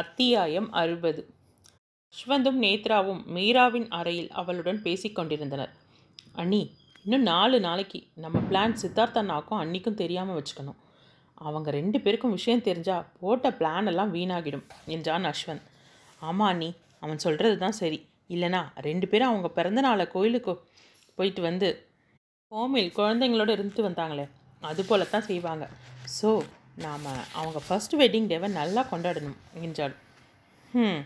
அத்தியாயம் அறுபது. அஸ்வந்தும் நேத்ராவும் மீராவின் அறையில் அவளுடன் பேசிக் கொண்டிருந்தனர். அண்ணி இன்னும் நாலு நாளைக்கு நம்ம பிளான் சித்தார்த் அண்ணாக்கும் அன்னிக்கும் தெரியாமல் வச்சுக்கணும். அவங்க ரெண்டு பேருக்கும் விஷயம் தெரிஞ்சா போட்ட பிளான் எல்லாம் வீணாகிடும் என்றான் அஸ்வந்த். ஆமாம் அண்ணி அவன் சொல்கிறது தான் சரி. இல்லைனா ரெண்டு பேரும் அவங்க பிறந்த நாளை கோயிலுக்கு போயிட்டு வந்து ஹோமில் குழந்தைங்களோட இருந்துட்டு வந்தாங்களே அது போல தான் செய்வாங்க. ஸோ நாம் அவங்க ஃபர்ஸ்ட் வெட்டிங் டேவை நல்லா கொண்டாடணும் என்றாள் ம்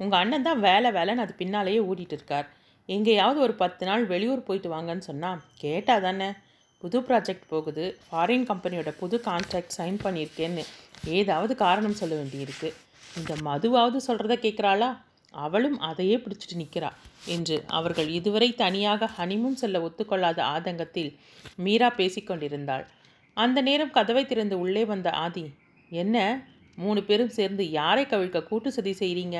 உங்கள் அண்ணன் தான் வேலை வேலைன்னு அது பின்னாலேயே ஓடிட்டு இருக்கார். எங்கேயாவது ஒரு பத்து நாள் வெளியூர் போயிட்டு வாங்கன்னு சொன்னால் கேட்டால் தானே. புது ப்ராஜெக்ட் போகுது ஃபாரின் கம்பெனியோட புது கான்ட்ராக்ட் சைன் பண்ணியிருக்கேன்னு ஏதாவது காரணம் சொல்ல வேண்டியிருக்கு. இந்த மதுவாவது சொல்கிறத கேட்குறாளா அவளும் அதையே பிடிச்சிட்டு நிற்கிறா என்று அவர்கள் இதுவரை தனியாக ஹனிமூன் செல்ல ஒத்துக்கொள்ளாத ஆதங்கத்தில் மீரா பேசிக்கொண்டிருந்தாள். அந்த நேரம் கதவை திறந்து உள்ளே வந்த ஆதி என்ன? மூணு பேரும் சேர்ந்து யாரை கவிழ்க்க கூட்டு சதி செய்கிறீங்க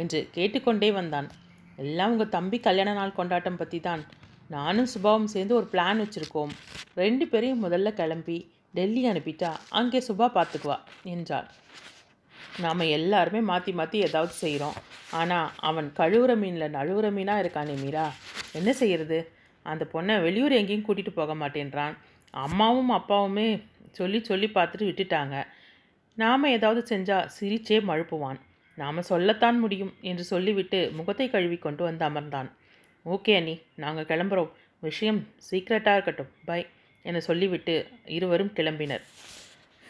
என்று கேட்டுக்கொண்டே வந்தான். எல்லாம் உங்கள் தம்பி கல்யாண நாள் கொண்டாட்டம் பற்றி தான் நானும் சுபாவும் சேர்ந்து ஒரு பிளான் வச்சுருக்கோம். ரெண்டு பேரையும் முதல்ல கிளம்பி டெல்லி அனுப்பிட்டா அங்கே சுபா பார்த்துக்குவா என்றாள். நாம் எல்லாருமே மாற்றி மாற்றி ஏதாவது செய்கிறோம் ஆனால் அவன் கழுவுற மீனில் நழுவுற மீனாக இருக்கானே மீரா. என்ன செய்கிறது அந்த பொண்ணை வெளியூர் எங்கேயும் கூட்டிகிட்டு போக மாட்டேன்றான். அம்மாவும் அப்பாவுமே சொல்லி சொல்லி பார்த்துட்டு விட்டுட்டாங்க. நாம் ஏதாவது செஞ்சால் சிரிச்சே மழுப்புவான். நாம் சொல்லத்தான் முடியும் என்று சொல்லிவிட்டு முகத்தை கழுவி கொண்டு வந்து அமர்ந்தான். ஓகே அண்ணி நாங்கள் கிளம்புறோம். விஷயம் சீக்ரெட்டாக இருக்கட்டும். பை என சொல்லிவிட்டு இருவரும் கிளம்பினர்.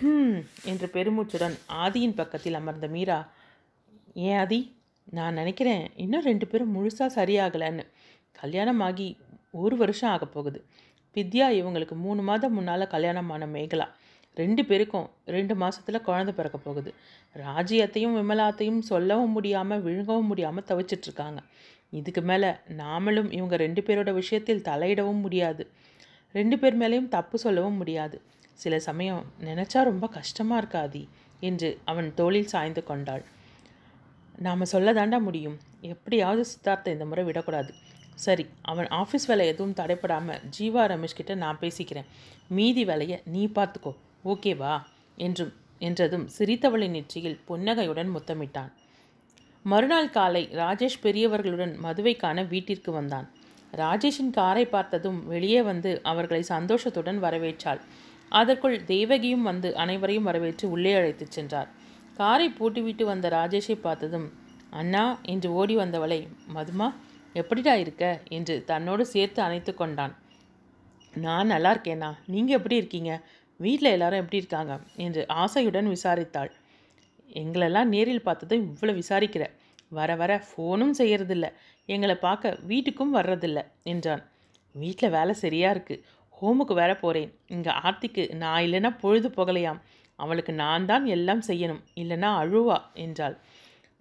ஹம் என்ற பெருமூச்சுடன் ஆதியின் பக்கத்தில் அமர்ந்த மீரா ஏன் ஆதி நான் நினைக்கிறேன் இன்னும் ரெண்டு பேரும் முழுசாக சரியாகலைன்னு. கல்யாணம் ஆகி ஒரு வருஷம் ஆக போகுது. வித்யா இவங்களுக்கு மூணு மாதம் முன்னால் கல்யாணமான மேகலா. ரெண்டு பேருக்கும் ரெண்டு மாதத்தில் குழந்தை பிறக்க போகுது. ராஜ்யத்தையும் விமலாத்தையும் சொல்லவும் முடியாமல் விழுங்கவும் முடியாமல் தவிச்சிட்ருக்காங்க இதுக்கு மேலே நாமளும் இவங்க ரெண்டு பேரோட விஷயத்தில் தலையிடவும் முடியாது. ரெண்டு பேர் மேலேயும் தப்பு சொல்லவும் முடியாது. சில சமயம் நினச்சா ரொம்ப கஷ்டமாக இருக்காதி என்று அவன் தோளில் சாய்ந்து கொண்டாள். நாம் சொல்ல தாண்டா முடியும். எப்படியாவது சித்தார்த்தை இந்த முறை விடக்கூடாது. சரி அவன் ஆஃபீஸ் வேலை எதுவும் தடைப்படாமல் ஜீவா ரமேஷ் கிட்ட நான் பேசிக்கிறேன். மீதி வேலையை நீ பார்த்துக்கோ. ஓகேவா என்றும் என்றதும் சிரித்தவளின் நெற்றியில் புன்னகையுடன் முத்தமிட்டான். மறுநாள் காலை ராஜேஷ் பெரியவர்களுடன் மதுவை காண வீட்டிற்கு வந்தான். ராஜேஷின் காரை பார்த்ததும் வெளியே வந்து அவர்களை சந்தோஷத்துடன் வரவேற்றாள். அதற்குள் தேவகியும் வந்து அனைவரையும் வரவேற்று உள்ளே அழைத்துச் சென்றார். காரை பூட்டிவிட்டு வந்த ராஜேஷை பார்த்ததும் அண்ணா என்று ஓடி வந்தவளை மதுமா எப்படிடா இருக்க? என்று தன்னோடு சேர்த்து அணைத்து கொண்டான். நான் நல்லா இருக்கேனா? நீங்கள் எப்படி இருக்கீங்க? வீட்டில் எல்லாரும் எப்படி இருக்காங்க? என்று ஆசையுடன் விசாரித்தாள். எங்களெல்லாம் நேரில் பார்த்ததும் இவ்வளோ விசாரிக்கிற. வர வர ஃபோனும் செய்கிறதில்ல எங்களை பார்க்க வீட்டுக்கும் வர்றதில்ல என்றான். வீட்டில் வேலை சரியாக இருக்குது ஹோமுக்கு வேற போகிறேன் இங்கே ஆர்த்திக்கு நான் இல்லைன்னா பொழுது போகலையாம். அவளுக்கு நான் தான் எல்லாம் செய்யணும். இல்லைன்னா அழுவா என்றாள்.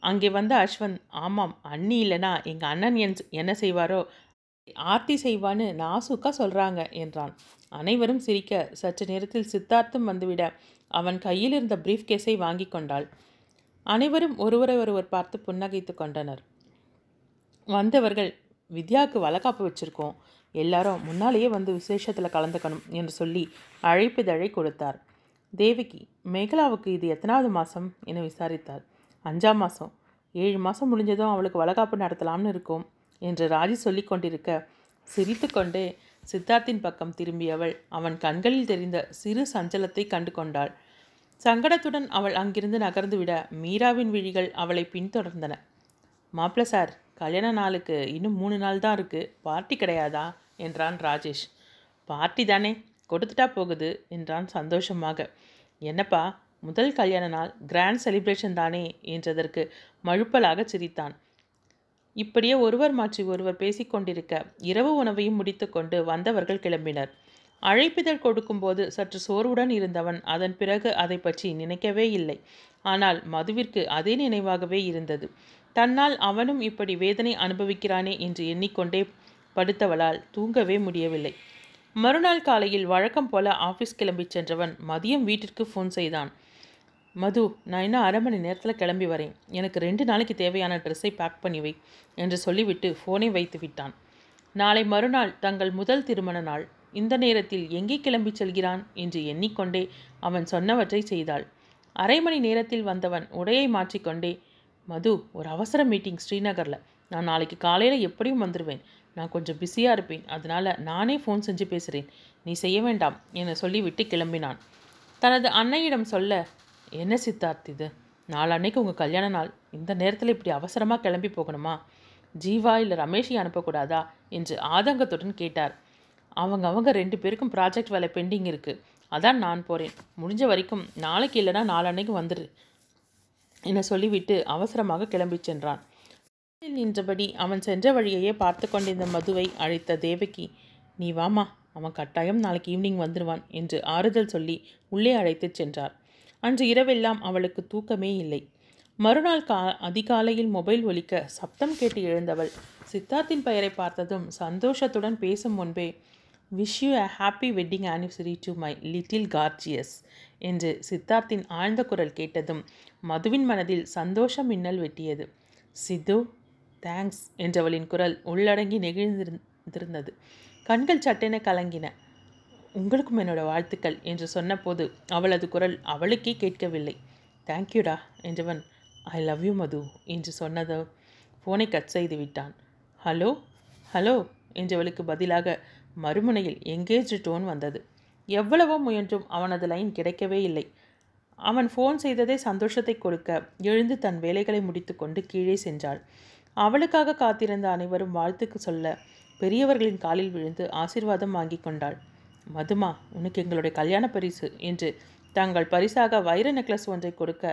அங்கே வந்த அஸ்வந்த் ஆமாம் அண்ணி இல்லைனா எங்கள் அண்ணன் என் என்ன செய்வாரோ ஆர்த்தி செய்வான்னு நாசுக்கா சொல்கிறாங்க என்றான். அனைவரும் சிரிக்க சற்று நேரத்தில் சித்தார்த்தும் வந்துவிட அவன் கையில் இருந்த பிரீஃப் கேஸை வாங்கி கொண்டாள். அனைவரும் ஒருவரை ஒருவர் பார்த்து புன்னகைத்து கொண்டனர். வந்தவர்கள் வித்யாவுக்கு வழக்காப்பு வச்சுருக்கோம். எல்லாரும் முன்னாலேயே வந்து விசேஷத்தில் கலந்துக்கணும் என்று சொல்லி அழைப்பிதழை கொடுத்தார். தேவகி மேகலாவுக்கு இது எத்தனாவது மாதம் என விசாரித்தார் அஞ்சாம் மாதம் ஏழு மாதம் முடிஞ்சதும் அவளுக்கு வளகாப்பு நடத்தலாம்னு இருக்கும் என்று ராஜி சொல்லி கொண்டிருக்க சிரித்து கொண்டே சித்தார்த்தின் பக்கம் திரும்பியவள் அவன் கண்களில் தெரிந்த சிறு சஞ்சலத்தை கண்டு கொண்டாள். சங்கடத்துடன் அவள் அங்கிருந்து நகர்ந்து விட மீராவின் விழிகள் அவளை பின்தொடர்ந்தன. மாப்பிள்ள சார் கல்யாண நாளுக்கு இன்னும் மூணு நாள் தான் இருக்குது பார்ட்டி கிடையாதா? என்றான் ராஜேஷ். பார்ட்டி தானே. கொடுத்துட்டா போகுது என்றான் சந்தோஷமாக. என்னப்பா முதல் கல்யாண நாள் கிராண்ட் செலிப்ரேஷன் தானே என்றதற்கு மழுப்பலாக சிரித்தான். இப்படியே ஒருவர் மாற்றி ஒருவர் பேசிக்கொண்டிருக்க இரவு உணவையும் முடித்துக்கொண்டு வந்தவர்கள் கிளம்பினர். அழைப்பிதழ் கொடுக்கும்போது சற்று சோர்வுடன் இருந்தவன் அதன் பிறகு அதை பற்றி நினைக்கவே இல்லை. ஆனால் மதுவிற்கு அதே நினைவாகவே இருந்தது. தன்னால் அவனும் இப்படி வேதனை அனுபவிக்கிறானே என்று எண்ணிக்கொண்டே படுத்தவளால் தூங்கவே முடியவில்லை. மறுநாள் காலையில் வழக்கம் போல ஆஃபீஸ் கிளம்பிச் சென்றவன் மதியம் வீட்டிற்கு ஃபோன் செய்தான். மது நான் இன்னும் அரை மணி நேரத்தில் கிளம்பி வரேன். எனக்கு ரெண்டு நாளைக்கு தேவையான ட்ரெஸ்ஸை பேக் பண்ணி வை என்று சொல்லிவிட்டு ஃபோனை வைத்து விட்டான். நாளை மறுநாள் தங்கள் முதல் திருமண நாள். இந்த நேரத்தில் எங்கே கிளம்பி செல்கிறான் என்று எண்ணிக்கொண்டே அவன் சொன்னவற்றை செய்தாள். அரை மணி நேரத்தில் வந்தவன் உடையை மாற்றிக்கொண்டே மது ஒரு அவசர மீட்டிங் ஸ்ரீநகரில். நான் நாளைக்கு காலையில் எப்படியும் வந்துடுவேன் நான் கொஞ்சம் பிஸியாக இருப்பேன். அதனால் நானே ஃபோன் செஞ்சு பேசுகிறேன் நீ செய்ய வேண்டாம் என சொல்லிவிட்டு கிளம்பினான். தனது அன்னையிடம் சொல்ல என்ன சித்தார்த் இது? நாளன்னைக்கு உங்கள் கல்யாண நாள். இந்த நேரத்தில் இப்படி அவசரமாக கிளம்பி போகணுமா? ஜீவா இல்லை ரமேஷை அனுப்பக்கூடாதா? என்று ஆதங்கத்துடன் கேட்டார். அவங்க அவங்க ரெண்டு பேருக்கும் ப்ராஜெக்ட் வேலை பெண்டிங் இருக்குது அதான் நான் போகிறேன் முடிஞ்ச வரைக்கும் நாளைக்கு இல்லைனா நாளன்னைக்கு வந்துடு என சொல்லிவிட்டு அவசரமாக கிளம்பி சென்றான். நின்றபடி அவன் சென்ற வழியையே பார்த்து கொண்டிருந்த மதுவை அழைத்த தேவகி நீ வாமா. அவன் கட்டாயம் நாளைக்கு ஈவினிங் வந்துடுவான் என்று ஆறுதல் சொல்லி உள்ளே அழைத்துச் சென்றார். அன்று இரவெல்லாம் அவளுக்கு தூக்கமே இல்லை. மறுநாள் கா அதிகாலையில் மொபைல் ஒலிக்க சப்தம் கேட்டு எழுந்தவள். சித்தார்த்தின் பெயரை பார்த்ததும் சந்தோஷத்துடன் பேசும் முன்பே wish you a happy wedding anniversary to my little gorgeous என்று சித்தார்த்தின் ஆழ்ந்த குரல் கேட்டதும் மதுவின் மனதில் சந்தோஷம் மின்னல் வெட்டியது. சித்து தேங்க்ஸ் என்றவளின் குரல் உள்ளடங்கி நெகிழ்ந்திருந்திருந்தது கண்கள் சட்டென கலங்கின. உங்களுக்கும் என்னோட வாழ்த்துக்கள் என்று சொன்னபோது அவளது குரல் அவளுக்கே கேட்கவில்லை. தேங்க்யூடா என்றவன் ஐ லவ் யூ மது என்று சொன்னதோ ஃபோனை கட் செய்து விட்டான். ஹலோ ஹலோ என்றவளுக்கு பதிலாக மறுமுனையில் எங்கேஜ் டோன் வந்தது. எவ்வளவோ முயன்றும் அவனது லைன் கிடைக்கவே இல்லை. அவன் ஃபோன் செய்ததே சந்தோஷத்தை கொடுக்க எழுந்து தன் வேலைகளை முடித்துக்கொண்டு கீழே சென்றாள். அவளுக்காக காத்திருந்த அனைவரும் வாழ்த்துக்கு சொல்ல பெரியவர்களின் காலில் விழுந்து ஆசீர்வாதம் வாங்கி கொண்டாள். மதுமா உனக்கு எங்களுடைய கல்யாண பரிசு என்று தங்கள் பரிசாக வைர நெக்லஸ் ஒன்றை கொடுக்க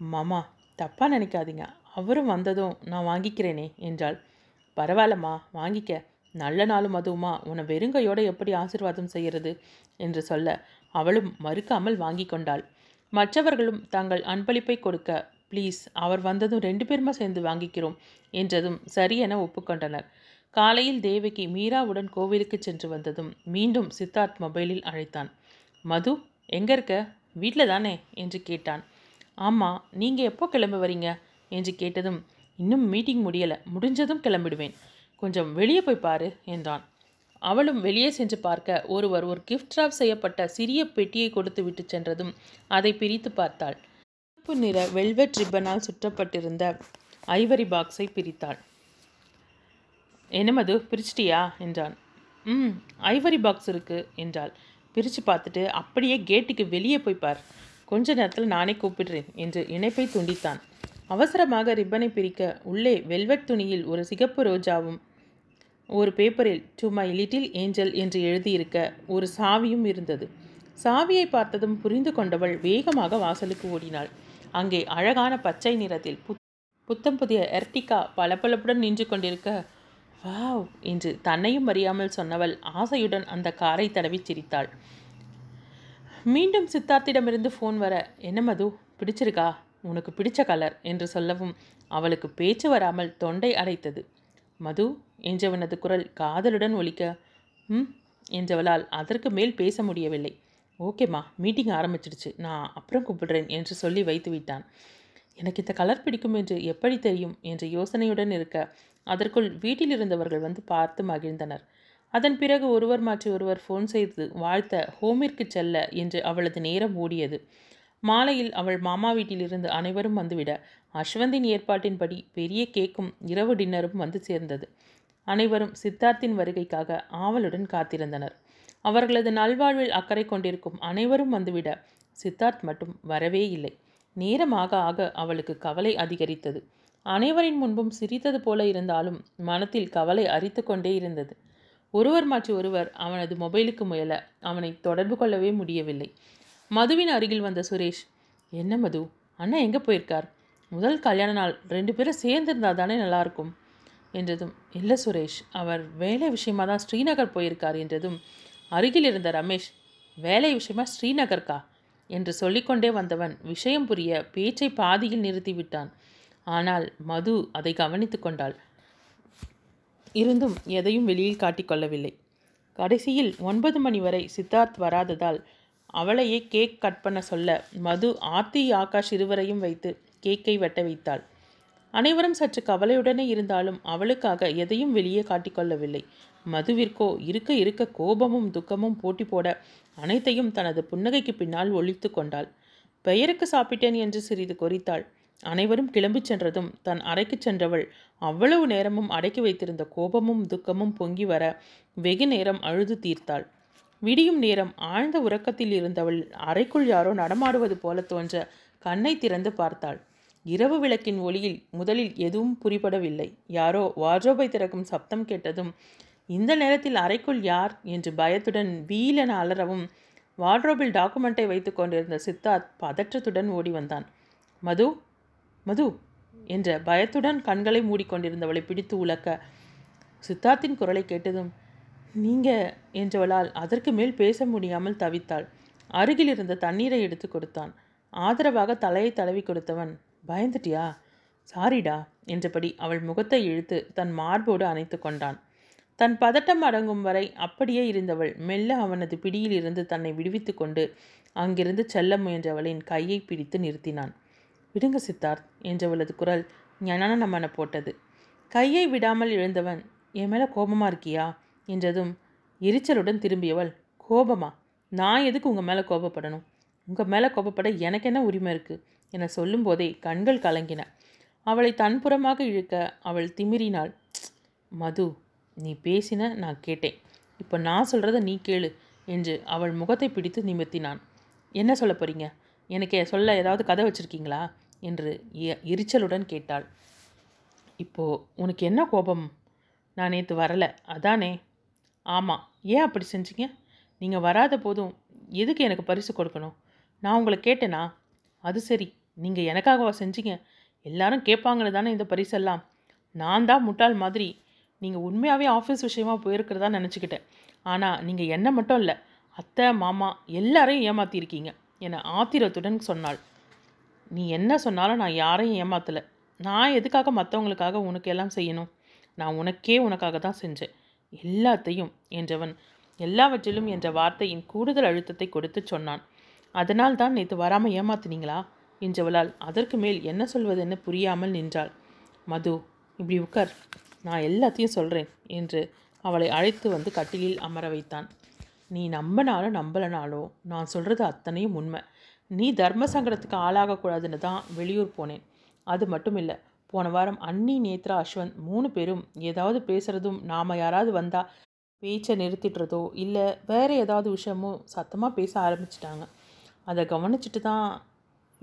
மாமா தப்பாக நினைக்காதீங்க. அவரும் வந்ததும் நான் வாங்கிக்கிறேனே என்றாள். பரவாயில்லம்மா வாங்கிக்க. நல்ல நாளும் அதுவுமா உன்னை வெறுங்கையோடு எப்படி ஆசிர்வாதம் செய்கிறது என்று சொல்ல அவளும் மறுக்காமல் வாங்கி கொண்டாள். மற்றவர்களும் தங்கள் அன்பளிப்பை கொடுக்க ப்ளீஸ் அவர் வந்ததும் ரெண்டு பேருமா சேர்ந்து வாங்கிக்கிறோம் என்றதும் சரி என ஒப்புக்கொண்டனர். காலையில் தேவகி மீராவுடன் கோவிலுக்கு சென்று வந்ததும் மீண்டும் சித்தார்த் மொபைலில் அழைத்தான். மது எங்கே இருக்க? வீட்டில் தானே? என்று கேட்டான். ஆமாம் நீங்கள் எப்போ கிளம்ப வரீங்க? என்று கேட்டதும் இன்னும் மீட்டிங் முடியலை முடிஞ்சதும் கிளம்பிடுவேன். கொஞ்சம் வெளியே போய் பாரு என்றான். அவளும் வெளியே சென்று பார்க்க ஒருவர் ஒரு கிஃப்ட் ராப் செய்யப்பட்ட சிறிய பெட்டியை கொடுத்து விட்டு சென்றதும் அதை பிரித்து பார்த்தாள். சிவப்பு நிற வெல்வெட் ரிப்பனால் சுற்றப்பட்டிருந்த ஐவரி பாக்ஸை பிரித்தாள். என்ன மது பிரிச்சிட்டியா? என்றான். ம் ஐவரி பாக்ஸ் இருக்குது என்றாள். பிரித்து பார்த்துட்டு அப்படியே கேட்டுக்கு வெளியே போய் பார். கொஞ்ச நேரத்தில் நானே கூப்பிடுறேன் என்று இணைப்பை துண்டித்தான். அவசரமாக ரிப்பனை பிரிக்க உள்ளே வெல்வெட் துணியில் ஒரு சிகப்பு ரோஜாவும் ஒரு பேப்பரில் டு மை லிட்டில் ஏஞ்சல் என்று எழுதியிருக்க ஒரு சாவியும் இருந்தது. சாவியை பார்த்ததும் புரிந்து கொண்டவள் வேகமாக வாசலுக்கு ஓடினாள். அங்கே அழகான பச்சை நிறத்தில் புத் புத்தம் புதிய எர்டிகா பளபளப்புடன் நின்று கொண்டிருக்க வாவ் என்று தன்னையும் அறியாமல் சொன்னவள் ஆசையுடன் அந்த காரை தடவி சிரித்தாள். மீண்டும் சித்தார்த்திடமிருந்து ஃபோன் வர என்ன மது பிடிச்சிருக்கா? உனக்கு பிடிச்ச கலர் என்று சொல்லவும் அவளுக்கு பேச்சு வராமல் தொண்டை அடைத்தது. மது என்றவனது குரல் காதலுடன் ஒலிக்க ம் என்றவளால் அதற்கு மேல் பேச முடியவில்லை. ஓகேம்மா மீட்டிங் ஆரம்பிச்சிடுச்சு. நான் அப்புறம் கூப்பிடுறேன் என்று சொல்லி வைத்து விட்டான் எனக்கு இந்த கலர் பிடிக்கும் என்று எப்படி தெரியும்? என்ற யோசனையுடன் இருக்க அதற்குள் வீட்டில் இருந்தவர்கள் வந்து பார்த்து மகிழ்ந்தனர். அதன் பிறகு ஒருவர் மாற்றி ஒருவர் ஃபோன் செய்து வாழ்த்த ஹோமிற்கு செல்ல என்று அவளது நேரம் ஓடியது. மாலையில் அவள் மாமா வீட்டிலிருந்து அனைவரும் வந்துவிட அஸ்வந்தின் ஏற்பாட்டின்படி பெரிய கேக்கும் இரவு டின்னரும் வந்து சேர்ந்தது. அனைவரும் சித்தார்த்தின் வருகைக்காக ஆவலுடன் காத்திருந்தனர். அவர்களது நல்வாழ்வில் அக்கறை கொண்டிருக்கும் அனைவரும் வந்துவிட சித்தார்த் மட்டும் வரவே இல்லை. நேரமாக ஆக அவளுக்கு கவலை அதிகரித்தது. அனைவரின் முன்பும் சிரித்தது போல இருந்தாலும் மனத்தில் கவலை அரித்து கொண்டே இருந்தது. ஒருவர் மாற்றி ஒருவர் அவனது மொபைலுக்கு முயல அவனை தொடர்பு கொள்ளவே முடியவில்லை. மதுவின் அருகில் வந்த சுரேஷ் என்ன மது? அண்ணா எங்கே போயிருக்கார்? முதல் கல்யாண நாள் ரெண்டு பேரும் சேர்ந்துருந்தா தானே நல்லாயிருக்கும்? என்றதும் இல்லை சுரேஷ் அவர் வேலை விஷயமா தான் ஸ்ரீநகர் போயிருக்கார் என்றதும் அருகில் இருந்த ரமேஷ் வேலை விஷயமா ஸ்ரீநகர்க்கா? என்று சொல்லிக்கொண்டே வந்தவன் விஷயம் புரிய பேச்சை பாதியில் நிறுத்திவிட்டான் ஆனால் மது அதை கவனித்து கொண்டாள். இருந்தும் எதையும் வெளியில் காட்டிக்கொள்ளவில்லை கடைசியில் ஒன்பது மணி வரை சித்தார்த் வராததால் அவளையே கேக் கட் பண்ண சொல்ல மது ஆர்த்தி ஆகாஷ் இருவரையும் வைத்து கேக்கை வெட்ட வைத்தாள். அனைவரும் சற்று கவலையுடனே இருந்தாலும் அவளுக்காக எதையும் வெளியே காட்டிக்கொள்ளவில்லை மதுவிற்கோ இருக்க இருக்க கோபமும் துக்கமும் போட்டி போட அனைத்தையும் தனது புன்னகைக்கு பின்னால் ஒழித்து கொண்டாள். பெயருக்கு சாப்பிட்டேன் என்று சிறிது கொறித்தாள். அனைவரும் கிளம்பிச் சென்றதும் தன் அறைக்கு சென்றவள் அவ்வளவு நேரமும் அடக்கி வைத்திருந்த கோபமும் துக்கமும் பொங்கி வர வெகு நேரம் அழுது தீர்த்தாள். விடியும் நேரம் ஆழ்ந்த உறக்கத்தில் இருந்தவள் அறைக்குள் யாரோ நடமாடுவது போல தோன்ற கண்ணை திறந்து பார்த்தாள். இரவு விளக்கின் ஒளியில் முதலில் எதுவும் புரிபடவில்லை. யாரோ வார்ட்ரோபை திறக்கும் சப்தம் கேட்டதும் இந்த நேரத்தில் அறைக்குள் யார்? என்று பயத்துடன் வீலென அலறவும் வார்ட்ரோபில் டாக்குமெண்ட்டை வைத்து கொண்டிருந்த சித்தார்த் பதற்றத்துடன் ஓடி வந்தான். மது மது என்ற பயத்துடன் கண்களை மூடிக்கொண்டிருந்தவளை பிடித்து உலக்க சித்தார்த்தின் குரலை கேட்டதும் நீங்க என்றவளால் அதற்கு மேல் பேச முடியாமல் தவித்தாள். அருகில் இருந்த தண்ணீரை எடுத்து கொடுத்தான். ஆதரவாக தலையை தடவி கொடுத்தவன் பயந்துட்டியா? சாரிடா என்றபடி அவள் முகத்தை இழுத்து தன் மார்போடு அணைத்து கொண்டான். தன் பதட்டம் அடங்கும் வரை அப்படியே இருந்தவள் மெல்ல அவனது பிடியில் இருந்து தன்னை விடுவித்து கொண்டு அங்கிருந்து செல்ல முயன்றவளின் கையை பிடித்து நிறுத்தினான். விடுங்க சித்தார்த் என்றவளது குரல் ஞானமன போட்டது. கையை விடாமல் எழுந்தவன் என் மேலே கோபமாக இருக்கியா? என்றதும் எரிச்சலுடன் திரும்பியவள் கோபமா? நான் எதுக்கு உங்கள் மேலே கோபப்படணும்? உங்கள் மேலே கோபப்பட எனக்கு என்ன உரிமை இருக்குது என சொல்லும்போதே கண்கள் கலங்கின. அவளை தன்புறமாக இழுக்க அவள் திமிரினாள். மது நீ பேசின நான் கேட்டேன். இப்போ நான் சொல்கிறத நீ கேளு என்று அவள் முகத்தை பிடித்து நிமிர்த்தினான். என்ன சொல்ல போகிறீங்க எனக்கு சொல்ல ஏதாவது கதை வச்சுருக்கீங்களா? என்று எ- எரிச்சலுடன் கேட்டாள். இப்போது உனக்கு என்ன கோபம்? நான் நேற்று வரலை. அதானே? ஆமாம் ஏன் அப்படி செஞ்சீங்க? நீங்கள் வராத போதும் எதுக்கு எனக்கு பரிசு கொடுக்கணும்? நான் உங்களை கேட்டேனா? அது சரி. நீங்கள் எனக்காகவா செஞ்சீங்க? எல்லாரும் கேட்பாங்களே தானே இந்த பரிசெல்லாம். நான் தான் முட்டாள் மாதிரி. நீங்கள் உண்மையாகவே ஆஃபீஸ் விஷயமா போயிருக்கிறதா நினச்சிக்கிட்டேன். ஆனால் நீங்கள் என்ன மட்டும் இல்லை அத்தை மாமா எல்லாரையும் ஏமாற்றிருக்கீங்க என ஆத்திரத்துடன் சொன்னாள். நீ என்ன சொன்னாலும் நான் யாரையும் ஏமாத்தலை. நான் எதுக்காக மற்றவங்களுக்காக உனக்கு எல்லாம் செய்யணும்? நான் உனக்கே உனக்காக தான் செஞ்சேன். எல்லாத்தையும் என்றவன் எல்லாவற்றிலும் என்ற வார்த்தையின் கூடுதல் அழுத்தத்தை கொடுத்து சொன்னான். அதனால் தான் நேற்று வராமல் ஏமாத்துனீங்களா? என்றவளால் அதற்கு மேல் என்ன சொல்வதென்னு புரியாமல் நின்றாள். மது இப்படி உட்கார் நான் எல்லாத்தையும் சொல்கிறேன் என்று அவளை அழைத்து வந்து கட்டிலில் அமர வைத்தான். நீ நம்பினாலும் நம்பலனாலோ நான் சொல்கிறது அத்தனையும் உண்மை. நீ தர்ம சங்கடத்துக்கு ஆளாகக்கூடாதுன்னு தான் வெளியூர் போனேன். அது மட்டும் இல்லை போன வாரம் அன்னி நேத்ரா அஸ்வந்த் மூணு பேரும் ஏதாவது பேசுகிறதும் நாம் யாராவது வந்தால் பேச்சை நிறுத்திடுறதோ இல்லை வேறு ஏதாவது விஷயமோ சத்தமாக பேச ஆரம்பிச்சிட்டாங்க. அதை கவனிச்சிட்டு தான்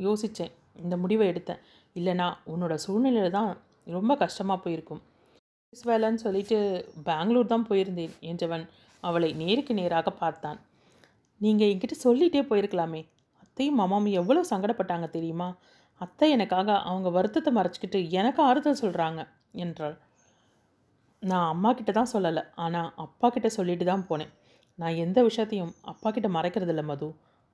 யோசித்தேன் இந்த முடிவை எடுத்தேன். இல்லைனா உன்னோட சூழ்நிலையில் தான் ரொம்ப கஷ்டமாக போயிருக்கும். வேலைன்னு சொல்லிட்டு பெங்களூர் தான் போயிருந்தேன் என்றவன் அவளை நேருக்கு நேராக பார்த்தான். நீங்கள் என்கிட்ட சொல்லிகிட்டே போயிருக்கலாமே. அத்தையும் மாமாவும் எவ்வளோ சங்கடப்பட்டாங்க தெரியுமா? அத்தை எனக்காக அவங்க வருத்தத்தை மறைச்சிக்கிட்டு எனக்கு ஆறுதல் சொல்கிறாங்க என்றாள். நான் அம்மா கிட்ட தான் சொல்லலை. ஆனால் அப்பா கிட்ட சொல்லிட்டு தான் போனேன். நான் எந்த விஷயத்தையும் அப்பா கிட்ட மறைக்கிறதில்ல மது.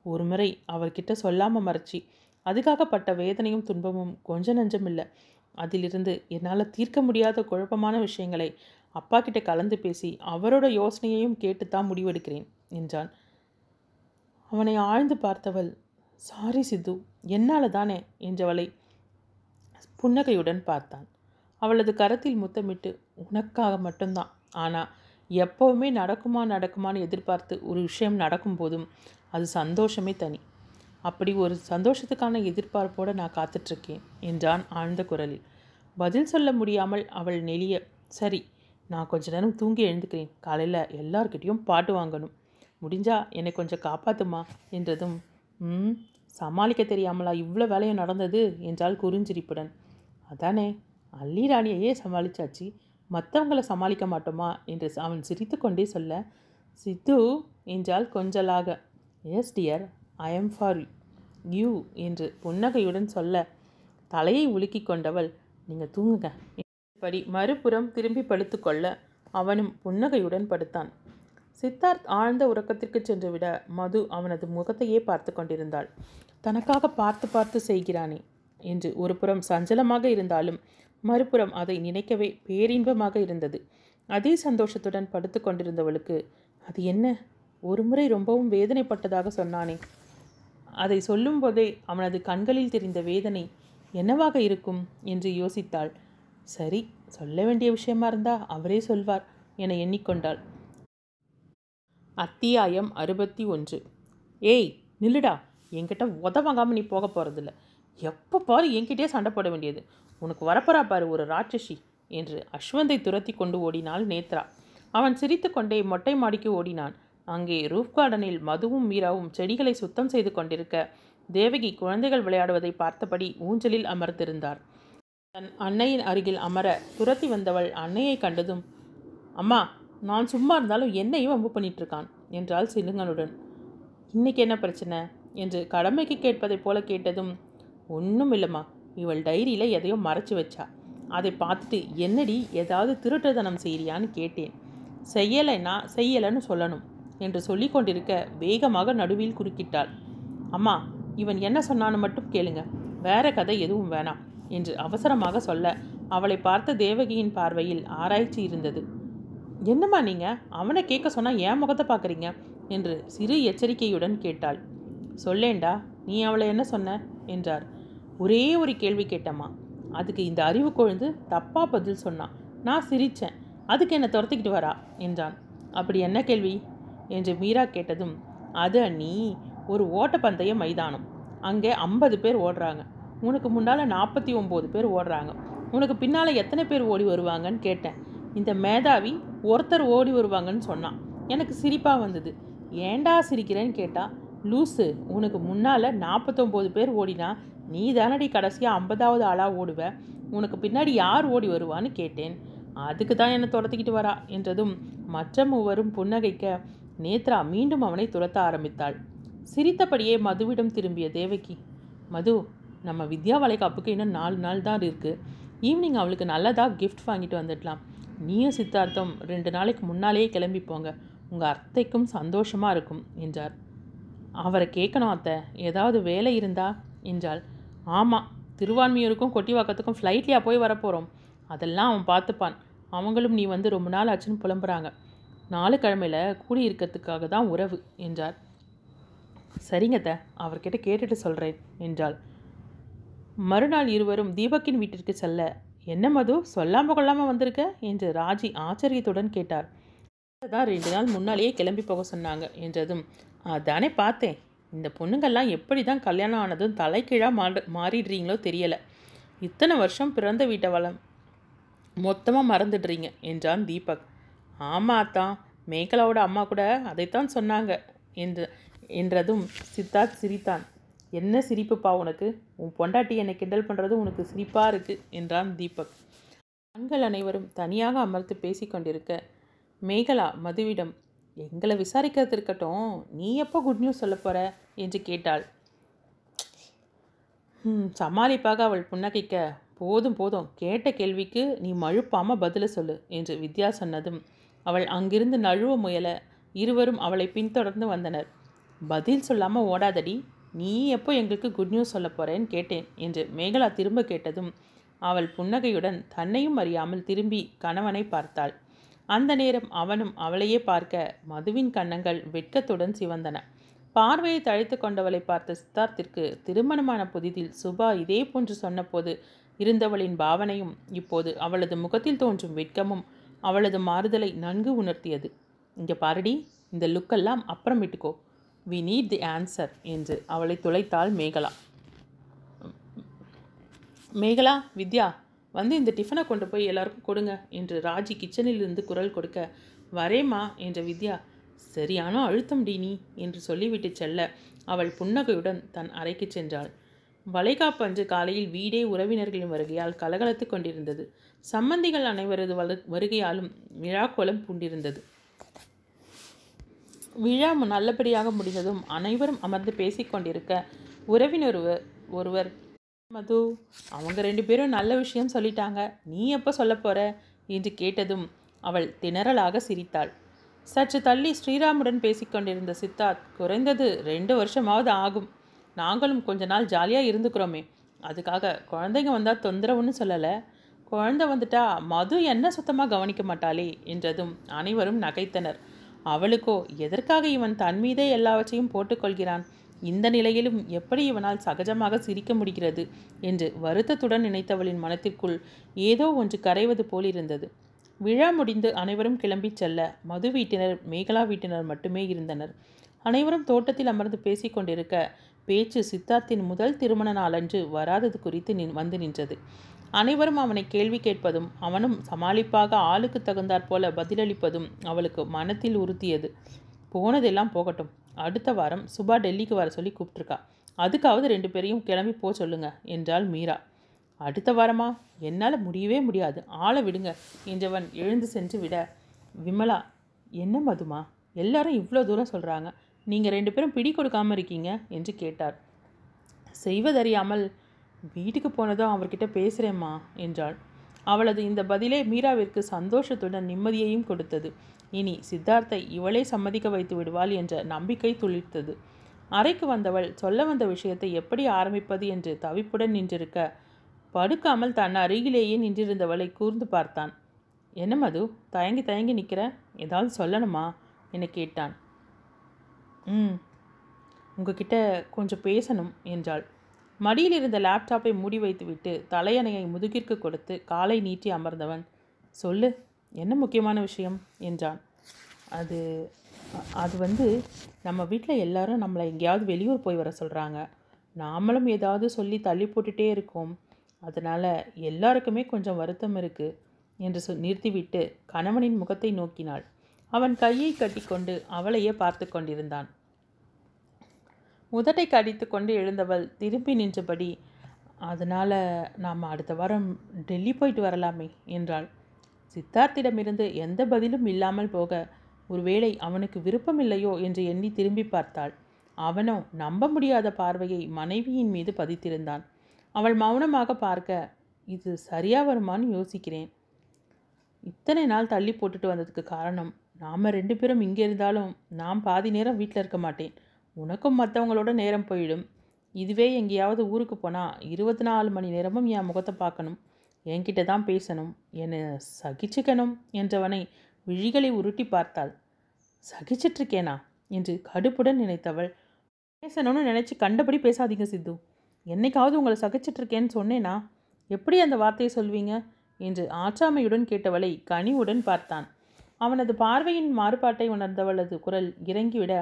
ஒரு முறை அவர்கிட்ட சொல்லாமல் மறைச்சி அதுக்காக பட்ட வேதனையும் துன்பமும் கொஞ்சம் நஞ்சம் இல்லை. அதிலிருந்து என்னால் தீர்க்க முடியாத குழப்பமான விஷயங்களை அப்பா கிட்ட கலந்து பேசி அவரோட யோசனையையும் கேட்டுத்தான் முடிவெடுக்கிறேன் என்றான். அவனை ஆழ்ந்து பார்த்தவள் சாரி சித்து என்னால் தானே? என்றவளை புன்னகையுடன் பார்த்தான். அவளது கரத்தில் முத்தமிட்டு உனக்காக மட்டும்தான். ஆனால் எப்போவுமே நடக்குமா நடக்குமான்னு எதிர்பார்த்து ஒரு விஷயம் நடக்கும்போதும் அது சந்தோஷமே தனி. அப்படி ஒரு சந்தோஷத்துக்கான எதிர்பார்ப்போடு நான் காத்துட்ருக்கேன் என்றான் ஆழ்ந்த குரலில். பதில் சொல்ல முடியாமல் அவள் நெளிய சரி நான் கொஞ்ச நேரம் தூங்கி எழுந்துக்கிறேன். காலையில் எல்லார்கிட்டேயும் பாட்டு வாங்கணும். முடிஞ்சா என்னை கொஞ்சம் காப்பாத்துமா? என்றதும் ம் சமாளிக்க தெரியாமலா? இவ்வளோ வேலையும் நடந்தது? என்றால் குறுஞ்சிரிப்புடன். அதானே அள்ளி ராணியையே சமாளிச்சாச்சு. மற்றவங்களை சமாளிக்க மாட்டோமா? என்று அவன் சிரித்துக்கொண்டே சொல்ல சித்து என்றால் கொஞ்சலாக. Yes dear I am for you என்று புன்னகையுடன் சொல்ல தலையை உலுக்கி கொண்டவள் நீங்கள் தூங்குங்க படி மறுபுறம் திரும்பி படுத்துக்கொள்ள அவனும் புன்னகையுடன் படுத்தான். சித்தார்த் ஆழ்ந்த உறக்கத்திற்கு சென்றுவிட மது அவனது முகத்தையே பார்த்து கொண்டிருந்தாள். தனக்காக பார்த்து பார்த்து செய்கிறானே என்று ஒரு புறம் சஞ்சலமாக இருந்தாலும் மறுபுறம் அதை நினைக்கவே பேரின்பமாக இருந்தது. அதே சந்தோஷத்துடன் படுத்து கொண்டிருந்தவளுக்கு அது என்ன? ஒரு முறை ரொம்பவும் வேதனைப்பட்டதாக சொன்னானே. அதை சொல்லும்போதே அவனது கண்களில் தெரிந்த வேதனை என்னவாக இருக்கும்? என்று யோசித்தாள். சரி சொல்ல வேண்டிய விஷயமா இருந்தா அவரே சொல்வார் என எண்ணிக்கொண்டாள். அத்தியாயம் அறுபத்தி ஒன்று. ஏய் நில்லுடா. என்கிட்ட உதவாங்காமல் நீ போக போகிறதில்ல எப்போ பாரு என்கிட்டயே சண்டை போட வேண்டியது. உனக்கு வரப்போறா பாரு ஒரு ராட்சசி என்று அஸ்வந்தை துரத்தி கொண்டு ஓடினாள் நேத்ரா. அவன் சிரித்துக்கொண்டே மொட்டை மாடிக்கு ஓடினான். அங்கே ரூஃப் கார்டனில் மதுவும் மீராவும் செடிகளை சுத்தம் செய்து கொண்டிருக்க தேவகி குழந்தைகள் விளையாடுவதை பார்த்தபடி ஊஞ்சலில் அமர்ந்திருந்தார். தன் அன்னையின் அருகில் அமர துரத்தி வந்தவள் அன்னையை கண்டதும் அம்மா நான் சும்மா இருந்தாலும் என்னையும் வம்பு பண்ணிட்டு இருக்கான் என்றாள் சிலுங்கனுடன் இன்னைக்கு என்ன பிரச்சனை? என்று கடமைக்கு கேட்பதைப் போல கேட்டதும் ஒன்றும் இல்லைம்மா இவள் டைரியில் எதையோ மறைச்சு வச்சா. அதை பார்த்துட்டு என்னடி ஏதாவது திருட்டுத்தனம் செய்கிறியான்னு கேட்டேன். செய்யலைன்னா செய்யலைன்னு சொல்லணும் என்று சொல்லி கொண்டிருக்க வேகமாக நடுவில் குறுக்கிட்டாள். அம்மா இவன் என்ன சொன்னான்னு மட்டும் கேளுங்க. வேற கதை எதுவும் வேணாம். என்று அவசரமாக சொல்ல அவளை பார்த்த தேவகியின் பார்வையில் ஆராய்ச்சி இருந்தது. என்னம்மா நீங்கள் அவனை கேட்க சொன்னால் ஏன் முகத்தை பார்க்குறீங்க? என்று சிறு எச்சரிக்கையுடன் கேட்டாள். சொல்லேண்டா நீ அவளை என்ன சொன்ன? என்றார். ஒரே ஒரு கேள்வி கேட்டம்மா. அதுக்கு இந்த அறிவு கொழுந்து தப்பாக பதில் சொன்னான் நான் சிரித்தேன் அதுக்கு என்னை துரத்திக்கிட்டு வரா? என்றான். அப்படி என்ன கேள்வி? என்று மீரா கேட்டதும் அது அண்ணி ஒரு ஓட்டப்பந்தய மைதானம். அங்கே ஐம்பது பேர் ஓடுறாங்க. உனக்கு முன்னால் நாற்பத்தி ஒம்பது பேர் ஓடுறாங்க. உனக்கு பின்னால் எத்தனை பேர் ஓடி வருவாங்கன்னு கேட்டேன். இந்த மேதாவி ஒருத்தர் ஓடி வருவாங்கன்னு சொன்னான். எனக்கு சிரிப்பாக வந்தது. ஏண்டா சிரிக்கிறேன்னு கேட்டா லூசு உனக்கு முன்னால் நாற்பத்தொம்போது பேர் ஓடினா நீ தானடி கடைசியாக ஐம்பதாவது ஆளாக ஓடுவ? உனக்கு பின்னாடி யார் ஓடி வருவான்னு கேட்டேன். அதுக்கு தான் என்னை துரத்திக்கிட்டு வரா என்றதும் மற்ற மூவரும் புன்னகைக்க நேத்ரா மீண்டும் அவனை துரத்த ஆரம்பித்தாள். சிரித்தபடியே மதுவிடம் திரும்பிய தேவகி மது நம்ம வித்யா வளைகாப்புக்கு இன்னும் நாலு நாள் தான் இருக்குது ஈவினிங் அவளுக்கு நல்லதாக கிஃப்ட் வாங்கிட்டு வந்துடலாம். நீயும் சித்தார்த்தம் ரெண்டு நாளைக்கு முன்னாலேயே கிளம்பி போங்க. உங்கள் அத்தைக்கும் சந்தோஷமாக இருக்கும் என்றார். அவரை கேட்கணும் அத்தை. ஏதாவது வேலை இருந்தா என்றாள். ஆமாம் திருவான்மியூருக்கும் கொட்டிவாக்கத்துக்கும் ஃப்ளைட்லையா போய் வரப்போகிறோம் அதெல்லாம் அவன் பார்த்துப்பான். அவங்களும் நீ வந்து ரொம்ப நாள் ஆச்சுன்னு புலம்புறாங்க. நாலு கிழமையில் கூடியிருக்கிறதுக்காக தான் உறவு என்றார். சரிங்க அத்தை. அவர்கிட்ட கேட்டுட்டு சொல்கிறேன் என்றாள். மறுநாள் இருவரும் தீபக்கின் வீட்டிற்கு செல்ல என்ன மது? சொல்லாம கொள்ளாமல் வந்திருக்க? என்று ராஜி ஆச்சரியத்துடன் கேட்டார். தான் ரெண்டு நாள் முன்னாலேயே கிளம்பி போக சொன்னாங்க என்றதும் அதானே பார்த்தேன். இந்த பொண்ணுங்கள்லாம் எப்படி தான் கல்யாணம் ஆனதும் தலைக்கீழாக மாறு மாறிடுறீங்களோ தெரியலை. இத்தனை வருஷம் பிறந்த வீட்டை வளம் மொத்தமாக மறந்துடுறீங்க என்றான் தீபக். ஆமா தான் மேகலாவோட அம்மா கூட அதைத்தான் சொன்னாங்க என்று என்றதும் சித்தார்த் சிரித்தான். என்ன சிரிப்புப்பா உனக்கு? உன் பொண்டாட்டி என்னை கிண்டல் பண்ணுறது உனக்கு சிரிப்பாக இருக்கு என்றான் தீபக். ஆண்கள் அனைவரும் தனியாக அமர்ந்து பேசிக்கொண்டிருக்க மேகலா மதுவிடம் எங்களை விசாரிக்கிறது இருக்கட்டும் நீ எப்போ குட் நியூஸ் சொல்ல போகிற என்று கேட்டாள். சமாளிப்பாக அவள் புன்னகைக்க போதும் போதும் கேட்ட கேள்விக்கு நீ மழுப்பாமல் பதில சொல்லு என்று வித்யா சொன்னதும் அவள் அங்கிருந்து நழுவ முயல இருவரும் அவளை பின்தொடர்ந்து வந்தனர். பதில் சொல்லாமல் ஓடாதடி. நீ எப்போ எங்களுக்கு குட் நியூஸ் சொல்ல போகிறேன்னு கேட்டேன் என்று மேகலா திரும்ப கேட்டதும் அவள் புன்னகையுடன் தன்னையும் அறியாமல் திரும்பி கணவனை பார்த்தாள். அந்த நேரம் அவனும் அவளையே பார்க்க மதுவின் கன்னங்கள் வெட்கத்துடன் சிவந்தன. பார்வையை தழைத்து கொண்டவளை பார்த்த சித்தார்த்திற்கு திருமணமான புதிதில் சுபா இதே போன்று சொன்னபோது இருந்தவளின் பாவனையும் இப்போது அவளது முகத்தில் தோன்றும் வெட்கமும் அவளது மாறுதலை நன்கு உணர்த்தியது. இங்கே பாரடி இந்த லுக்கெல்லாம் அப்புறம் விட்டுக்கோ. வி நீட் தி ஆன்சர் என்று அவளை துளைத்தாள் மேகலா. மேகலா வித்யா வந்து இந்த டிஃபனை கொண்டு போய் எல்லாருக்கும் கொடுங்க என்று ராஜி கிச்சனில் இருந்து குரல் கொடுக்க வரேம்மா என்ற வித்யா சரியான அழுத்தம் டி நீ என்று சொல்லிவிட்டு செல்ல அவள் புன்னகையுடன் தன் அறைக்கு சென்றாள். வளைகாப்பு அன்று காலையில் வீடே உறவினர்களின் வருகையால் கலகலத்து கொண்டிருந்தது. சம்பந்திகள் அனைவரது வருகையாலும் விழாக்கோலம் பூண்டிருந்தது. விழா நல்லபடியாக முடிந்ததும் அனைவரும் அமர்ந்து பேசிக்கொண்டிருக்க உறவினர் ஒருவர் ஒருவர் மது. அவங்க ரெண்டு பேரும் நல்ல விஷயம் சொல்லிட்டாங்க. நீ எப்போ சொல்ல போற? என்று கேட்டதும் அவள் திணறலாக சிரித்தாள். சற்று தள்ளி ஸ்ரீராமுடன் பேசிக்கொண்டிருந்த சித்தார்த் குறைந்தது ரெண்டு வருஷமாவது ஆகும். நாங்களும் கொஞ்ச நாள் ஜாலியாக இருந்துக்கிறோமே. அதுக்காக குழந்தைங்க வந்தால் தொந்தரவுன்னு சொல்லலை. குழந்தை வந்துட்டா மது என்ன சுத்தமாக கவனிக்க மாட்டாளே? என்றதும் அனைவரும் நகைத்தனர். அவளுக்கோ எதற்காக இவன் தன் மீதே எல்லாவற்றையும் போட்டுக்கொள்கிறான்? இந்த நிலையிலும் எப்படி இவனால் சகஜமாக சிரிக்க முடிகிறது? என்று வருத்தத்துடன் நினைத்தவளின் மனத்திற்குள் ஏதோ ஒன்று கரைவது போல் இருந்தது. விழா முடிந்து அனைவரும் கிளம்பிச் செல்ல மது வீட்டினர் மேகலா வீட்டினர் மட்டுமே இருந்தனர். அனைவரும் தோட்டத்தில் அமர்ந்து பேசிக்கொண்டிருக்க பேச்சு சித்தார்த்தின் முதல் திருமண நாளன்று வராதது குறித்து நின் வந்து நின்றது. அனைவரும் அவனை கேள்வி கேட்பதும் அவனும் சமாளிப்பாக ஆளுக்கு தகுந்தாற் போல பதிலளிப்பதும் அவளுக்கு மனத்தில் உறுத்தியது. போனதெல்லாம் போகட்டும். அடுத்த வாரம் சுபா டெல்லிக்கு வர சொல்லி கூப்பிட்ருக்கா அதுக்காவது ரெண்டு பேரையும் கிளம்பி போக சொல்லுங்க என்றாள் மீரா. அடுத்த வாரமா? என்னால் முடியவே முடியாது. ஆளை விடுங்க என்றவன் எழுந்து சென்று விட. விமலா என்ன மதுமா? எல்லாரும் இவ்வளோ தூரம் சொல்கிறாங்க நீங்கள் ரெண்டு பேரும் பிடி கொடுக்காமல் இருக்கீங்க? என்று கேட்டார். செய்வதறியாமல் வீட்டுக்கு போனதும் அவர்கிட்ட பேசுகிறேம்மா என்றாள். அவளது இந்த பதிலே மீராவிற்கு சந்தோஷத்துடன் நிம்மதியையும் கொடுத்தது. இனி சித்தார்த்தை இவளே சம்மதிக்க வைத்து விடுவாள் என்ற நம்பிக்கை துளிர்த்தது. அறைக்கு வந்தவள் சொல்ல வந்த விஷயத்தை எப்படி ஆரம்பிப்பது என்று தவிப்புடன் நின்றிருக்க படுக்காமல் தன் அருகிலேயே நின்றிருந்தவளை கூர்ந்து பார்த்தான். என்ன மது தயங்கி தயங்கி நிற்கிற ஏதாவது சொல்லணுமா? என கேட்டான். ம் உங்ககிட்ட கொஞ்சம் பேசணும் என்றாள். மடியில் இருந்த லேப்டாப்பை மூடி வைத்துவிட்டு தலையணையை முதுகிற்கு கொடுத்து காலை நீட்டி அமர்ந்தவன் சொல்லு என்ன முக்கியமான விஷயம்? என்றான். அது அது வந்து நம்ம வீட்டில் எல்லாரும் நம்மளை எங்கேயாவது வெளியூர் போய் வர சொல்கிறாங்க நாமளும் ஏதாவது சொல்லி தள்ளி போட்டுட்டே இருக்கோம். அதனால் எல்லாருக்குமே கொஞ்சம் வருத்தம் இருக்குது என்று சொ நிறுத்திவிட்டு கணவனின் முகத்தை நோக்கினாள். அவன் கையை கட்டிக்கொண்டு அவளையே பார்த்து கொண்டிருந்தான். உதட்டை கடித்து கொண்டு எழுந்தவள் திரும்பி நின்றபடி அதனால் நாம் அடுத்த வாரம் டெல்லி போயிட்டு வரலாமே என்றாள். சித்தார்த்திடமிருந்து எந்த பதிலும் இல்லாமல் போக ஒருவேளை அவனுக்கு விருப்பமில்லையோ என்று எண்ணி திரும்பி பார்த்தாள். அவனோ நம்ப முடியாத பார்வையை மனைவியின் மீது பதித்திருந்தான். அவள் மௌனமாக பார்க்க இது சரியா வருமான்னு யோசிக்கிறேன். இத்தனை நாள் தள்ளி போட்டுட்டு வந்ததுக்கு காரணம் நாம் ரெண்டு பேரும் இங்கே இருந்தாலும் நான் பாதி நேரம் வீட்டில் இருக்க மாட்டேன். உனக்கும் மற்றவங்களோட நேரம் போயிடும். இதுவே எங்கேயாவது ஊருக்கு போனால் இருபத்தி நாலு மணி நேரமும் என் முகத்தை பார்க்கணும். என்கிட்ட தான் பேசணும். என்னை சகிச்சுக்கணும் என்றவனை விழிகளை உருட்டி பார்த்தாள். சகிச்சிட்ருக்கேனா என்று கடுப்புடன் நினைத்தவள். பேசணும்னு நினச்சி கண்டபடி பேசாதீங்க சித்து. என்னைக்காவது உங்களை சகிச்சிட்ருக்கேன்னு சொன்னேனா? எப்படி அந்த வார்த்தையை சொல்வீங்க? என்று ஆற்றாமையுடன் கேட்டவளை கனிவுடன் பார்த்தான். அவனது பார்வையின் மாறுபாட்டை உணர்ந்தவளது குரல் இறங்கிவிட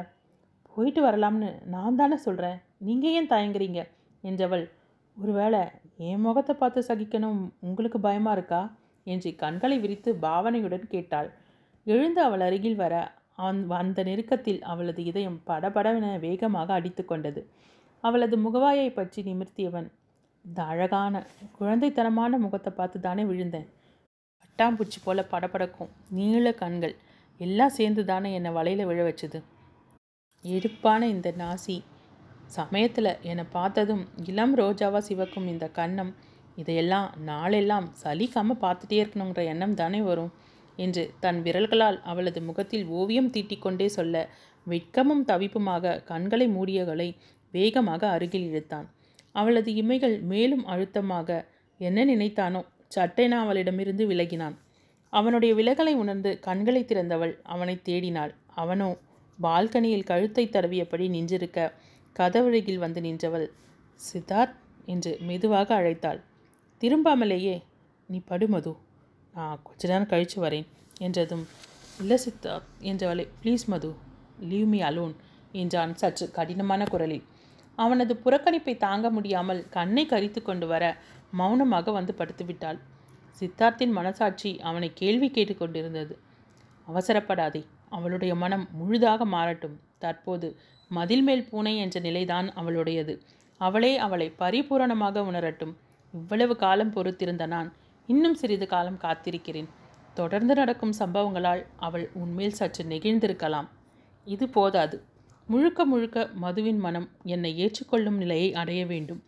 போயிட்டு வரலாம்னு நான் தானே சொல்கிறேன் நீங்கள் ஏன் தயங்குறீங்க? என்றவள் ஒருவேளை என் முகத்தை பார்த்து சகிக்கணும் உங்களுக்கு பயமாக இருக்கா? என்று கண்களை விரித்து பாவனையுடன் கேட்டாள். எழுந்து அவள் அருகில் வர அந்த நெருக்கத்தில் அவளது இதயம் படபடவென வேகமாக அடித்து கொண்டது. அவளது முகவாயை பற்றி நிமிர்த்தியவன் இந்த அழகான குழந்தைத்தனமான முகத்தை பார்த்து தானே விழுந்தேன். பட்டாம்பூச்சி போல படபடக்கும் நீள கண்கள் எல்லாம் சேர்ந்து தானே என்னை வலையில் விழ வச்சது. எடுப்பான இந்த நாசி. சமயத்தில் என்னை பார்த்ததும் இளம் ரோஜாவா சிவக்கும் இந்த கன்னம் இதையெல்லாம் நாளெல்லாம் சலிக்காமல் பார்த்துட்டே இருக்கணுங்கிற எண்ணம் தானே வரும் என்று தன் விரல்களால் அவளது முகத்தில் ஓவியம் தீட்டிக்கொண்டே சொல்ல வெட்கமும் தவிப்புமாக கண்களை மூடியவளை வேகமாக அருகில் இழுத்தான். அவளது இமைகள் மேலும் அழுத்தமாக என்ன நினைத்தானோ சட்டென அவளிடமிருந்து விலகினான். அவனுடைய விலகலை உணர்ந்து கண்களை திறந்தவள் அவனை தேடினாள். அவனோ பால்கனியில் கழுத்தை தடவியபடி நின்றிருக்க கதவழகில் வந்து நின்றவள் சித்தார்த் என்று மெதுவாக அழைத்தாள். திரும்பாமலேயே நீ படு மது. நான் கொஞ்ச நேரம் கழித்து வரேன் என்றதும் இல்லை Siddharth என்றவளை please Madhu. Leave me alone என்றான் சற்று கடினமான குரலில். அவனது புறக்கணிப்பை தாங்க முடியாமல் கண்ணை கரித்து கொண்டு வர மௌனமாக வந்து படுத்துவிட்டாள் சித்தார்த்தின் மனசாட்சி அவனை கேள்வி கேட்டுக்கொண்டிருந்தது அவசரப்படாதே. அவளுடைய மனம் முழுதாக மாறட்டும். தற்போது மதில் மேல் பூனை என்ற நிலைதான் அவளுடையது. அவளே அவளை பரிபூரணமாக உணரட்டும். இவ்வளவு காலம் பொறுத்திருந்த நான் இன்னும் சிறிது காலம் காத்திருக்கிறேன். தொடர்ந்து நடக்கும் சம்பவங்களால் அவள் உன்மேல் சற்று நெகிழ்ந்திருக்கலாம். இது போதாது. முழுக்க முழுக்க மதுவின் மனம் என்னை ஏற்றுக்கொள்ளும் நிலையை அடைய வேண்டும்.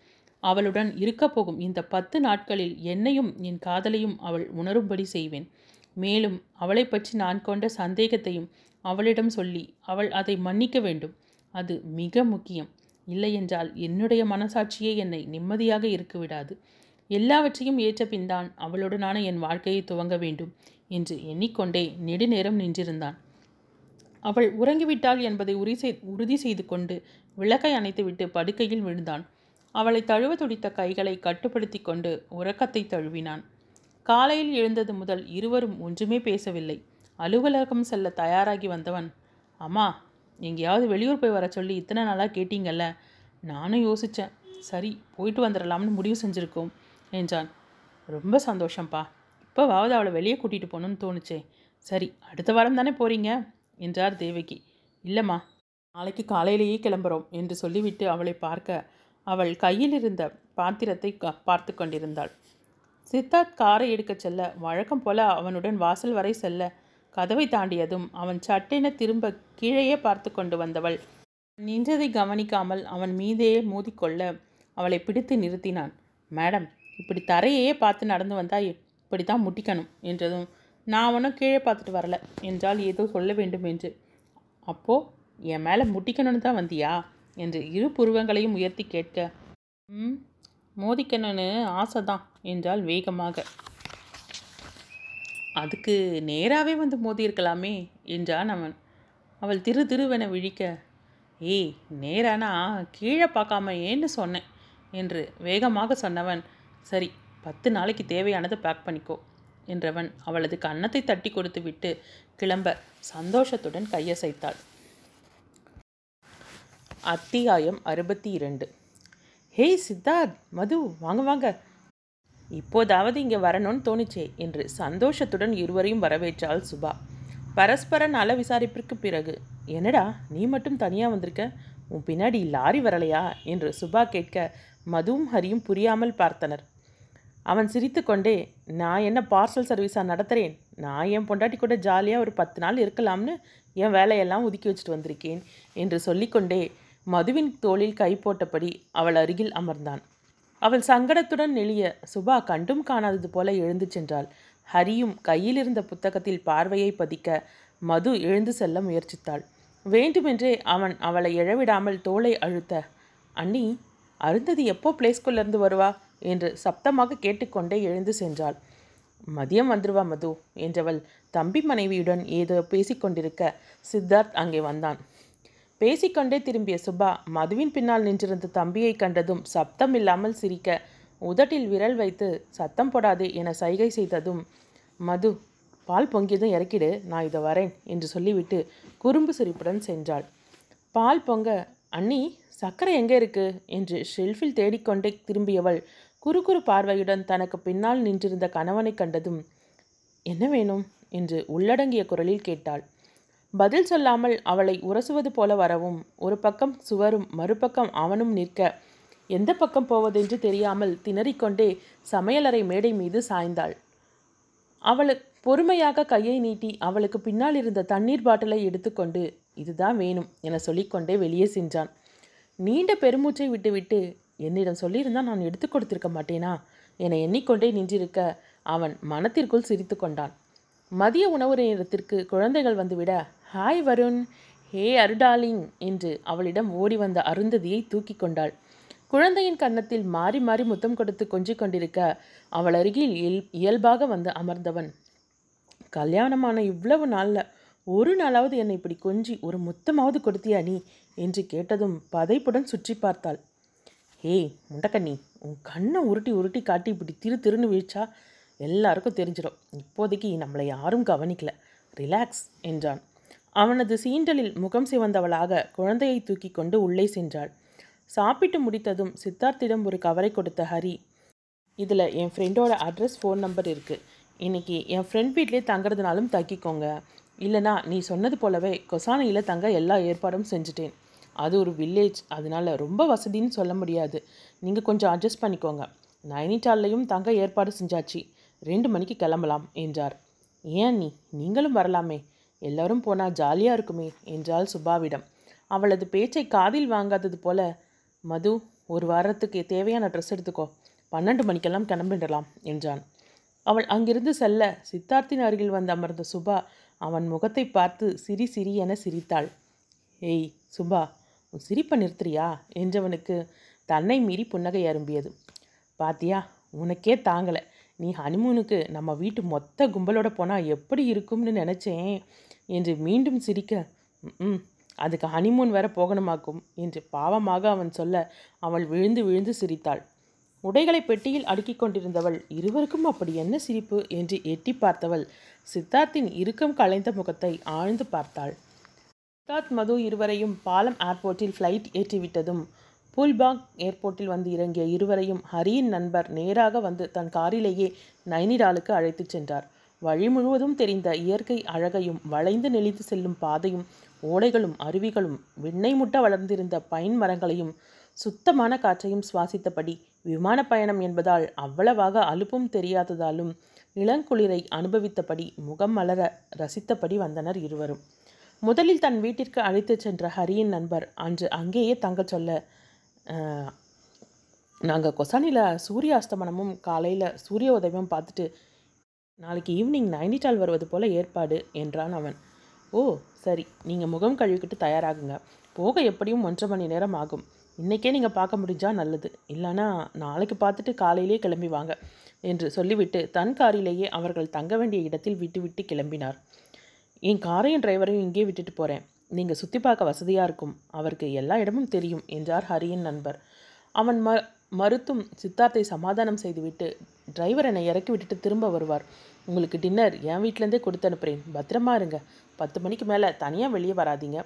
அவளுடன் இருக்கப்போகும் இந்த பத்து நாட்களில் என்னையும் என் காதலையும் அவள் உணரும்படி செய்வேன். மேலும் அவளை பற்றி நான் கொண்ட சந்தேகத்தையும் அவளிடம் சொல்லி அவள் அதை மன்னிக்க வேண்டும். அது மிக முக்கியம். இல்லையென்றால் என்னுடைய மனசாட்சியே என்னை நிம்மதியாக இருக்க விடாது எல்லாவற்றையும் ஏற்ற பின்தான் அவளுடனான என் வாழ்க்கையை துவங்க வேண்டும் என்று எண்ணிக்கொண்டே நெடுநேரம் நின்றிருந்தான். அவள் உறங்கிவிட்டாள் என்பதை உரி செய் உறுதி செய்து கொண்டு விளக்கை அணைத்துவிட்டு படுக்கையில் விழுந்தான். அவளை தழுவ துடித்த கைகளை கட்டுப்படுத்தி கொண்டு உறக்கத்தை தழுவினான். காலையில் எழுந்தது முதல் இருவரும் ஒன்றுமே பேசவில்லை. அலுவலகம் செல்ல தயாராகி வந்தவன் அம்மா எங்கேயாவது வெளியூர் போய் வர சொல்லி இத்தனை நாளாக கேட்டீங்கல்ல? நானும் யோசித்தேன் சரி போயிட்டு வந்துடலாம்னு முடிவு செஞ்சுருக்கோம் என்றான். ரொம்ப சந்தோஷம்ப்பா இப்போவாவது அவளை வெளியே கூட்டிகிட்டு போகணுன்னு தோணுச்சே. சரி அடுத்த வாரம் தானே போகிறீங்க என்றார் தேவகி. இல்லைம்மா நாளைக்கு காலையிலேயே கிளம்புறோம் என்று சொல்லிவிட்டு அவளை பார்க்க அவள் கையில் இருந்த பாத்திரத்தை க- பார்த்து கொண்டிருந்தாள். சித்தார்த் காரை எடுக்கச் செல்ல வழக்கம் போல அவனுடன் வாசல் வரை செல்ல கதவை தாண்டியதும் அவன் சட்டென திரும்ப கீழேயே பார்த்து கொண்டு வந்தவள். நின்றதை கவனிக்காமல் அவன் மீதே மோதிக்கொள்ள அவளை பிடித்து நிறுத்தினான். மேடம் இப்படி தரையையே பார்த்து நடந்து வந்தால் இப்படி தான் முட்டிக்கணும் என்றதும் நான் ஒன்றும் கீழே பார்த்துட்டு வரல என்றால் ஏதோ சொல்ல வேண்டும் என்று. அப்போ என் மேலே முட்டிக்கணும்னு தான் வந்தியா? என்று இரு புருவங்களையும் உயர்த்தி கேட்க ம் மோதிக்கணும்னு ஆசை தான். என்றால் வேகமாக. அதுக்கு நேராகவே வந்து மோதியிருக்கலாமே என்றான் அவன். அவள் திரு திருவென விழிக்க ஏய் நேரானா? கீழே பார்க்காம ஏன்னு சொன்னேன் என்று வேகமாக சொன்னவன். சரி பத்து நாளைக்கு தேவையானதை பேக் பண்ணிக்கோ என்றவன் அவளது கன்னத்தை தட்டி கொடுத்து விட்டு கிளம்ப சந்தோஷத்துடன் கையசைத்தாள். அத்தியாயம் அறுபத்தி இரண்டு. ஹேய் சித்தார்த் மது வாங்க வாங்க இப்போதாவது இங்கே வரணும்னு தோணுச்சே என்று சந்தோஷத்துடன் இருவரையும் வரவேற்றாள் சுபா. பரஸ்பர நல விசாரிப்பிற்கு பிறகு என்னடா நீ மட்டும் தனியாக வந்திருக்க? உன் பின்னாடி லாரி வரலையா? என்று சுபா கேட்க மதுவும் ஹரியும் புரியாமல் பார்த்தனர். அவன் சிரித்துக்கொண்டே நான் என்ன பார்சல் சர்வீஸாக நடத்துகிறேன் நான் என் பொண்டாட்டி கூட ஜாலியாக ஒரு பத்து நாள் இருக்கலாம்னு என் வேலையெல்லாம் ஒதுக்கி வச்சுட்டு வந்திருக்கேன் என்று சொல்லிக்கொண்டே மதுவின் தோளில் கை போட்டபடி அவள் அருகில் அமர்ந்தான். அவள் சங்கடத்துடன் நெளிய சுபா கண்டும் காணாதது போல எழுந்து சென்றாள். ஹரியும் கையில் இருந்த புத்தகத்தில் பார்வையை பதிக்க மது எழுந்து செல்ல முயற்சித்தாள். வேண்டுமென்றே அவன் அவளை எழவிடாமல் தோளை அழுத்த அண்ணி அருந்ததி எப்போ பிளேஸ்குள்ளேருந்து வருவா? என்று சப்தமாக கேட்டுக்கொண்டே எழுந்து சென்றாள். மதியம் வந்துருவா மது என்றவள் தம்பி மனைவியுடன் ஏதோ பேசிக்கொண்டிருக்க சித்தார்த் அங்கே வந்தான். பேசிக்கொண்டே திரும்பிய சுபா மதுவின் பின்னால் நின்றிருந்த தம்பியை கண்டதும் சப்தம் இல்லாமல் சிரிக்க உதட்டில் விரல் வைத்து சத்தம் போடாதே என சைகை செய்ததும் மது பால் பொங்கியதும் இறக்கிடு நான் இதை வரேன் என்று சொல்லிவிட்டு குறும்பு சிரிப்புடன் சென்றாள். பால் பொங்க அண்ணி சர்க்கரை எங்கே இருக்கு? என்று ஷெல்ஃபில் தேடிக்கொண்டே திரும்பியவள் குறுகுறு பார்வையுடன் தனக்கு பின்னால் நின்றிருந்த கணவனை கண்டதும் என்ன வேணும்? என்று உள்ளடங்கிய குரலில் கேட்டாள். பதில் சொல்லாமல் அவளை உரசுவது போல வரவும் ஒரு பக்கம் சுவரும் மறுபக்கம் அவனும் நிற்க எந்த பக்கம் போவதென்று தெரியாமல் திணறிக்கொண்டே சமையலறை மேடை மீது சாய்ந்தாள். அவளுக்கு பொறுமையாக கையை நீட்டி அவளுக்கு பின்னால் இருந்த தண்ணீர் பாட்டிலை எடுத்துக்கொண்டு இதுதான் வேணும் என சொல்லிக்கொண்டே வெளியே சென்றான். நீண்ட பெருமூச்சை விட்டுவிட்டு என்னிடம் சொல்லியிருந்தால் நான் எடுத்து கொடுத்திருக்க மாட்டேனா? என எண்ணிக்கொண்டே நின்றிருக்க அவன் மனத்திற்குள் சிரித்து கொண்டான். மதிய உணவு நேரத்திற்கு குழந்தைகள் வந்துவிட ஹாய் வருண். ஹே அருடாலிங் என்று அவளிடம் ஓடி வந்த அருந்ததியை தூக்கி கொண்டாள். குழந்தையின் கன்னத்தில் மாறி மாறி முத்தம் கொடுத்து கொஞ்சிக் கொண்டிருக்க அவள் அருகில் இயல் இயல்பாக வந்து அமர்ந்தவன். கல்யாணமான இவ்வளவு நாளில் ஒரு நாளாவது என்னை இப்படி கொஞ்சி ஒரு முத்தமாவது கொடுத்தியா நீ? என்று கேட்டதும் பதைப்புடன் சுற்றி பார்த்தாள். ஏய் முண்டக்கண்ணி உன் கண்ணை உருட்டி உருட்டி காட்டி இப்படி திரு திருன்னு வீழ்ச்சா? எல்லாருக்கும் தெரிஞ்சிடும் இப்போதைக்கு நம்மளை யாரும் கவனிக்கல. ரிலாக்ஸ் என்றான். அவனது சீண்டலில் முகம் சிவந்தவளாக குழந்தையை தூக்கி கொண்டு உள்ளே சென்றாள். சாப்பிட்டு முடித்ததும் சித்தார்த்திடம் ஒரு கவரை கொடுத்த ஹரி இதில் என் ஃப்ரெண்டோட அட்ரஸ் ஃபோன் நம்பர் இருக்குது இன்னைக்கு என் ஃப்ரெண்ட் வீட்லேயே தங்குறதுனாலும் தக்கிக்கோங்க. இல்லைனா நீ சொன்னது போலவே கொசானையில் தங்க எல்லா ஏற்பாடும் செஞ்சுட்டேன். அது ஒரு வில்லேஜ் அதனால ரொம்ப வசதின்னு சொல்ல முடியாது. நீங்கள் கொஞ்சம் அட்ஜஸ்ட் பண்ணிக்கோங்க. நைனிட்டால்லையும் தங்க ஏற்பாடு செஞ்சாச்சு. ரெண்டு மணிக்கு கிளம்பலாம் என்றார். ஏன் நீ நீங்களும் வரலாமே. எல்லாரும் போனால் ஜாலியாக இருக்குமே என்றாள் சுபாவிடம். அவளது பேச்சை காதில் வாங்காதது போல மது ஒரு வாரத்துக்கு தேவையான ட்ரெஸ் எடுத்துக்கோ. பன்னெண்டு மணிக்கெல்லாம் கிளம்பிடலாம் என்றான். அவள் அங்கிருந்து செல்ல சித்தார்த்தின் அருகில் வந்து அமர்ந்த சுபா அவன் முகத்தை பார்த்து சிரி சிரி என சிரித்தாள். ஏய் சுபா உன் சிரிப்பை நிறுத்துறியா? என்றவனுக்கு தன்னை மீறி புன்னகை அரும்பியது. பாத்தியா உனக்கே தாங்கலை. நீ ஹனிமூனுக்கு நம்ம வீட்டு மொத்த கும்பலோட போனால் எப்படி இருக்கும்னு நினச்சேன். என்று மீண்டும் சிரிக்க ம் அதுக்கு ஹனிமூன் வேற போகணுமாக்கும் என்று பாவமாக அவன் சொல்ல அவள் விழுந்து விழுந்து சிரித்தாள். உடைகளை பெட்டியில் அடுக்கிக் கொண்டிருந்தவள் இருவருக்கும் அப்படி என்ன சிரிப்பு? என்று எட்டி பார்த்தவள் சித்தார்த்தின் இறுக்கம் கலைந்த முகத்தை ஆழ்ந்து பார்த்தாள். சித்தார்த் மது இருவரையும் பாலம் ஏர்போர்ட்டில் ஃப்ளைட் ஏற்றிவிட்டதும் பூல்பாக் ஏர்போர்ட்டில் வந்து இறங்கிய இருவரையும் ஹரியின் நண்பர் நேராக வந்து தன் காரிலேயே நைனிடாலுக்கு அழைத்துச் சென்றார். வழி முழுவதும் தெரிந்த இயற்கை அழகையும் வளைந்து நெளிந்து செல்லும் பாதையும் ஓடைகளும் அருவிகளும் விண்ணை முட்ட வளர்ந்திருந்த பைன் மரங்களையும் சுத்தமான காற்றையும் சுவாசித்தபடி விமான பயணம் என்பதால் அவ்வளவாக அலுப்பும் தெரியாததாலும் இளங்குளிரை அனுபவித்தபடி முகம் மலர ரசித்தபடி வந்தனர் இருவரும். முதலில் தன் வீட்டிற்கு அழைத்துச் சென்ற ஹரியின் நண்பர் அன்று அங்கேயே தங்கச் சொல்ல நாங்கள் கொசானியில் சூரிய அஸ்தமனமும் காலையில் சூரிய உதவியும் பார்த்துட்டு நாளைக்கு ஈவினிங் நைனிட்டால் வருவது போல ஏற்பாடு என்றான் அவன். ஓ சரி நீங்கள் முகம் கழுவிக்கிட்டு தயாராகுங்க. போக எப்படியும் ஒன்றரை மணி நேரம் ஆகும். இன்றைக்கே நீங்கள் பார்க்க முடிஞ்சால் நல்லது. இல்லைனா நாளைக்கு பார்த்துட்டு காலையிலே கிளம்பி வாங்க என்று சொல்லிவிட்டு தன் காரிலேயே அவர்கள் தங்க வேண்டிய இடத்தில் விட்டுவிட்டு கிளம்பினார். என் காரையும் டிரைவரையும் இங்கே விட்டுட்டு போகிறேன் நீங்கள் சுற்றி பார்க்க வசதியாக இருக்கும். அவருக்கு எல்லா இடமும் தெரியும் என்றார் ஹரியின் நண்பர். அவன் ம மறுத்தும் சித்தார்த்தை சமாதானம் செய்துவிட்டு டிரைவர் என்னை இறக்கி விட்டுட்டு திரும்ப வருவார். உங்களுக்கு டின்னர் என் வீட்டிலேருந்தே கொடுத்து அனுப்புகிறேன் பத்திரமா இருங்க. பத்து மணிக்கு மேலே தனியாக வெளியே வராதீங்க.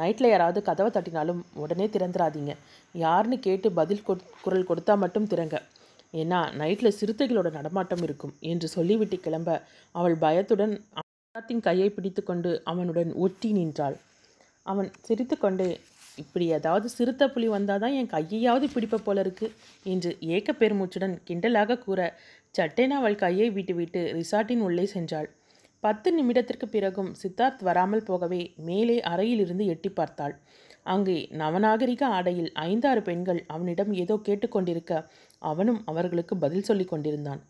நைட்டில் யாராவது கதவை தட்டினாலும் உடனே திறந்துடாதீங்க யாருன்னு கேட்டு பதில் குரல் கொடுத்தா மட்டும் திறங்க. ஏன்னா நைட்டில் சிறுத்தைகளோட நடமாட்டம் இருக்கும் என்று சொல்லிவிட்டு கிளம்ப அவள் பயத்துடன் சித்தார்த்தின் கையை பிடித்துக்கொண்டு அவனுடன் ஒட்டி நின்றாள். அவன் சிரித்துக்கொண்டே இப்படி ஏதாவது சிறுத்தை புலி வந்தால் தான் என் கையையாவது பிடிப்ப போல இருக்கு என்று ஏக்க பெருமூச்சுடன் கிண்டலாக கூற சட்டேனா அவள் கையை விட்டு விட்டு ரிசார்ட்டின் உள்ளே சென்றாள். பத்து நிமிடத்திற்கு பிறகும் சித்தார்த் வராமல் போகவே மேலே அறையிலிருந்து எட்டி பார்த்தாள். அங்கே நவநாகரிக ஆடையில் ஐந்தாறு பெண்கள் அவனிடம் ஏதோ கேட்டுக்கொண்டிருக்க அவனும் அவர்களுக்கு பதில் சொல்லி கொண்டிருந்தான்.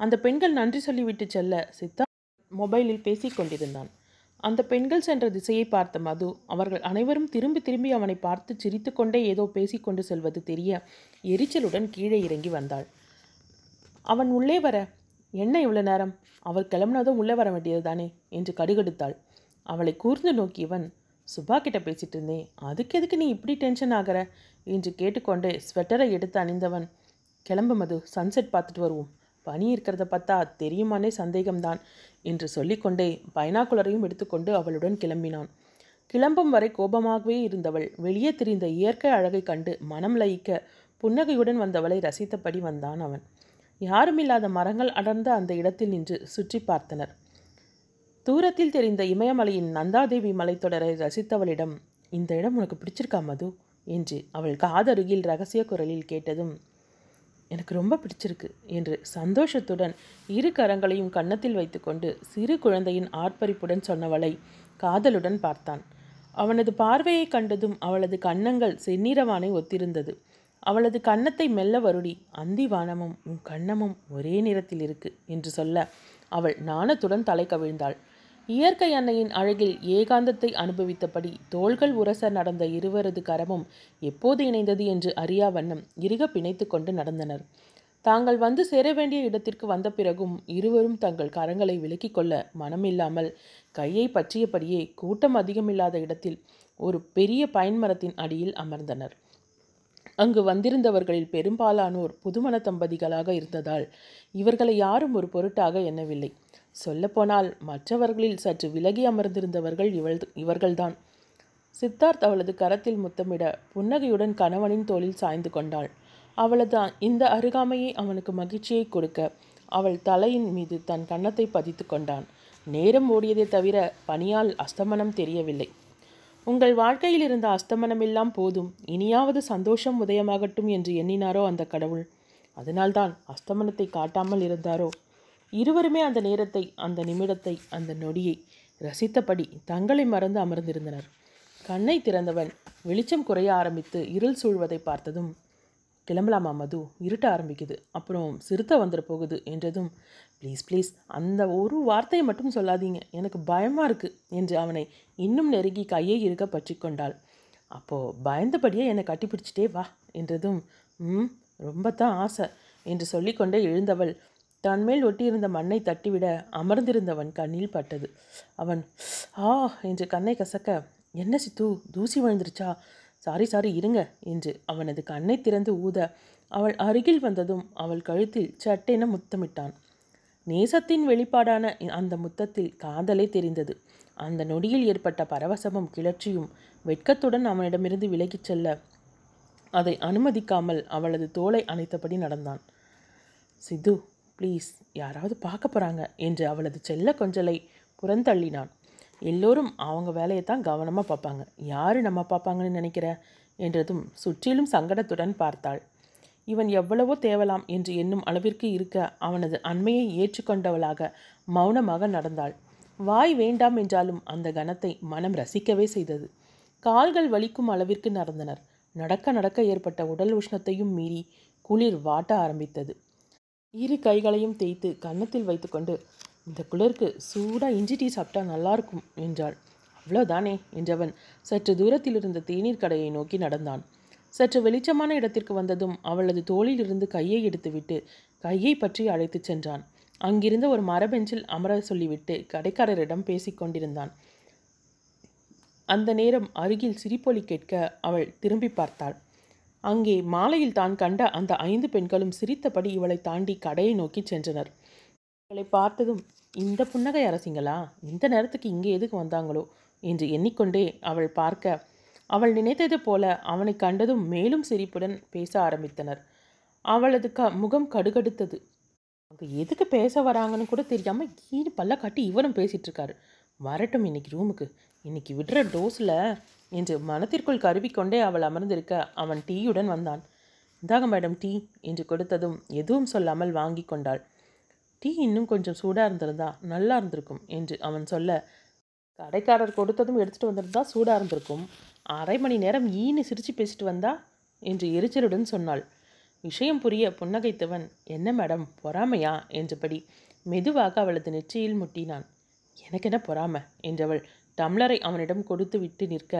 அந்த பெண்கள் நன்றி சொல்லிவிட்டு செல்ல சித்தார்த் மொபைலில் பேசிக் கொண்டிருந்தான். அந்த பெண்கள் சென்ற திசையை பார்த்த மது. அவர்கள் அனைவரும் திரும்பி திரும்பி அவனை பார்த்து சிரித்துக்கொண்டே ஏதோ பேசிக்கொண்டு செல்வது தெரிய எரிச்சலுடன் கீழே இறங்கி வந்தாள். அவன் உள்ளே வர. என்ன இவ்வளோ நேரம்? அவர் கிளம்புனதும் உள்ளே வர வேண்டியது தானே? என்று கடுகடுத்தாள். அவளை கூர்ந்து நோக்கியவன் சுபா கிட்ட பேசிட்டு இருந்தேன். அதுக்கு எதுக்கு நீ இப்படி டென்ஷன் ஆகிற? என்று கேட்டுக்கொண்டே ஸ்வெட்டரை எடுத்து அணிந்தவன் கிளம்பு மது. சன்செட் பார்த்துட்டு வருவோம். பனி இருக்கிறத பார்த்தா தெரியுமானே சந்தேகம்தான் என்று சொல்லிக்கொண்டே பைனாக்குலரையும் எடுத்துக்கொண்டு அவளுடன் கிளம்பினான். கிளம்பும் வரை கோபமாகவே இருந்தவள் வெளியே திரிந்த இயற்கை அழகை கண்டு மனம் லயிக்க புன்னகையுடன் வந்தவளை ரசித்தபடி வந்தான் அவன். யாருமில்லாத மரங்கள் அடர்ந்த அந்த இடத்தில் நின்று சுற்றி பார்த்தனர். தூரத்தில் தெரிந்த இமயமலையின் நந்தாதேவி மலைத்தொடரை ரசித்தவளிடம் இந்த இடம் உனக்கு பிடிச்சிருக்கா மது? என்று அவள் காதருகில் ரகசிய குரலில் கேட்டதும் எனக்கு ரொம்ப பிடிச்சிருக்கு என்று சந்தோஷத்துடன் இரு கரங்களையும் கன்னத்தில் வைத்துக்கொண்டு சிறு குழந்தையின் ஆர்ப்பரிப்புடன் சொன்னவளை காதலுடன் பார்த்தான். அவனது பார்வையை கண்டதும் அவளது கன்னங்கள் செந்நிறவானை ஒத்திருந்தது. அவளது கன்னத்தை மெல்ல வருடி அந்தி வானமும் உன் கண்ணமும் ஒரே நிறத்தில் இருக்கு என்று சொல்ல அவள் நாணத்துடன் தலை கவிழ்ந்தாள் இயற்கை அன்னையின் அழகில் ஏகாந்தத்தை அனுபவித்தபடி தோள்கள் உரச நடந்த இருவரது கரமும் எப்போது இணைந்தது என்று அறியா வண்ணம் இறுக பிணைத்து கொண்டு நடந்தனர். தாங்கள் வந்து சேர வேண்டிய இடத்திற்கு வந்த பிறகும் இருவரும் தங்கள் கரங்களை விலக்கிக் கொள்ள மனமில்லாமல் கையை பற்றியபடியே கூட்டம் அதிகமில்லாத இடத்தில் ஒரு பெரிய பைன் மரத்தின் அடியில் அமர்ந்தனர். அங்கு வந்திருந்தவர்களில் பெரும்பாலானோர் புதுமண தம்பதிகளாக இருந்ததால் இவர்களை யாரும் ஒரு பொருட்டாக எண்ணவில்லை. சொல்லப்போனால் மற்றவர்களில் சற்று விலகி அமர்ந்திருந்தவர்கள் இவள் இவர்கள்தான். சித்தார்த் அவளது கரத்தில் முத்தமிட புன்னகையுடன் கணவனின் தோளில் சாய்ந்து கொண்டாள். அவளது இந்த அருகாமையை அவனுக்கு மகிழ்ச்சியை கொடுக்க அவள் தலையின் மீது தன் கன்னத்தை பதித்து கொண்டான். நேரம் ஓடியதே தவிர பனியால் அஸ்தமனம் தெரியவில்லை. உங்கள் வாழ்க்கையில் இருந்த அஸ்தமனமெல்லாம் போதும். இனியாவது சந்தோஷம் உதயமாகட்டும் என்று எண்ணினாரோ அந்த கடவுள்? அதனால்தான் அஸ்தமனத்தை காட்டாமல் இருந்தாரோ? இருவருமே அந்த நேரத்தை அந்த நிமிடத்தை அந்த நொடியை ரசித்தபடி தங்களை மறந்து அமர்ந்திருந்தனர். கண்ணை திறந்தவன் வெளிச்சம் குறைய ஆரம்பித்து இருள் சூழ்வதை பார்த்ததும் கிளம்பலாமா மது? இருட்ட ஆரம்பிக்குது. அப்புறம் சிறுத்தை வந்துட போகுது என்றதும் ப்ளீஸ் ப்ளீஸ் அந்த ஒரு வார்த்தையை மட்டும் சொல்லாதீங்க. எனக்கு பயமாக இருக்குது என்று அவனை இன்னும் நெருங்கி கையை இருக்க பற்றி கொண்டாள். அப்போது பயந்தபடியே என்னை கட்டிப்பிடிச்சிட்டே வா என்றதும் ம் ரொம்ப தான் ஆசை என்று சொல்லிக்கொண்டே எழுந்தவள் தன்மேல் ஒட்டியிருந்த மண்ணை தட்டிவிட அமர்ந்திருந்தவன் கண்ணில் பட்டது. அவன் ஆ என்று கண்ணை கசக்க என்ன சித்து தூசி விழுந்துருச்சா? சாரி சாரி இருங்க என்று அவனது கண்ணை திறந்து ஊத அவள் அருகில் வந்ததும் அவள் கழுத்தில் சட்டென முத்தமிட்டான். நேசத்தின் வெளிப்பாடான அந்த முத்தத்தில் காதலே தெரிந்தது. அந்த நொடியில் ஏற்பட்ட பரவசமும் கிளர்ச்சியும் வெட்கத்துடன் அவனிடமிருந்து விலகிச் செல்ல அதை அனுமதிக்காமல் அவளது தோலை அணைத்தபடி நடந்தான். சிது ப்ளீஸ் யாராவது பார்க்க போகிறாங்க என்று அவளது செல்ல கொஞ்சலை புறந்தள்ளினான். எல்லோரும் அவங்க வேலையை தான் கவனமாக பார்ப்பாங்க. யார் நம்ம பார்ப்பாங்கன்னு நினைக்கிற? என்றதும் சுற்றிலும் சங்கடத்துடன் பார்த்தாள். இவன் எவ்வளவோ தேவலாம் என்று எண்ணும் அளவிற்கு இருக்க அவனது அண்மையை ஏற்றுக்கொண்டவளாக மௌனமாக நடந்தாள். வாய் வேண்டாம் என்றாலும் அந்த கணத்தை மனம் ரசிக்கவே செய்தது. கால்கள் வலிக்கும் அளவிற்கு நடந்தனர். நடக்க நடக்க ஏற்பட்ட உடல் உஷ்ணத்தையும் மீறி குளிர் வாட்ட ஆரம்பித்தது. இரு கைகளையும் தேய்த்து கன்னத்தில் வைத்துக்கொண்டு இந்த குளிருக்கு சூடாக இஞ்சி டீ சாப்பிட்டா நல்லாயிருக்கும் என்றாள். அவ்வளோதானே என்றவன் சற்று தூரத்தில் இருந்த தேநீர் கடையை நோக்கி நடந்தான். சற்று வெளிச்சமான இடத்திற்கு வந்ததும் அவளது தோளிலிருந்து கையை எடுத்துவிட்டு கையை பற்றி அழைத்துச் சென்றான். அங்கிருந்த ஒரு மரபெஞ்சில் அமர சொல்லிவிட்டு கடைக்காரரிடம் பேசிக் கொண்டிருந்தான். அந்த நேரம் அருகில் சிரிப்பொலி கேட்க அவள் திரும்பி பார்த்தாள். அங்கே மாலையில் தான் கண்ட அந்த ஐந்து பெண்களும் சிரித்தபடி இவளை தாண்டி கடையை நோக்கி சென்றனர். இவளை பார்த்ததும் இந்த புன்னகை அரசிங்களா? இந்த நேரத்துக்கு இங்கே எதுக்கு வந்தாங்களோ? என்று எண்ணிக்கொண்டே அவள் பார்க்க அவள் நினைத்தது போல அவனை கண்டதும் மேலும் சிரிப்புடன் பேச ஆரம்பித்தனர். அவளது க முகம் கடுகடுத்தது. அங்கே எதுக்கு பேச வராங்கன்னு கூட தெரியாமல் ஈடு பல்ல காட்டி இவரும் பேசிகிட்டு இருக்காரு வரட்டும் இன்னைக்கு ரூமுக்கு. இன்னைக்கு விடுற டோஸில் என்று மனத்திற்குள் கருவிக்கொண்டே அவள் அமர்ந்திருக்க அவன் டீயுடன் வந்தான். இதாக மேடம் டீ என்று கொடுத்ததும் எதுவும் சொல்லாமல் வாங்கி கொண்டாள். டீ இன்னும் கொஞ்சம் சூடாக இருந்திருந்தா நல்லா இருந்திருக்கும் என்று அவன் சொல்ல கடைக்காரர் கொடுத்ததும் எடுத்துகிட்டு வந்திருந்தா சூடாக இருந்திருக்கும். அரை மணி நேரம் ஈனு சிரித்து பேசிட்டு வந்தா என்று எரிச்சலுடன் சொன்னாள். விஷயம் புரிய புன்னகைத்தவன் என்ன மேடம் பொறாமையா? என்றபடி மெதுவாக அவளது நெற்றியில் முட்டினான். எனக்கு என்ன பொறாமை? என்றவள் டம்ளரை அவனிடம் கொடுத்து விட்டு நிற்க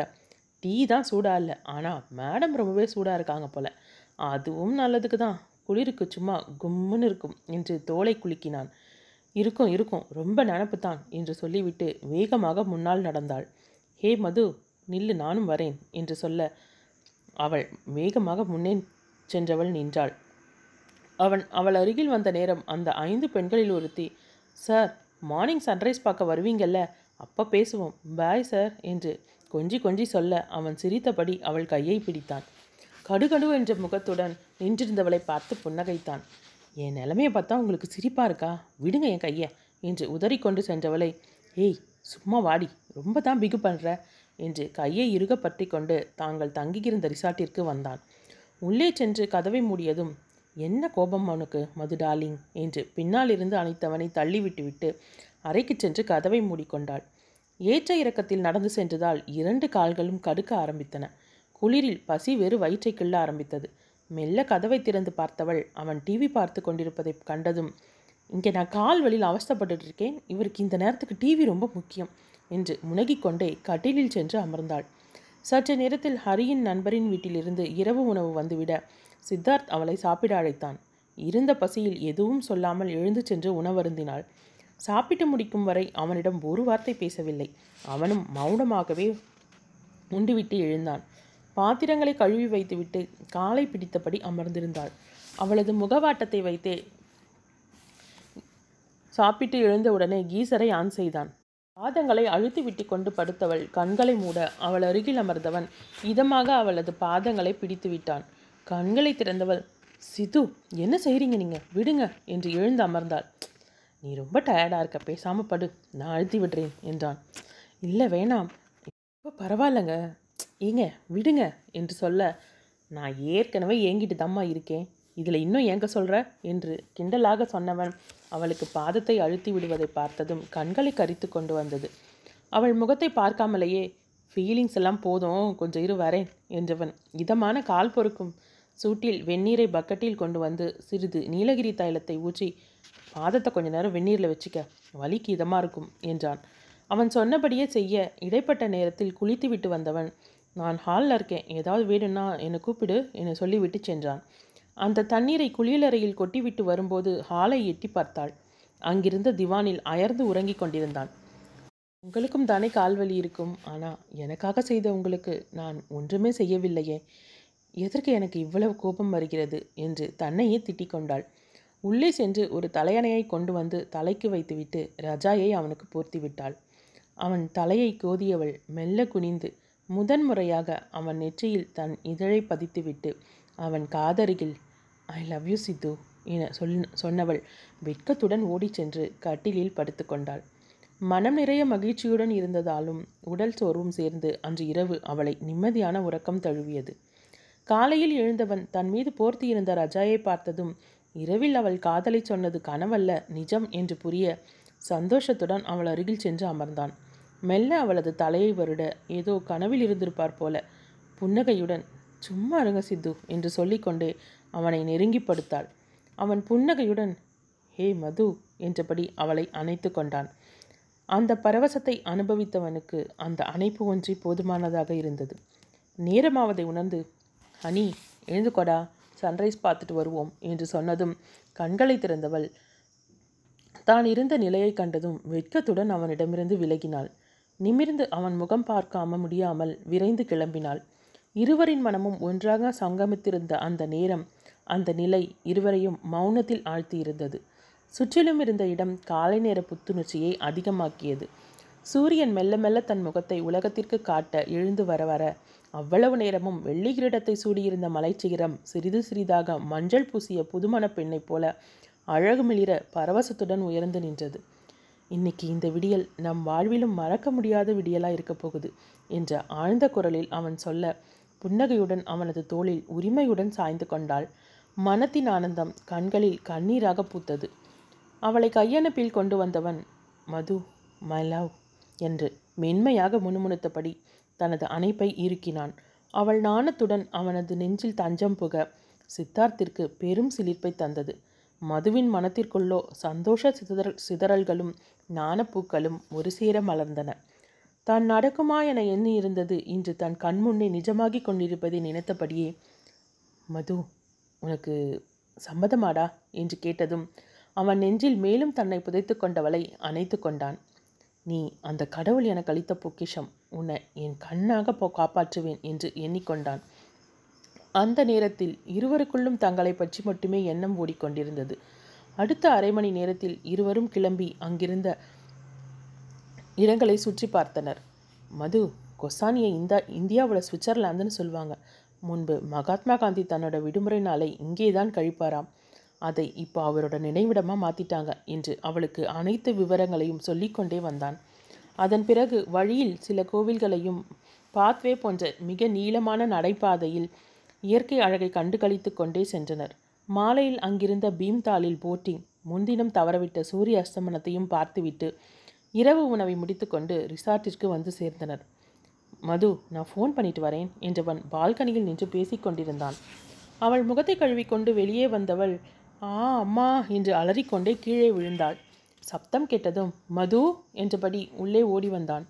டீ தான் சூடாக இல்லை ஆனால் மேடம் ரொம்பவே சூடாக இருக்காங்க போல. அதுவும் நல்லதுக்கு தான். குளிருக்கு சும்மா கும்முன்னு இருக்கும் என்று தோலை குலுக்கினான். இருக்கும் இருக்கும். ரொம்ப நினப்பு தான் என்று சொல்லிவிட்டு வேகமாக முன்னால் நடந்தாள். ஹே மது நில்லு நானும் வரேன் என்று சொல்ல அவள் வேகமாக முன்னே சென்றவள் நின்றாள். அவன் அவள் அருகில் வந்த நேரம் அந்த ஐந்து பெண்களில் ஒருத்தி சார் மார்னிங் சன்ரைஸ் பார்க்க வருவீங்கல்ல அப்போ பேசுவோம். பாய் சார் என்று கொஞ்சி கொஞ்சி சொல்ல அவன் சிரித்தபடி அவள் கையை பிடித்தான். கடுகடு என்ற முகத்துடன் நின்றிருந்தவளை பார்த்து புன்னகைத்தான். என் நிலமையை பார்த்தா உங்களுக்கு சிரிப்பாக இருக்கா? விடுங்க என் கையை என்று உதறிக்கொண்டு சென்றவளை. ஏய் சும்மா வாடி ரொம்ப தான் பிகு பண்ணுற என்று கையை இறுக பற்றி கொண்டு தாங்கள் தங்கியிருந்த ரிசார்ட்டிற்கு வந்தான். உள்ளே சென்று கதவை மூடியதும் என்ன கோபம் அவனுக்கு மது டார்லிங்? என்று பின்னால் இருந்து அணைத்தவனை தள்ளிவிட்டுவிட்டு அறைக்கு சென்று கதவை மூடிக்கொண்டாள். ஏற்ற இறக்கத்தில் நடந்து சென்றதால் இரண்டு கால்களும் கடுக்க ஆரம்பித்தன. குளிரில் பசி வெறு வயிற்றை கிள்ள ஆரம்பித்தது. மெல்ல கதவை திறந்து பார்த்தவள் அவன் டிவி பார்த்து கொண்டிருப்பதை கண்டதும் இங்கே நான் கால் வழியில் அவஸ்தப்பட்டு இருக்கேன். இவருக்கு இந்த நேரத்துக்கு டிவி ரொம்ப முக்கியம் என்று முனகிக்கொண்டே கட்டிலில் சென்று அமர்ந்தாள். சற்று நேரத்தில் ஹரியின் நண்பரின் வீட்டிலிருந்து இரவு உணவு வந்துவிட சித்தார்த் அவளை சாப்பிட அழைத்தான். இருந்த பசியில் எதுவும் சொல்லாமல் எழுந்து சென்று உணவருந்தினாள். சாப்பிட்டு முடிக்கும் வரை அவனிடம் ஒரு வார்த்தை பேசவில்லை. அவனும் மௌனமாகவே உண்டுவிட்டு எழுந்தான். பாத்திரங்களை கழுவி வைத்துவிட்டு காலை பிடித்தபடி அமர்ந்திருந்தாள். அவளது முகவாட்டத்தை வைத்தே சாப்பிட்டு எழுந்தவுடனே கீசரை ஆன் செய்தான். பாதங்களை அழுத்தி விட்டு கொண்டு படுத்தவள் கண்களை மூட அவள் அருகில் அமர்ந்தவன் இதமாக அவளது பாதங்களை பிடித்து விட்டான். கண்களை திறந்தவள் சிது என்ன செய்கிறீங்க நீங்கள் விடுங்க என்று எழுந்து அமர்ந்தாள். நீ ரொம்ப டயர்டாக இருக்க பேசாமல் படு நான் அழுத்தி விடுறேன் என்றான். இல்லை வேணாம். இப்போ பரவாயில்லைங்க. ஏங்க விடுங்க என்று சொல்ல நான் ஏற்கனவே ஏங்கிட்டு தம்மா இருக்கேன். இதில் இன்னும் ஏங்க சொல்கிற என்று கிண்டலாக சொன்னவன் அவளுக்கு பாதத்தை அழுத்தி விடுவதை பார்த்ததும் கண்களை கரித்து கொண்டு வந்தது. அவள் முகத்தை பார்க்காமலேயே ஃபீலிங்ஸ் எல்லாம் போதும் கொஞ்சம் இரு வரேன் என்றவன் இதமான கால் பொறுக்கும் சூட்டில் வெந்நீரை பக்கெட்டில் கொண்டு வந்து சிறிது நீலகிரி தைலத்தை ஊற்றி பாதத்தை கொஞ்ச நேரம் வெந்நீரில் வச்சுக்க வலிக்கு இதமாக இருக்கும் என்றான். அவன் சொன்னபடியே செய்ய இடைப்பட்ட நேரத்தில் குளித்து விட்டு வந்தவன் நான் ஹாலில் இருக்கேன். ஏதாவது வேணும்னா என்னை கூப்பிடு. என்னை சொல்லிவிட்டு சென்றான். அந்த தண்ணீரை குளியலறையில் கொட்டிவிட்டு வரும்போது ஹாலை எட்டி பார்த்தாள். அங்கிருந்த திவானில் அயர்ந்து உறங்கிக் கொண்டிருந்தான். உங்களுக்கும் தானே கால்வலி இருக்கும். ஆனால் எனக்காக செய்த உங்களுக்கு நான் ஒன்றுமே செய்யவில்லையே. எதற்கு எனக்கு இவ்வளவு கோபம் வருகிறது? என்று தன்னையே திட்டிக் கொண்டாள். உள்ளே சென்று ஒரு தலையணையை கொண்டு வந்து தலைக்கு வைத்துவிட்டு ரஜாயை அவனுக்கு போர்த்தி விட்டாள். அவன் தலையை கோதியவள் மெல்ல குனிந்து முதன்முறையாக அவன் நெற்றியில் தன் இதழை பதித்துவிட்டு அவன் காதருகில் ஐ லவ் யூ சித்து என சொல் சொன்னவள் வெட்கத்துடன் ஓடிச் சென்று கட்டிலில் படுத்துக்கொண்டாள் மனம் நிறைய மகிழ்ச்சியுடன் இருந்ததாலும் உடல் சோர்வும் சேர்ந்து அன்று இரவு அவளை நிம்மதியான உறக்கம் தழுவியது. காலையில் எழுந்தவன் தன் மீது போர்த்தியிருந்த ரஜாயை பார்த்ததும் இரவில் அவள் காதலை சொன்னது கனவல்ல நிஜம் என்று புரிய சந்தோஷத்துடன் அவள் அருகில் சென்று அமர்ந்தான். மெல்ல அவளது தலையை வருட ஏதோ கனவில் இருந்திருப்பார் போல. புன்னகையுடன் சும்மா இருங்க சித்து என்று சொல்லிக்கொண்டே அவனை நெருங்கி படுத்தாள். அவன் புன்னகையுடன் ஹே மது என்றபடி அவளை அணைத்து கொண்டான். அந்த பரவசத்தை அனுபவித்தவனுக்கு அந்த அணைப்பு ஒன்றி போதுமானதாக இருந்தது. நேரமாவதை உணர்ந்து ஹனி எழுந்துக்கொடா சன்ரைஸ் பார்த்துட்டு வருவோம் என்று சொன்னதும் கண்களை திறந்தவள் தான் இருந்த நிலையை கண்டதும் வெட்கத்துடன் அவனிடமிருந்து விலகினாள். நிமிர்ந்து அவன் முகம் பார்க்காம முடியாமல் விரைந்து கிளம்பினாள். இருவரின் மனமும் ஒன்றாக சங்கமித்திருந்த அந்த நேரம் அந்த நிலை இருவரையும் மௌனத்தில் ஆழ்த்தியிருந்தது. சுற்றிலும் இருந்த இடம் காலை நேர புத்துணர்ச்சியை அதிகமாக்கியது. சூரியன் மெல்ல மெல்ல தன் முகத்தை உலகத்திற்கு காட்ட எழுந்து வர வர அவ்வளவு நேரமும் வெள்ளி கிரீடத்தை சூடியிருந்த மலைச்சிகரம் சிறிது சிறிதாக மஞ்சள் பூசிய புதுமண பெண்ணைப் போல அழகுமிளிர பரவசத்துடன் உயர்ந்து நின்றது. இன்னைக்கு இந்த விடியல் நம் வாழ்விலும் மறக்க முடியாத விடியலாக இருக்கப் போகுது என்ற ஆழ்ந்த குரலில் அவன் சொல்ல புன்னகையுடன் அவனது தோளில் உரிமையுடன் சாய்ந்து கொண்டாள். மனத்தின் ஆனந்தம் கண்களில் கண்ணீராக பூத்தது. அவளை கையனுப்பில் கொண்டு வந்தவன் மது மை லவ் என்று மென்மையாக முணுமுணுத்தபடி தனது அணைப்பை இறுக்கினான். அவள் நாணத்துடன் அவனது நெஞ்சில் தஞ்சம் புக சித்தார்த்திற்கு பெரும் சிலிர்ப்பை தந்தது. மதுவின் மனத்திற்குள்ளோ சந்தோஷ சிதறல் சிதறல்களும் ஞானப்பூக்களும் ஒரு சேர மலர்ந்தன. தான் நடக்குமா என எண்ணி இருந்தது இன்று தன் கண்முன்னே நிஜமாகிக் கொண்டிருப்பதை நினைத்தபடியே மது உனக்கு சம்மதமாடா? என்று கேட்டதும் அவன் நெஞ்சில் மேலும் தன்னை புதைத்து கொண்டவளை அணைத்து கொண்டான். நீ அந்த கடவுள் எனக்கு அளித்த பொக்கிஷம் உன்னை என் கண்ணாக போ காப்பாற்றுவேன் என்று எண்ணிக்கொண்டான் அந்த நேரத்தில் இருவருக்குள்ளும் தங்களை பற்றி மட்டுமே எண்ணம் ஓடிக்கொண்டிருந்தது. அடுத்த அரை மணி நேரத்தில் இருவரும் கிளம்பி அங்கிருந்த இடங்களை சுற்றி பார்த்தனர். மது கொசானியை இந்த இந்தியாவோட சுவிட்சர்லாந்துன்னு சொல்லுவாங்க. முன்பு மகாத்மா காந்தி தன்னோட விடுமுறை நாளை இங்கே தான் கழிப்பாராம். அதை இப்போ அவரோட நினைவிடமாக மாற்றிட்டாங்க என்று அவளுக்கு அனைத்து விவரங்களையும் சொல்லிக்கொண்டே வந்தான். அதன் பிறகு வழியில் சில கோவில்களையும் பாத்வே போன்ற மிக நீளமான நடைபாதையில் இயற்கை அழகை கண்டு கொண்டே சென்றனர். மாலையில் அங்கிருந்த பீம்தாலில் போட்டிங் முன்தினம் தவறவிட்ட சூரிய அஸ்தமனத்தையும் பார்த்துவிட்டு இரவு உணவை முடித்துக்கொண்டு ரிசார்ட்டிற்கு வந்து சேர்ந்தனர் மது நான் ஃபோன் பண்ணிட்டு வரேன் என்றவன் பால்கனியில் நின்று பேசிக்கொண்டிருந்தான் அவள் முகத்தை கழுவிக்கொண்டு வெளியே வந்தவள் ஆ அம்மா என்று அலறிக்கொண்டே கீழே விழுந்தாள். சப்தம் கேட்டதும் மது என்றபடி உள்ளே ஓடி வந்தான்.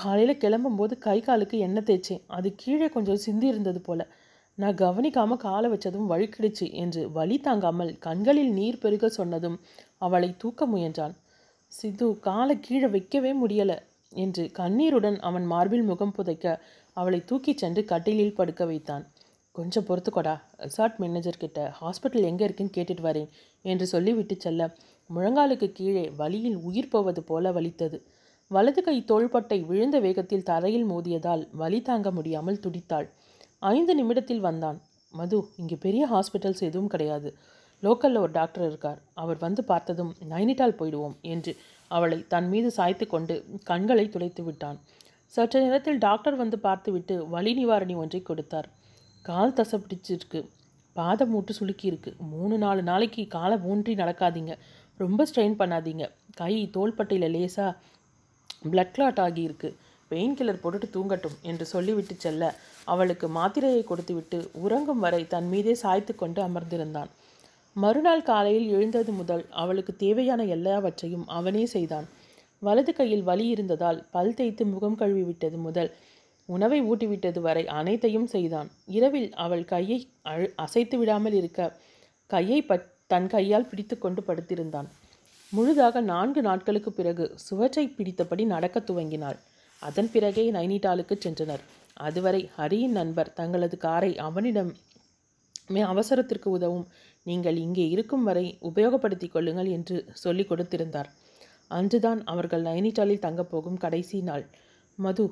காலையில் கிளம்பும்போது கை காலுக்கு எண்ணெய் தேய்ச்சேன். அது கீழே கொஞ்சம் சிந்தி இருந்தது போல. நான் கவனிக்காமல் காலை வச்சதும் வழுக்கிடுச்சு என்று வழி தாங்காமல் கண்களில் நீர் பெருக சொன்னதும் அவளை தூக்க முயன்றான். சித்து காலை கீழே வைக்கவே முடியலை என்று கண்ணீருடன் அவன் மார்பில் முகம் புதைக்க அவளை தூக்கிச் சென்று கட்டிலில் படுக்க வைத்தான். கொஞ்சம் பொறுத்துக்கொடா ரிசார்ட் மேனேஜர் கிட்ட ஹாஸ்பிட்டல் எங்கே இருக்குன்னு கேட்டுட்டு வரேன் என்று சொல்லிவிட்டு செல்ல முழங்காலுக்கு கீழே வலியில் உயிர் போவது போல வலித்தது. வலது கை தோள்பட்டை விழுந்த வேகத்தில் தரையில் மோதியதால் வலி தாங்க முடியாமல் துடித்தாள். ஐந்து நிமிடத்தில் வந்தான். மது இங்கே பெரிய ஹாஸ்பிட்டல்ஸ் எதுவும் கிடையாது. லோக்கலில் ஒரு டாக்டர் இருக்கார். அவர் வந்து பார்த்ததும் நைனிட்டால் போயிடுவோம் என்று அவளை தன் மீது சாய்த்து கொண்டு கண்களை துளைத்து விட்டான். சற்று நேரத்தில் டாக்டர் வந்து பார்த்துவிட்டு வலி நிவாரணி ஒன்றை கொடுத்தார். கால் தசை பிடிச்சிருக்கு பாதம் மூட்டு சுளுக்கியிருக்கு. மூணு நாலு நாளைக்கு காலை ஊன்றி நடக்காதீங்க. ரொம்ப ஸ்ட்ரெயின் பண்ணாதீங்க. கை தோள்பட்டையில் லேசாக பிளட் கிளாட் ஆகியிருக்கு. பெயின் கில்லர் போட்டுட்டு தூங்கட்டும் என்று சொல்லிவிட்டு செல்ல அவளுக்கு மாத்திரையை கொடுத்துவிட்டு உறங்கும் வரை தன் மீதே சாய்த்து கொண்டு அமர்ந்திருந்தான். மறுநாள் காலையில் எழுந்தது முதல் அவளுக்கு தேவையான எல்லாவற்றையும் அவனே செய்தான். வலது கையில் வலி இருந்ததால் பல் தேய்த்து முகம் கழுவி விட்டது முதல் உணவை ஊட்டிவிட்டது வரை அனைத்தையும் செய்தான். இரவில் அவள் கையை அழு அசைத்து விடாமல் இருக்க கையை பட் தன் கையால் பிடித்து கொண்டு படுத்திருந்தான். முழுதாக நான்கு நாட்களுக்கு பிறகு சுவற்றை பிடித்தபடி நடக்க துவங்கினாள். அதன் பிறகே நைனிடாலுக்கு சென்றனர். அதுவரை ஹரியின் நண்பர் தங்களது காரை அவனிடம் மே அவசரத்திற்கு உதவும் நீங்கள் இங்கே இருக்கும் வரை உபயோகப்படுத்திக் கொள்ளுங்கள் என்று சொல்லிக் கொடுத்திருந்தார். அன்றுதான் அவர்கள் நைனிடாலில் தங்கப்போகும் கடைசி நாள். மது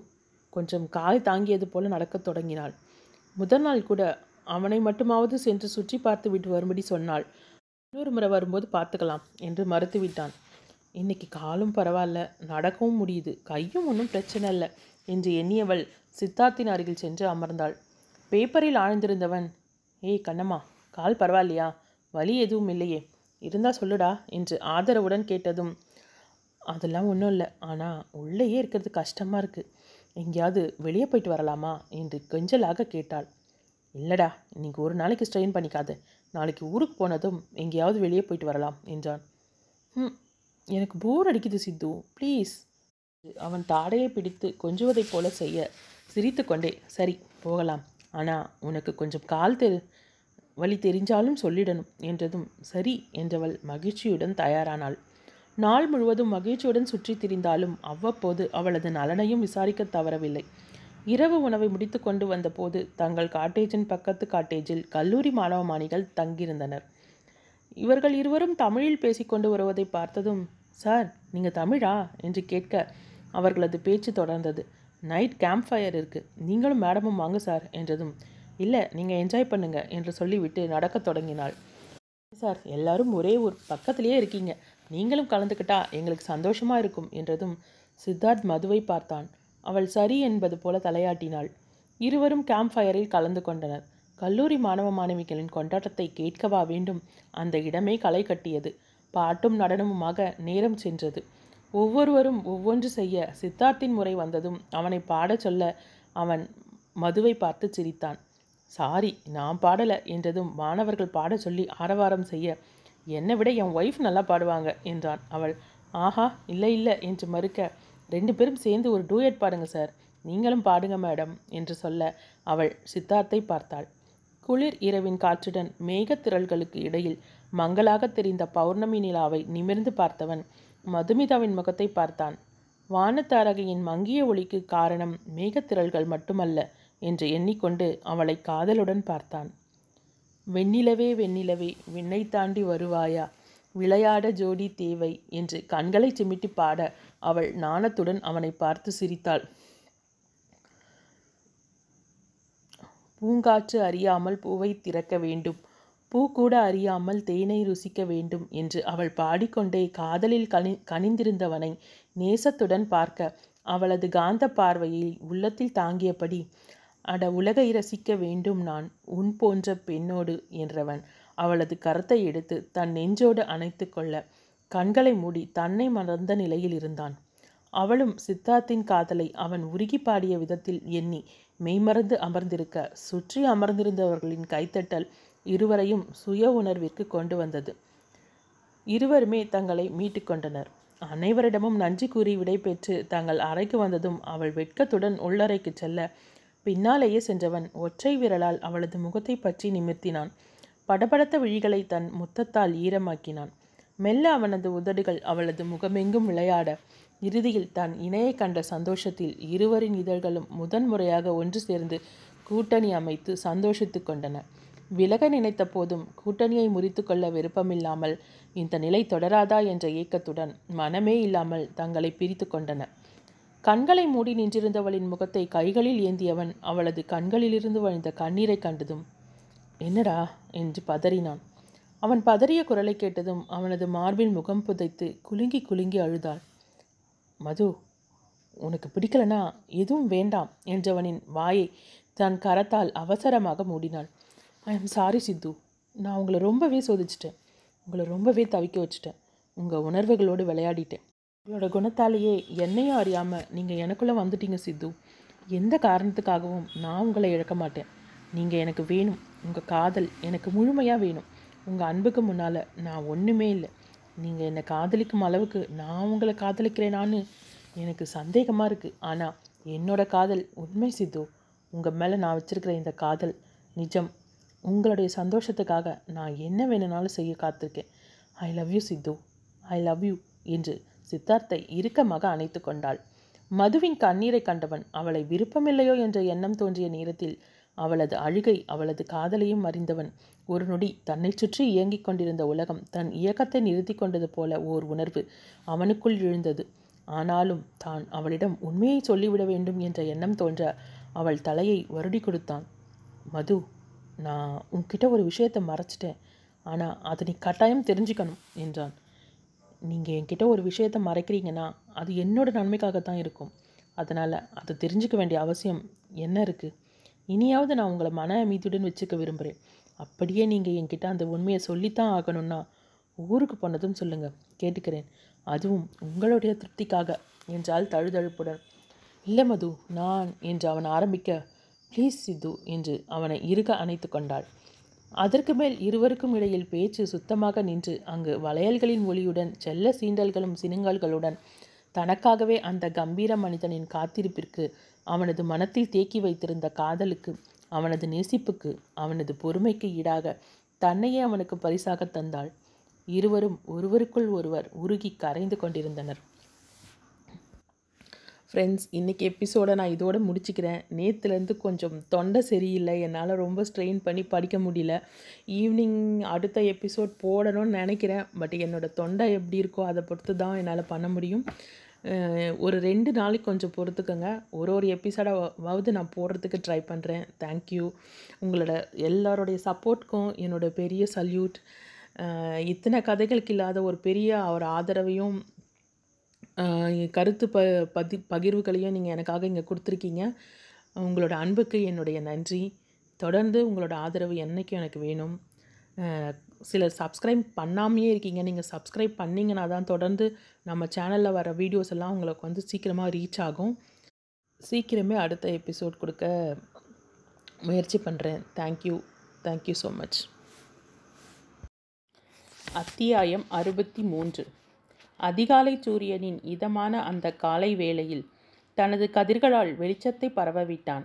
கொஞ்சம் கால் தாங்கியது போல நடக்கத் தொடங்கினாள். முதல் நாள் கூட அவனை மட்டுமாவது சென்று சுற்றி பார்த்து விட்டு வரும்படி சொன்னாள். இன்னொரு முறை வரும்போது பார்த்துக்கலாம் என்று மறுத்துவிட்டான். இன்னைக்கு காலும் பரவாயில்ல நடக்கவும் முடியுது கையும் ஒன்றும் பிரச்சனை இல்லை என்று எண்ணியவள் சித்தார்த்தின் அருகில் சென்று அமர்ந்தாள். பேப்பரில் ஆழ்ந்திருந்தவன் ஏய் கண்ணம்மா கால் பரவாயில்லையா? வலி எதுவும் இல்லையே இருந்தா சொல்லுடா என்று ஆதரவுடன் கேட்டதும் அதெல்லாம் ஒன்றும் இல்லை ஆனால் உள்ளேயே இருக்கிறது கஷ்டமாக இருக்குது எங்கேயாவது வெளியே போயிட்டு வரலாமா? என்று கெஞ்சலாக கேட்டாள். இல்லைடா இன்னைக்கு ஒரு நாளைக்கு ஸ்ட்ரெயின் பண்ணிக்காத நாளைக்கு ஊருக்கு போனதும் எங்கேயாவது வெளியே போயிட்டு வரலாம் என்றான். ம் எனக்கு போர் அடிக்குது சித்து. ப்ளீஸ் அவன் தாடையை பிடித்து கொஞ்சுவதைப் போல செய்ய சிரித்துக்கொண்டே சரி போகலாம். ஆனால் உனக்கு கொஞ்சம் கால் தெரு வழி தெரிஞ்சாலும் சொல்லிடணும் என்றதும் சரி என்றவள் மகிழ்ச்சியுடன் தயாரானாள். நாள் முழுவதும் மகிழ்ச்சியுடன் சுற்றித் திரிந்தாலும் அவ்வப்போது அவளது நலனையும் விசாரிக்க தவறவில்லை. இரவு உணவை முடித்து கொண்டு வந்தபோது தங்கள் காட்டேஜின் பக்கத்து காட்டேஜில் கல்லூரி மாணவ மாணிகள் தங்கியிருந்தனர். இவர்கள் இருவரும் தமிழில் பேசிக்கொண்டு வருவதை பார்த்ததும் சார் நீங்கள் தமிழா? என்று கேட்க அவர்களது பேச்சு தொடர்ந்தது. நைட் கேம்ப் ஃபயர் இருக்குது நீங்களும் மேடமும் வாங்க சார் என்றதும் இல்லை நீங்கள் என்ஜாய் பண்ணுங்க என்று சொல்லிவிட்டு நடக்கத் தொடங்கினாள். சார் எல்லாரும் ஒரே ஊர் பக்கத்திலேயே இருக்கீங்க. நீங்களும் கலந்துக்கிட்டா எங்களுக்கு சந்தோஷமாக இருக்கும் என்றதும் சித்தார்த் மதுவை பார்த்தான். அவள் சரி என்பது போல தலையாட்டினாள். இருவரும் கேம்ப் ஃபயரில் கலந்து கொண்டனர். கல்லூரி மாணவ மாணவிகளின் கொண்டாட்டத்தை கேட்கவா வேண்டும்? அந்த இடமே களை கட்டியது. பாட்டும் நடனமுமாக நேரம் சென்றது. ஒவ்வொருவரும் ஒவ்வொன்று செய்ய சித்தார்த்தின் முறை வந்ததும் அவனை பாடச் சொல்ல அவன் மதுவை பார்த்து சிரித்தான். சாரி நான் பாடலை என்றதும் மாணவர்கள் பாடச் சொல்லி ஆரவாரம் செய்ய என்னை விட என் ஒய்ஃப் நல்லா பாடுவாங்க என்றான். அவள் ஆஹா இல்லை இல்லை என்று மறுக்க ரெண்டு பேரும் சேர்ந்து ஒரு டூயட் பாடுங்க சார். நீங்களும் பாடுங்க மேடம் என்று சொல்ல அவள் சித்தார்த்தை பார்த்தாள். குளிர் இரவின் காற்றுடன் மேகத்திரள்களுக்கு இடையில் மங்களாக தெரிந்த பௌர்ணமி நிலாவை நிமிர்ந்து பார்த்தவன் மதுமிதாவின் முகத்தை பார்த்தான். வானத்தாரகையின் மங்கிய ஒளிக்கு காரணம் மேகத்திரள்கள் மட்டுமல்ல என்று எண்ணிக்கொண்டு அவளை காதலுடன் பார்த்தான். வெண்ணிலவே வெண்ணிலவே விண்ணை தாண்டி வருவாயா? விளையாட ஜோடி தேவை என்று கண்களை சிமிட்டி பாட அவள் நாணத்துடன் அவனை பார்த்து சிரித்தாள். பூங்காற்று அறியாமல் பூவை திறக்க வேண்டும். பூ கூட அறியாமல் தேனை ருசிக்க வேண்டும் என்று அவள் பாடிக்கொண்டே காதலில் கனி கனிந்திருந்தவனை நேசத்துடன் பார்க்க அவளது காந்த பார்வையில் உள்ளத்தில் தாங்கியபடி அட உலகை ரசிக்க வேண்டும் நான் உன் போன்ற பெண்ணோடு என்றவன் அவளது கரத்தை எடுத்து தன் நெஞ்சோடு அணைத்து கொள்ள கண்களை மூடி தன்னை மறந்த நிலையில் இருந்தான். அவளும் சித்தார்த்தின் காதலை அவன் உருகி பாடிய விதத்தில் எண்ணி மெய்மறந்து அமர்ந்திருக்க சுற்றி அமர்ந்திருந்தவர்களின் கைத்தட்டல் இருவரையும் சுய உணர்விற்கு கொண்டு வந்தது. இருவருமே தங்களை மீட்டுக்கொண்டனர் அனைவரிடமும் நன்றி கூறி விடைபெற்று தங்கள் அறைக்கு வந்ததும் அவள் வெட்கத்துடன் உள்ளறைக்கு செல்ல பின்னாலேயே சென்றவன் ஒற்றை விரலால் அவளது முகத்தை பற்றி நிமிர்த்தினான். படபடத்த விழிகளை தன் முத்தத்தால் ஈரமாக்கினான். மெல்ல அவனது உதடுகள் அவளது முகமெங்கும் விளையாட இறுதியில் தான் இணையை கண்ட சந்தோஷத்தில் இருவரின் இதழ்களும் முதன்முறையாக ஒன்று சேர்ந்து கூட்டணி அமைத்து சந்தோஷித்து கொண்டன. விலக நினைத்த போதும் கூட்டணியை முறித்து கொள்ள விருப்பமில்லாமல் இந்த நிலை தொடராதா? என்ற ஏக்கத்துடன் மனமே இல்லாமல் தங்களை பிரித்து கொண்டன. கண்களை மூடி நின்றிருந்தவளின் முகத்தை கைகளில் ஏந்தியவன் அவளது கண்களிலிருந்து வழிந்த கண்ணீரை கண்டதும் என்னடா? என்று பதறினான். அவன் பதறிய குரலை கேட்டதும் அவனது மார்பில் முகம் புதைத்து குலுங்கி குலுங்கி அழுதாள். மது உனக்கு பிடிக்கலனா எதுவும் வேண்டாம் என்றவனின் வாயை தன் கரத்தால் அவசரமாக மூடினாள். ஐ எம் சாரி சித்து. நான் உங்களை ரொம்பவே சோதிச்சிட்டேன். உங்களை ரொம்பவே தவிக்க வச்சுட்டேன். உங்கள் உணர்வுகளோடு விளையாடிட்டேன். உங்களோட குணத்தாலேயே என்னையும் அறியாமல் நீங்கள் எனக்குள்ளே வந்துட்டீங்க சித்து. எந்த காரணத்துக்காகவும் நான் உங்களை இழக்க மாட்டேன். நீங்கள் எனக்கு வேணும். உங்கள் காதல் எனக்கு முழுமையாக வேணும். உங்கள் அன்புக்கு முன்னால் நான் ஒன்றுமே இல்லை. நீங்கள் என்னை காதலிக்கும் அளவுக்கு நான் உங்களை காதலிக்கிறேனான்னு எனக்கு சந்தேகமாக இருக்குது ஆனால் என்னோட காதல் உண்மை சித்து. உங்கள் மேலே நான் வச்சுருக்கிற இந்த காதல் நிஜம். உங்களுடைய சந்தோஷத்துக்காக நான் என்ன வேணும்னாலும் செய்ய காத்திருக்கேன். I love you Sidhu. I love you என்று சித்தார்த்தை இறுக்கமாக அணைத்து கொண்டாள். மதுவின் கண்ணீரை கண்டவன் அவளை விருப்பமில்லையோ என்ற எண்ணம் தோன்றிய நேரத்தில் அவளது அழுகை அவளது காதலையும் அறிந்தவன். ஒரு நொடி தன்னை சுற்றி இயங்கிக் கொண்டிருந்த உலகம் தன் இயக்கத்தை நிறுத்தி கொண்டது போல ஓர் உணர்வு அவனுக்குள் எழுந்தது. ஆனாலும் தான் அவளிடம் உண்மையை சொல்லிவிட வேண்டும் என்ற எண்ணம் தோன்ற அவள் தலையை வருடி கொடுத்தான். மது நான் உன்கிட்ட ஒரு விஷயத்தை மறைச்சிட்டேன். ஆனால் அதை நீ கட்டாயம் தெரிஞ்சுக்கணும் என்றான். நீங்கள் என்கிட்ட ஒரு விஷயத்தை மறைக்கிறீங்கன்னா அது என்னோட நன்மைக்காகத்தான் இருக்கும். அதனால் அதை தெரிஞ்சுக்க வேண்டிய அவசியம் என்ன இருக்குது இனியாவது நான் உங்களை மன அமைதியுடன் வச்சுக்க விரும்புகிறேன் அப்படியே நீங்கள் என்கிட்ட அந்த உண்மையை சொல்லித்தான் ஆகணும்னா ஊருக்கு போனதும் சொல்லுங்கள் கேட்டுக்கிறேன். அதுவும் உங்களுடைய திருப்திக்காக என்றால் தழுதழுப்புடன். இல்லை மது நான் என்று அவன் ஆரம்பிக்க ப்ளீஸ் சித்து என்று அவனை இருக அணைத்து கொண்டாள். அதற்கு மேல் இருவருக்கும் இடையில் பேச்சு சுத்தமாக நின்று அங்கு வளையல்களின் ஒளியுடன் செல்ல சீண்டல்களும் சினுங்கல்களுடன் தனக்காகவே அந்த கம்பீர மனிதனின் காத்திருப்பிற்கு அவனது மனத்தில் தேக்கி வைத்திருந்த காதலுக்கு அவனது நேசிப்புக்கு அவனது பொறுமைக்கு ஈடாக தன்னையே அவனுக்கு பரிசாக தந்தாள். இருவரும் ஒருவருக்குள் ஒருவர் உருகி கரைந்து கொண்டிருந்தனர். ஃப்ரெண்ட்ஸ் இன்றைக்கி எபிசோடை நான் இதோட முடிச்சுக்கிறேன். நேற்றுலேருந்து கொஞ்சம் தொண்டை சரியில்லை. என்னால் ரொம்ப ஸ்ட்ரெயின் பண்ணி படிக்க முடியல. ஈவினிங் அடுத்த எபிசோட் போடணும்னு நினைக்கிறேன். பட் என்னோடய தொண்டை எப்படி இருக்கோ அதை பொறுத்து தான் என்னால் பண்ண முடியும். ஒரு ரெண்டு நாளைக்கு கொஞ்சம் பொறுத்துக்கோங்க. ஒரு ஒரு எபிசோடாவது நான் போடுறதுக்கு ட்ரை பண்ணுறேன் தேங்க்யூ உங்களோட எல்லாருடைய சப்போர்ட்க்கும் என்னோட பெரிய சல்யூட் இத்தனை கதைகளுக்கு இல்லாத ஒரு பெரிய ஒரு ஆதரவையும் கருத்து ப பதி பகிர்வுகளையும் நீங்கள் எனக்காக இங்கே கொடுத்துருக்கீங்க. உங்களோட அன்புக்கு என்னுடைய நன்றி. தொடர்ந்து உங்களோட ஆதரவு என்றைக்கும் எனக்கு வேணும். சிலர் சப்ஸ்கிரைப் பண்ணாமையே இருக்கீங்க. நீங்கள் சப்ஸ்கிரைப் பண்ணிங்கன்னா தான் தொடர்ந்து நம்ம சேனலில் வர வீடியோஸ் எல்லாம் உங்களுக்கு வந்து சீக்கிரமாக ரீச் ஆகும். சீக்கிரமே அடுத்த எபிசோட் கொடுக்க முயற்சி பண்ணுறேன் தேங்க்யூ தேங்க்யூ ஸோ மச் அத்தியாயம் அறுபத்தி மூன்று அதிகாலை சூரியனின் இதமான அந்த காலை வேளையில் தனது கதிர்களால் வெளிச்சத்தை பரவவிட்டான்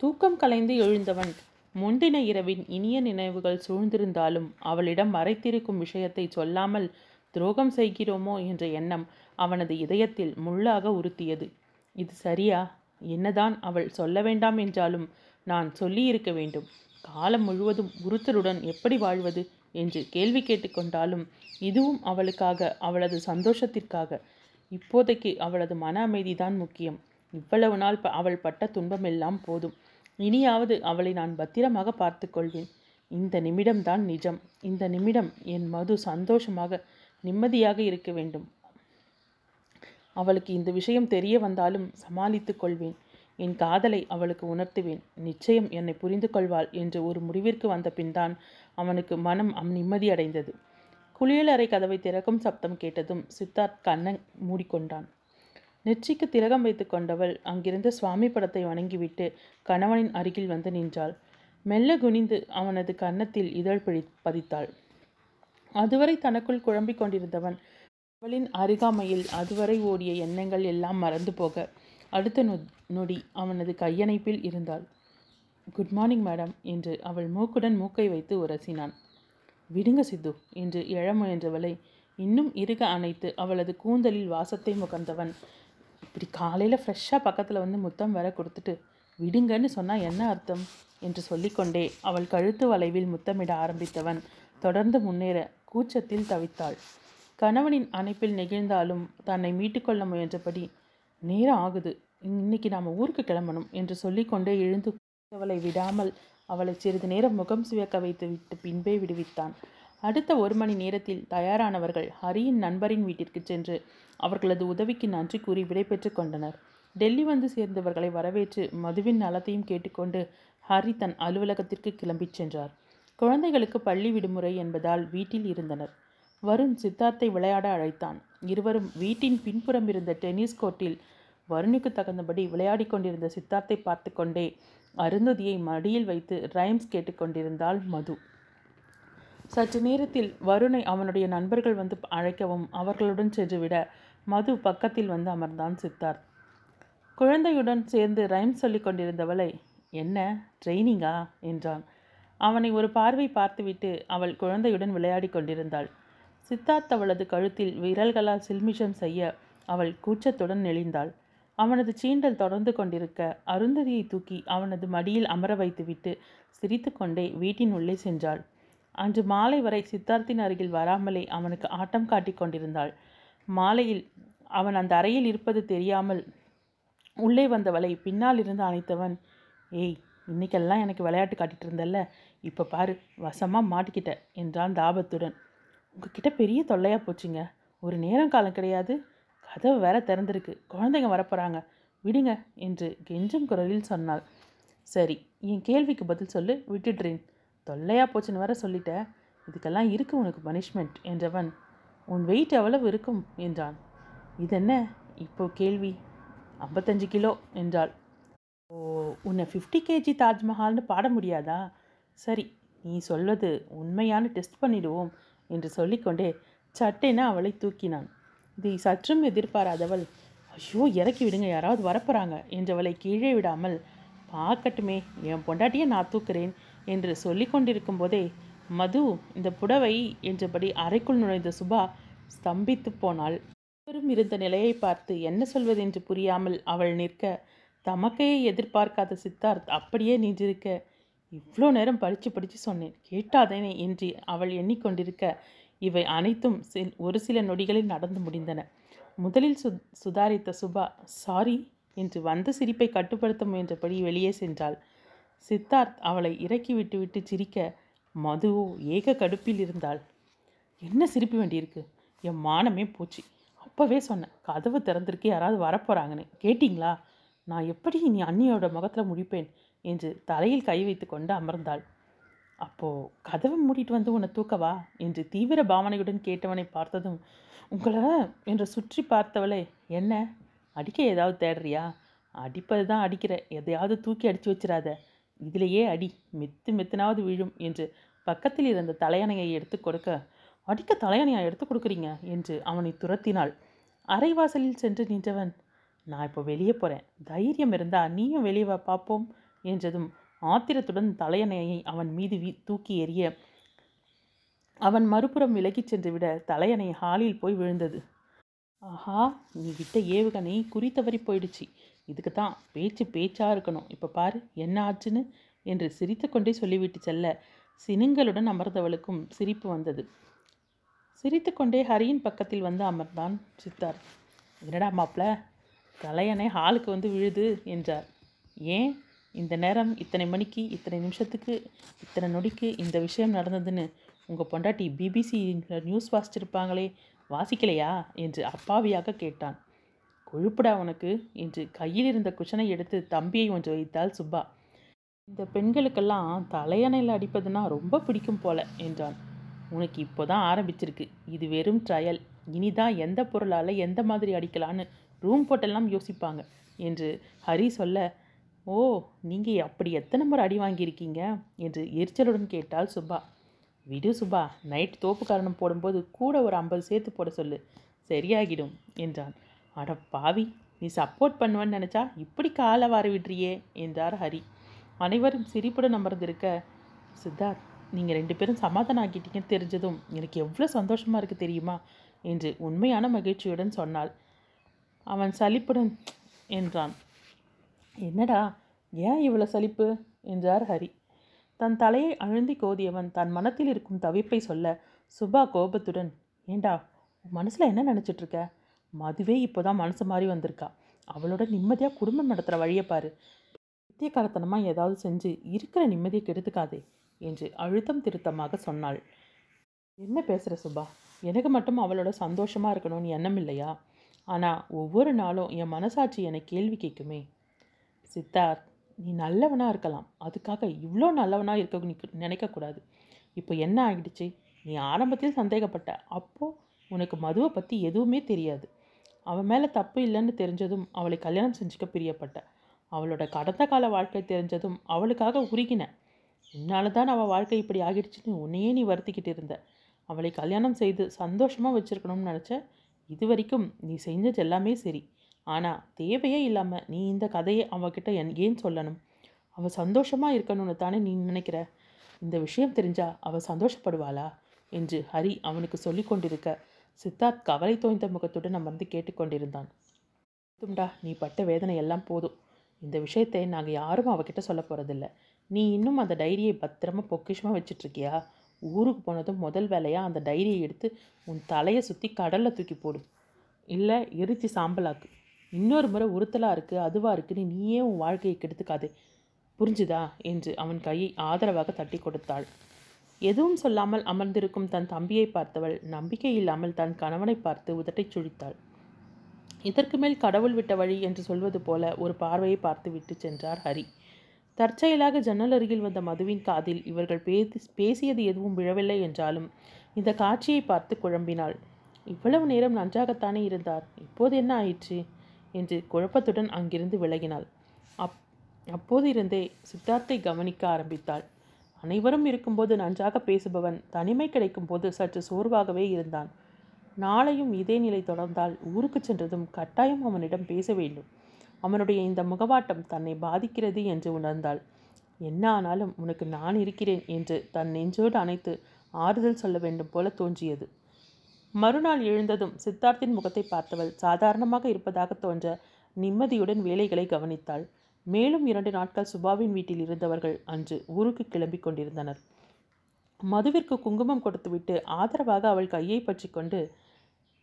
தூக்கம் கலைந்து எழுந்தவன் முந்தின இரவின் இனிய நினைவுகள் சூழ்ந்திருந்தாலும் அவளிடம் மறைத்திருக்கும் விஷயத்தை சொல்லாமல் துரோகம் செய்கிறோமோ என்ற எண்ணம் அவனது இதயத்தில் முள்ளாக உறுத்தியது. இது சரியா? என்னதான் அவள் சொல்ல வேண்டாம் என்றாலும் நான் சொல்லியிருக்க வேண்டும். காலம் முழுவதும் உறுத்தலுடன் எப்படி வாழ்வது என்று கேள்வி கேட்டுக்கொண்டாலும் இதுவும் அவளுக்காக அவளது சந்தோஷத்திற்காக. இப்போதைக்கு அவளது மன அமைதிதான் முக்கியம். இவ்வளவு நாள் ப- அவள் பட்ட துன்பமெல்லாம் போதும். இனியாவது அவளை நான் பத்திரமாக பார்த்து கொள்வேன் இந்த நிமிடம்தான் நிஜம். இந்த நிமிடம் என் மது சந்தோஷமாக நிம்மதியாக இருக்க வேண்டும். அவளுக்கு இந்த விஷயம் தெரிய வந்தாலும் சமாளித்துக் கொள்வேன். என் காதலை அவளுக்கு உணர்த்துவேன். நிச்சயம் என்னை புரிந்து கொள்வாள் என்று ஒரு முடிவிற்கு வந்த பின்தான் அவனுக்கு மனம் அம் நிம்மதியடைந்தது குளியலறை கதவை திறக்கும் சப்தம் கேட்டதும் சித்தார்த் கண்ணை மூடிக்கொண்டான். நெற்றிக்கு திலகம் வைத்துக் கொண்டவள் அங்கிருந்த சுவாமி படத்தை வணங்கிவிட்டு கணவனின் அருகில் வந்து நின்றாள். மெல்ல குனிந்து அவனது கன்னத்தில் இதழ் பிடி பதித்தாள். அதுவரை தனக்குள் குழம்பிக் கொண்டிருந்தவன் அவளின் அருகாமையில் அதுவரை ஓடிய எண்ணங்கள் எல்லாம் மறந்து போக அடுத்த நொ- நொடி அவனது கையணைப்பில் இருந்தாள். குட் மார்னிங் மேடம் என்று அவள் மூக்குடன் மூக்கை வைத்து உரசினான். விடுங்க சித்து என்று எழ முயன்றவளை இன்னும் இறுக அணைத்து அவளது கூந்தலில் வாசத்தை முகர்ந்தவன் இப்படி காலையில் ஃப்ரெஷ்ஷாக பக்கத்தில் வந்து முத்தம் வர கொடுத்துட்டு விடுங்கன்னு சொன்னால் என்ன அர்த்தம்? என்று சொல்லிக்கொண்டே அவள் கழுத்து வளைவில் முத்தமிட ஆரம்பித்தவன் தொடர்ந்து முன்னேற கூச்சத்தில் தவித்தாள். கணவனின் அணைப்பில் நெகிழ்ந்தாலும் தன்னை மீட்டுக்கொள்ள முயன்றபடி நேரம் ஆகுது. இன்னைக்கு நாம் ஊருக்கு கிளம்பணும் என்று சொல்லிக்கொண்டே எழுந்து அவளை விடாமல் அவளை சிறிது நேரம் முகம் சிவக்க வைத்து விட்டு பின்பே விடுவித்தான். அடுத்த ஒரு மணி நேரத்தில் தயாரானவர்கள் ஹரியின் நண்பரின் வீட்டிற்கு சென்று அவர்களது உதவிக்கு நன்றி கூறி விடைபெற்று கொண்டனர். டெல்லி வந்து சேர்ந்தவர்களை வரவேற்று மதுவின் நலத்தையும் கேட்டுக்கொண்டு ஹரி தன் அலுவலகத்திற்கு கிளம்பிச் சென்றார். குழந்தைகளுக்கு பள்ளி விடுமுறை என்பதால் வீட்டில் இருந்தனர். வருண் சித்தார்த்தை விளையாட அழைத்தான். இருவரும் வீட்டின் பின்புறம் இருந்த டென்னிஸ் கோர்ட்டில் வருணுக்கு தகுந்தபடி விளையாடி கொண்டிருந்த சித்தார்த்தை பார்த்து கொண்டே அருந்ததியை மடியில் வைத்து ரைம்ஸ் கேட்டுக்கொண்டிருந்தாள் மது. சற்று நேரத்தில் வருணை அவனுடைய நண்பர்கள் வந்து அழைக்கவும் அவர்களுடன் சென்றுவிட மது பக்கத்தில் வந்து அமர்ந்தான் சித்தார்த். குழந்தையுடன் சேர்ந்து ரைம் சொல்லி கொண்டிருந்தவளை என்ன ட்ரைனிங்கா என்றான். அவனை ஒரு பார்வை பார்த்துவிட்டு அவள் குழந்தையுடன் விளையாடிக் கொண்டிருந்தாள். சித்தார்த் அவளது கழுத்தில் விரல்களால் சில்மிஷம் செய்ய அவள் கூச்சத்துடன் நெளிந்தாள். அவனது சீண்டல் தொடர்ந்து கொண்டிருக்க அருந்ததியை தூக்கி அவனது மடியில் அமர வைத்துவிட்டு சிரித்துக்கொண்டே வீட்டின் உள்ளே சென்றாள். அன்று மாலை வரை சித்தார்த்தின் அருகில் வராமலே அவனுக்கு ஆட்டம் காட்டி கொண்டிருந்தாள். மாலையில் அவன் அந்த அறையில் இருப்பது தெரியாமல் உள்ளே வந்தவளை பின்னால் இருந்து அணைத்தவன் ஏய் இன்னைக்கெல்லாம் எனக்கு விளையாட்டு காட்டிட்டு இருந்தல்ல இப்போ பாரு வசமாக மாட்டிக்கிட்ட என்றான் தாபத்துடன். உங்ககிட்ட பெரிய தொல்லையாக போச்சுங்க. ஒரு நேரம் காலம் கிடையாது. கதவு வேற திறந்திருக்கு. குழந்தைங்க வரப்போகிறாங்க விடுங்க என்று கெஞ்சும் குரலில் சொன்னாள். சரி என் கேள்விக்கு பதில் சொல்லு. விட்டுடுறேன். தொல்லையாக போச்சுன்னு வேற சொல்லிட்ட இதுக்கெல்லாம் இருக்கு உனக்கு பனிஷ்மெண்ட் என்றவன். உன் வெயிட் எவ்வளவு இருக்கும்? என்றான். இதென்ன? இப்போ கேள்வி. ஐம்பத்தஞ்சு கிலோ என்றாள். ஓ உன்னை ஃபிஃப்டி கேஜி தாஜ்மஹால்னு பாட முடியாதா? சரி நீ சொல்வது உண்மையான டெஸ்ட் பண்ணிடுவோம் என்று சொல்லிக்கொண்டே சட்டென அவளை தூக்கினான். இதை சற்றும் எதிர்பாராதவள் ஐயோ இறக்கி விடுங்க யாராவது வரப்போகிறாங்க என்றவளை கீழே விடாமல் பார்க்கட்டுமே என் பொண்டாட்டியை நான் தூக்குறேன் என்று சொல்லி கொண்டிருக்கும் போதே மது இந்த புடவை என்றபடி அறைக்குள் நுழைந்த சுபா ஸ்தம்பித்து போனாள். இருவரும் இருந்த நிலையை பார்த்து என்ன சொல்வதென்று புரியாமல் அவள் நிற்க தமக்கையை எதிர்பார்க்காத சித்தார்த் அப்படியே நின்றிருக்க. இவ்வளோ நேரம் படித்து படித்து சொன்னேன் கேட்டாதேனே என்று அவள் எண்ணிக்கொண்டிருக்க இவை அனைத்தும் சில் ஒரு சில நொடிகளில் நடந்து முடிந்தன. முதலில் சு சுதாரித்த சுபா சாரி என்று வந்த சிரிப்பை கட்டுப்படுத்த முயன்றபடி வெளியே சென்றாள். சித்தார்த் அவளை இறக்கி விட்டு விட்டு சிரிக்க மதுவோ ஏக கடுப்பில் இருந்தாள். என்ன சிரிப்பு வேண்டியிருக்கு? என் மானமே போச்சு. அப்போவே சொன்னேன் கதவு திறந்திருக்கு யாராவது வரப்போகிறாங்கன்னு கேட்டிங்களா? நான் எப்படி நீ அண்ணியோட முகத்தில் முடிப்பேன் என்று தலையில் கை வைத்து கொண்டு அமர்ந்தாள். அப்போ கதவை மூடிட்டு வந்து உன்னை தூக்கவா? என்று தீவிர பாவனையுடன் கேட்டவனை பார்த்ததும் உங்களை என்று சுற்றி பார்த்தவளே என்ன? அடிக்க ஏதாவது தேடுறியா? அடிப்பது தான் அடிக்கிற. எதையாவது தூக்கி அடித்து வச்சிடாத இதிலேயே அடி மெத்து மெத்துனாவது விழும் என்று பக்கத்தில் இருந்த தலையணையை எடுத்து கொடுக்க அடிக்க தலையணையா எடுத்து கொடுக்குறீங்க? என்று அவனை துரத்தினாள். அரைவாசலில் சென்று நின்றவன் நான் இப்போ வெளியே போகிறேன் தைரியம் இருந்தால் நீயும் வெளியே வா பார்ப்போம் என்றதும் ஆத்திரத்துடன் தலையணையை அவன் மீது வீ தூக்கி எறிய அவன் மறுபுறம் விலகிச் சென்று விட தலையணை ஹாலில் போய் விழுந்தது. ஆஹா நீ விட்ட ஏவுகணை குறி தவறி போயிடுச்சு. இதுக்கு தான் பேச்சு பேச்சாக இருக்கணும். இப்போ பாரு என்ன ஆச்சுன்னு? என்று சிரித்துக்கொண்டே சொல்லிவிட்டு செல்ல சினுங்களுடன் அமர்ந்தவளுக்கும் சிரிப்பு வந்தது. சிரித்துக்கொண்டே ஹரியின் பக்கத்தில் வந்து அமர்ந்தான் சித்தார் என்னடா மாப்ள கலையனை ஹாலுக்கு வந்து விழுது என்றார். ஏன்? இந்த நேரம் இத்தனை மணிக்கு இத்தனை நிமிஷத்துக்கு இத்தனை நொடிக்கு இந்த விஷயம் நடந்ததுன்னு? உங்கள் பொண்டாட்டி பிபிசியில் நியூஸ் வாசிச்சிருப்பாங்களே வாசிக்கலையா? என்று அப்பாவியாக கேட்டான். கொழுப்புடா உனக்கு என்று கையில் இருந்த குஷனை எடுத்து தம்பியை ஒன்று வைத்தாள் சுப்பா. இந்த பெண்களுக்கெல்லாம் தலையணையில் அடிப்பதுன்னா ரொம்ப பிடிக்கும் போல என்றான். உனக்கு இப்போ தான் ஆரம்பிச்சிருக்கு. இது வெறும் ட்ரையல் இனிதான் எந்த பொருளால் எந்த மாதிரி அடிக்கலான்னு ரூம் போட்டெல்லாம் யோசிப்பாங்க என்று ஹரி சொல்ல ஓ நீங்கள் அப்படி எத்தனை முறை அடி வாங்கியிருக்கீங்க? என்று எரிச்சலுடன் கேட்டாள் சுபா விடு சுபா நைட் தோப்பு காரணம் போடும்போது கூட ஒரு ஐம்பது சேர்த்து போட சொல்லு. சரியாகிடும் என்றான். அட பாவி நீ சப்போர்ட் பண்ணுவேன்னு நினச்சா இப்படி காலை வாரி விடுறியே என்றார் ஹரி. அனைவரும் சிரிப்புடன் அமர்ந்திருக்க சித்தார்த் நீங்கள் ரெண்டு பேரும் சமாதானம் ஆக்கிட்டீங்கன்னு தெரிஞ்சதும் எனக்கு எவ்வளோ சந்தோஷமாக இருக்குது தெரியுமா என்று உண்மையான மகிழ்ச்சியுடன் சொன்னாள். அவன் சலிப்புடன் என்றான். என்னடா ஏன் இவ்வளோ சலிப்பு என்றார் ஹரி. தன் தலையை அழுந்தி கோதியவன் தன் மனத்தில் இருக்கும் தவிப்பை சொல்ல சுபா கோபத்துடன் ஏண்டா மனசில் என்ன நினச்சிட்டு மதுவே மதுவே இப்போதான் மனசு மாறி வந்திருக்கா. அவளோட நிம்மதியாக குடும்பம் நடத்துகிற வழியை பாரு. நித்திய காலத்தனமாக ஏதாவது செஞ்சு இருக்கிற நிம்மதியை கெடுத்துக்காதே என்று அழுத்தம் திருத்தமாக சொன்னாள். என்ன பேசுகிற சுபா? எனக்கு மட்டும் அவளோட சந்தோஷமாக இருக்கணும்னு எண்ணம் இல்லையா? ஆனால் ஒவ்வொரு நாளும் என் மனசாட்சி என்னை கேள்வி கேட்குமே. சித்தார்த் நீ நல்லவனாக இருக்கலாம். அதுக்காக இவ்வளோ நல்லவனாக இருக்க நினைக்கக்கூடாது இப்போ என்ன ஆகிடுச்சு நீ ஆரம்பத்தில் சந்தேகப்பட்ட. அப்போது உனக்கு மதுவை பற்றி எதுவுமே தெரியாது. அவன் மேலே தப்பு இல்லைன்னு தெரிஞ்சதும் அவளை கல்யாணம் செஞ்சுக்க பிரியப்பட்ட. அவளோட கடந்த கால வாழ்க்கை தெரிஞ்சதும் அவளுக்காக உருகின. உன்னால தான் அவள் வாழ்க்கை இப்படி ஆகிடுச்சுன்னு உன்னையே நீ வருத்திக்கிட்டு இருந்த. அவளை கல்யாணம் செய்து சந்தோஷமாக வச்சுருக்கணும்னு நினச்ச இது வரைக்கும் நீ செஞ்சது எல்லாமே சரி. ஆனால் தேவையே இல்லாமல் நீ இந்த கதையை அவகிட்ட என் ஏன் சொல்லணும்? அவள் சந்தோஷமாக இருக்கணும்னு தானே நீ நினைக்கிற? இந்த விஷயம் தெரிஞ்சா அவள் சந்தோஷப்படுவாளா? என்று ஹரி அவனுக்கு சொல்லி கொண்டிருக்க சித்தார்த் கவலை தோய்ந்த முகத்துடன் அமர்ந்து கேட்டுக்கொண்டிருந்தான். தும்டா நீ பட்ட வேதனை எல்லாம் போதும். இந்த விஷயத்தை நாங்கள் யாரும் அவகிட்ட சொல்ல போகிறதில்ல நீ இன்னும் அந்த டைரியை பத்திரமா பொக்கிஷமாக வச்சிட்ருக்கியா ஊருக்கு போனதும் முதல் வேலையாக அந்த டைரியை எடுத்து உன் தலையை சுற்றி கடலில் தூக்கி போடு. இல்லை எரிச்சு சாம்பலாக்கு. இன்னொரு முறை உறுத்தலாக இருக்குது அதுவாக இருக்குன்னு நீயே உன் வாழ்க்கையை கெடுத்துக்காதே. புரிஞ்சுதா? என்று அவன் கையை ஆதரவாக தட்டி கொடுத்தாள். எதுவும் சொல்லாமல் அமர்ந்திருக்கும் தன் தம்பியை பார்த்தவள் நம்பிக்கை இல்லாமல் தன் கணவனை பார்த்து உதட்டைச் சுழித்தாள். இதற்கு மேல் கடவுள் விட்ட வழி என்று சொல்வது போல ஒரு பார்வையை பார்த்து விட்டு சென்றார் ஹரி. தற்செயலாக ஜன்னல் அருகில் வந்த மதுவின் காதில் இவர்கள் பேசி பேசியது எதுவும் விழவில்லை என்றாலும் இந்த காட்சியை பார்த்து குழம்பினாள். இவ்வளவு நேரம் நன்றாகத்தானே இருந்தார். இப்போது என்ன ஆயிற்று? என்று குழப்பத்துடன் அங்கிருந்து விலகினாள். அப் அப்போதிருந்தே சித்தார்த்தை கவனிக்க ஆரம்பித்தாள். அனைவரும் இருக்கும்போது நன்றாக பேசுபவன் தனிமை கிடைக்கும்போது சற்று சோர்வாகவே இருந்தான். நாளையும் இதே நிலை தொடர்ந்தால் ஊருக்கு சென்றதும் கட்டாயம் அவனிடம் பேச வேண்டும். அவனுடைய இந்த முகவாட்டம் தன்னை பாதிக்கிறது என்று உணர்ந்தாள். என்ன ஆனாலும் உனக்கு நான் இருக்கிறேன் என்று தன் நெஞ்சோடு அணைத்து ஆறுதல் சொல்ல வேண்டும் போல தோன்றியது. மறுநாள் எழுந்ததும் சித்தார்த்தின் முகத்தை பார்த்தவள் சாதாரணமாக இருப்பதாக தோன்ற நிம்மதியுடன் வேலைகளை கவனித்தாள். மேலும் இரண்டு நாட்கள் சுபாவின் வீட்டில் இருந்தவர்கள் அன்று ஊருக்கு கிளம்பி கொண்டிருந்தனர். மதுவிற்கு குங்குமம் கொடுத்துவிட்டு ஆதரவாக அவள் கையை பற்றி கொண்டு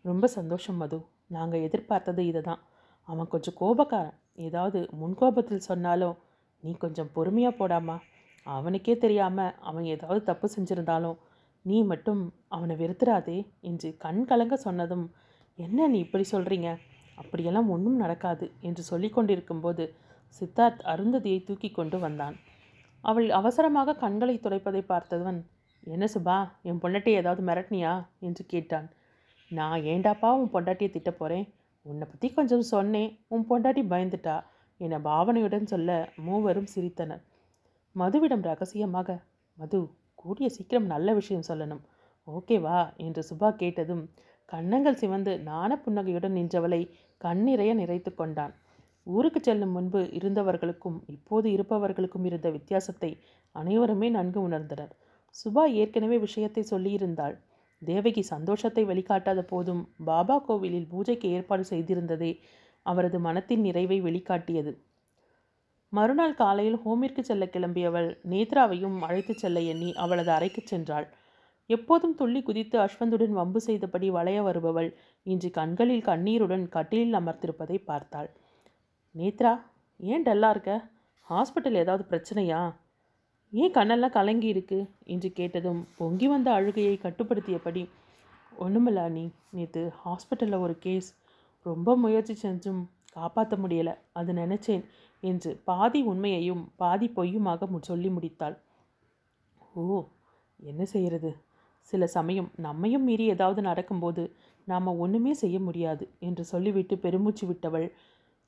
ரொம்ப சந்தோஷம் மது. நாங்கள் எதிர்பார்த்தது இதை தான் அவன் கொஞ்சம் கோபக்காரன். ஏதாவது முன்கோபத்தில் சொன்னாலும் நீ கொஞ்சம் பொறுமையாக போடாமா? அவனுக்கே தெரியாமல் அவன் ஏதாவது தப்பு செஞ்சிருந்தாலும் நீ மட்டும் அவனை வெறுத்துறாதே என்று கண் கலங்க சொன்னதும் என்ன நீ இப்படி சொல்கிறீங்க அப்படியெல்லாம் ஒன்றும் நடக்காது என்று சொல்லி கொண்டிருக்கும்போது சித்தார்த் அருந்ததியை தூக்கி கொண்டு வந்தான். அவள் அவசரமாக கண்களை துடைப்பதை பார்த்தவன் என்ன சுபா என் பொண்டாட்டியை ஏதாவது மிரட்டினியா? என்று கேட்டான். நான் ஏண்டாப்பா உன் பொண்டாட்டியை திட்ட போகிறேன் உன்னை பற்றி கொஞ்சம் சொன்னேன். உன் பொண்டாட்டி பயந்துட்டா? என பாவனையுடன் சொல்ல மூவரும் சிரித்தனர். மதுவிடம் ரகசியமாக மது கூடிய சீக்கிரம் நல்ல விஷயம் சொல்லணும். ஓகேவா என்று சுபா கேட்டதும் கன்னங்கள் சிவந்து நாண புன்னகையுடன் நின்றவளை கண்ணிறைய நிறைத்து கொண்டான். ஊருக்கு செல்லும் முன்பு இருந்தவர்களுக்கும் இப்போது இருப்பவர்களுக்கும் இருந்த வித்தியாசத்தை அனைவருமே நன்கு உணர்ந்தனர். சுபா ஏற்கனவே விஷயத்தை சொல்லியிருந்தாள். தேவகி சந்தோஷத்தை வெளிக்காட்டாத போதும் பாபா கோவிலில் பூஜைக்கு ஏற்பாடு செய்திருந்ததே அவரது மனத்தின் நிறைவை வெளிக்காட்டியது. மறுநாள் காலையில் ஹோமிற்கு செல்ல கிளம்பியவள் நேத்ராவையும் அழைத்துச் செல்ல எண்ணி அவளது அறைக்கு சென்றாள். எப்போதும் துள்ளி குதித்து அஸ்வந்துடன் வம்பு செய்தபடி வளைய வருபவள் இன்று கண்களில் கண்ணீருடன் கட்டிலில் அமர்த்திருப்பதை பார்த்தாள். நேத்ரா ஏன் டல்லாக இருக்க? ஹாஸ்பிட்டல் ஏதாவது பிரச்சனையா? ஏன் கண்ணெல்லாம் கலங்கி இருக்கு? என்று கேட்டதும் பொங்கி வந்த அழுகையை கட்டுப்படுத்தியபடி ஒன்றுமில்ல நீ நேற்று ஹாஸ்பிட்டலில் ஒரு கேஸ் ரொம்ப முயற்சி செஞ்சும் காப்பாற்ற முடியலை. அது நினச்சேன் என்று பாதி உண்மையையும் பாதி பொய்யுமாக மு- சொல்லி முடித்தாள். ஓ என்ன செய்கிறது சில சமயம் நம்மையும் மீறி ஏதாவது நடக்கும்போது நாம் ஒன்றுமே செய்ய முடியாது என்று சொல்லிவிட்டு பெருமூச்சு விட்டவள்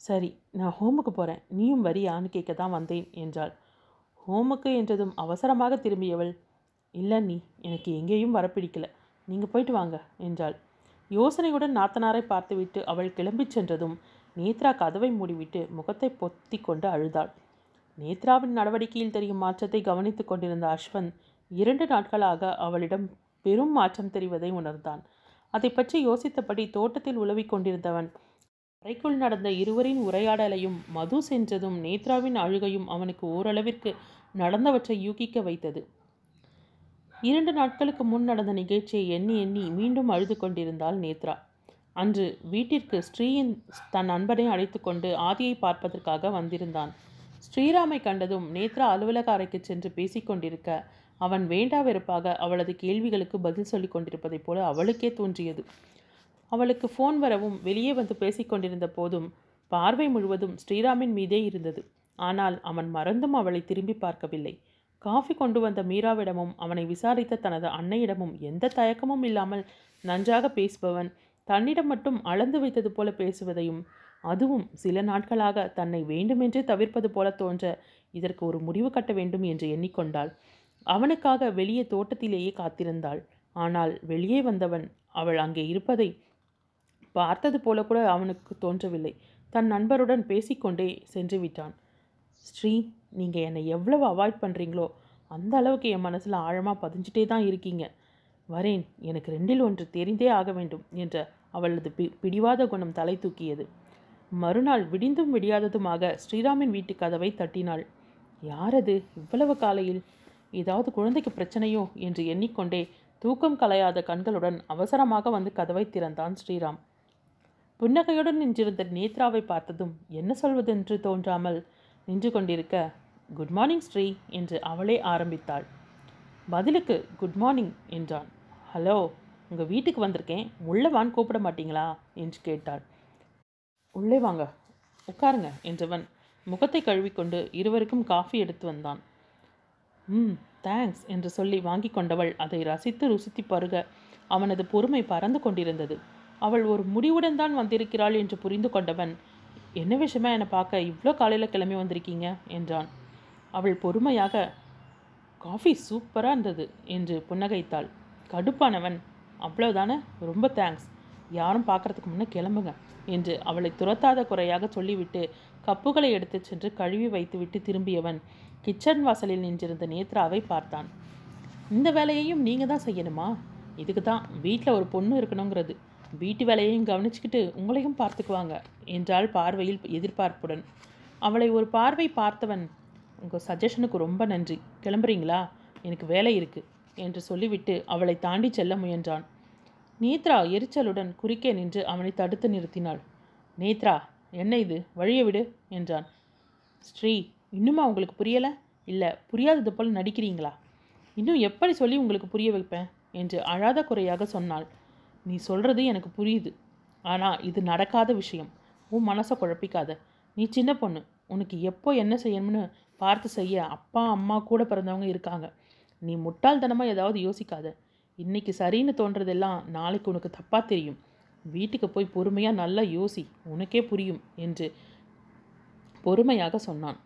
சரி நான் ஹோமுக்கு போகிறேன் நீயும் வரியான்னு கேட்க தான் வந்தேன் என்றாள். ஹோமுக்கு என்றதும் அவசரமாக திரும்பியவள் இல்லை நீ எனக்கு எங்கேயும் வர பிடிக்கல நீங்கள் போயிட்டு வாங்க என்றாள். யோசனையுடன் நாத்தனாரை பார்த்துவிட்டு அவள் கிளம்பிச் சென்றதும் நேத்ரா கதவை மூடிவிட்டு முகத்தை பொத்தி கொண்டு அழுதாள். நேத்ராவின் நடவடிக்கையில் தெரியும் மாற்றத்தை கவனித்துக் கொண்டிருந்த அஸ்வந்த் இரண்டு நாட்களாக அவளிடம் பெரும் மாற்றம் தெரிவதை உணர்ந்தான். அதை பற்றி யோசித்தபடி தோட்டத்தில் உலவிக் கொண்டிருந்தவன் அறைக்குள் நடந்த இருவரின் உரையாடலையும் மது சென்றதும் நேத்ராவின் அழுகையும் அவனுக்கு ஓரளவிற்கு நடந்தவற்றை யூகிக்க வைத்தது. இரண்டு நாட்களுக்கு முன் நடந்த நிகழ்ச்சியை எண்ணி எண்ணி மீண்டும் அழுது கொண்டிருந்தாள் நேத்ரா. அன்று வீட்டிற்கு ஸ்ரீயின் தன் நண்பனை அழைத்து கொண்டு ஆதியை பார்ப்பதற்காக வந்திருந்தான். ஸ்ரீராமை கண்டதும் நேத்ரா அலுவலக அறைக்கு சென்று பேசிக்கொண்டிருக்க அவன் வேண்டா வெறுப்பாக அவளது கேள்விகளுக்கு பதில் சொல்லிக் கொண்டிருப்பதைப் போல அவளுக்கே தோன்றியது. அவளுக்கு ஃபோன் வரவும் வெளியே வந்து பேசிக்கொண்டிருந்த போதும் பார்வை முழுவதும் ஸ்ரீராமின் மீதே இருந்தது. ஆனால் அவன் மறந்தும் அவளை திரும்பி பார்க்கவில்லை. காஃபி கொண்டு வந்த மீராவிடமும் அவனை விசாரித்த தனது அன்னையிடமும் எந்த தயக்கமும் இல்லாமல் நன்றாக பேசுபவன் தன்னிடம் மட்டும் அளந்து வைத்தது போல பேசுவதையும் அதுவும் சில நாட்களாக தன்னை வேண்டுமென்றே தவிர்ப்பது போல தோன்ற இதற்கு ஒரு முடிவு கட்ட வேண்டும் என்று எண்ணிக்கொண்டாள். அவனுக்காக வெளியே தோட்டத்திலேயே காத்திருந்தாள். ஆனால் வெளியே வந்தவன் அவள் அங்கே இருப்பதை பார்த்தது போல கூட அவனுக்கு தோன்றவில்லை. தன் நண்பருடன் பேசிக்கொண்டே சென்று விட்டான். ஸ்ரீ நீங்கள் என்னை எவ்வளவு அவாய்ட் பண்ணுறீங்களோ அந்த அளவுக்கு என் மனசில் ஆழமாக பதிஞ்சிட்டே தான் இருக்கீங்க. வரேன் எனக்கு ரெண்டில் ஒன்று தெரிந்தே ஆக வேண்டும் என்ற அவளது பி பிடிவாத குணம் தலை தூக்கியது. மறுநாள் விடிந்தும் விடியாததுமாக ஸ்ரீராமின் வீட்டு கதவை தட்டினாள். யாரது? இவ்வளவு காலையில்? ஏதாவது குழந்தைக்கு பிரச்சனையோ? என்று எண்ணிக்கொண்டே தூக்கம் கலையாத கண்களுடன் அவசரமாக வந்து கதவை திறந்தான் ஸ்ரீராம். புன்னகையுடன் நின்றிருந்த நேத்ராவை பார்த்ததும் என்ன சொல்வதென்று தோன்றாமல் நின்று கொண்டிருக்க குட் மார்னிங் ஸ்ரீ என்று அவளே ஆரம்பித்தாள். பதிலுக்கு குட் மார்னிங் என்றான். ஹலோ உங்கள் வீட்டுக்கு வந்திருக்கேன். உள்ளே வான் கூப்பிட மாட்டீங்களா? என்று கேட்டாள். உள்ளே வாங்க. உட்காருங்க என்றவன் முகத்தை கழுவிக்கொண்டு இருவருக்கும் காஃபி எடுத்து வந்தான். ம் தேங்க்ஸ் என்று சொல்லி வாங்கி கொண்டவள் அதை ரசித்து ருசித்து பருக அவனது பொறுமை பறந்து கொண்டிருந்தது. அவள் ஒரு முடிவுடன் தான் வந்திருக்கிறாள் என்று புரிந்து கொண்டவன். என்ன விஷயமா என்னை பார்க்க? இவ்வளோ காலையில் கிளம்பி வந்திருக்கீங்க? என்றான். அவள் பொறுமையாக காஃபி சூப்பராக இருந்தது என்று புன்னகைத்தாள். கடுப்பானவன். அவ்வளோதானே ரொம்ப தேங்க்ஸ். யாரும் பார்க்கறதுக்கு முன்னே கிளம்புங்க என்று அவளை துரத்தாத குறையாக சொல்லிவிட்டு கப்புகளை எடுத்துச் சென்று கழுவி வைத்துவிட்டு திரும்பியவன் கிச்சன் வாசலில் நின்றிருந்த நேத்ராவை பார்த்தான். இந்த வேலையையும் நீங்கள் தான் செய்யணுமா? இதுக்கு தான் வீட்டில் ஒரு பொண்ணு இருக்கணுங்கிறது. வீட்டு வேலையையும் கவனிச்சுக்கிட்டு உங்களையும் பார்த்துக்குவாங்க என்றாள் பார்வையில் எதிர்பார்ப்புடன். அவளை ஒரு பார்வை பார்த்தவன் உங்கள் சஜஷனுக்கு ரொம்ப நன்றி. கிளம்புறீங்களா? எனக்கு வேலை இருக்குது என்று சொல்லிவிட்டு அவளை தாண்டி செல்ல முயன்றான். நேத்ரா எரிச்சலுடன் குறுக்கே நின்று அவனை தடுத்து நிறுத்தினாள். நேத்ரா என்ன இது? வழியை விடு என்றான். ஸ்ரீ இன்னுமா உங்களுக்கு புரியலை? இல்லை புரியாதது போல் நடிக்கிறீங்களா? இன்னும் எப்படி சொல்லி உங்களுக்கு புரிய வைப்பேன்? என்று அழாத குறையாக சொன்னாள். நீ சொல்கிறது எனக்கு புரியுது. ஆனால் இது நடக்காத விஷயம். உன் மனசை குழப்பிக்காத. நீ சின்ன பொண்ணு. உனக்கு எப்போ என்ன செய்யணும்னு பார்த்து செய்ய அப்பா அம்மா கூட பிறந்தவங்க இருக்காங்க. நீ முட்டாள்தனமாக ஏதாவது யோசிக்காத. இன்னைக்கு சரின்னு தோன்றதெல்லாம் நாளைக்கு உனக்கு தப்பாக தெரியும். வீட்டுக்கு போய் பொறுமையாக நல்லா யோசி. உனக்கே புரியும் என்று பொறுமையாக சொன்னான்.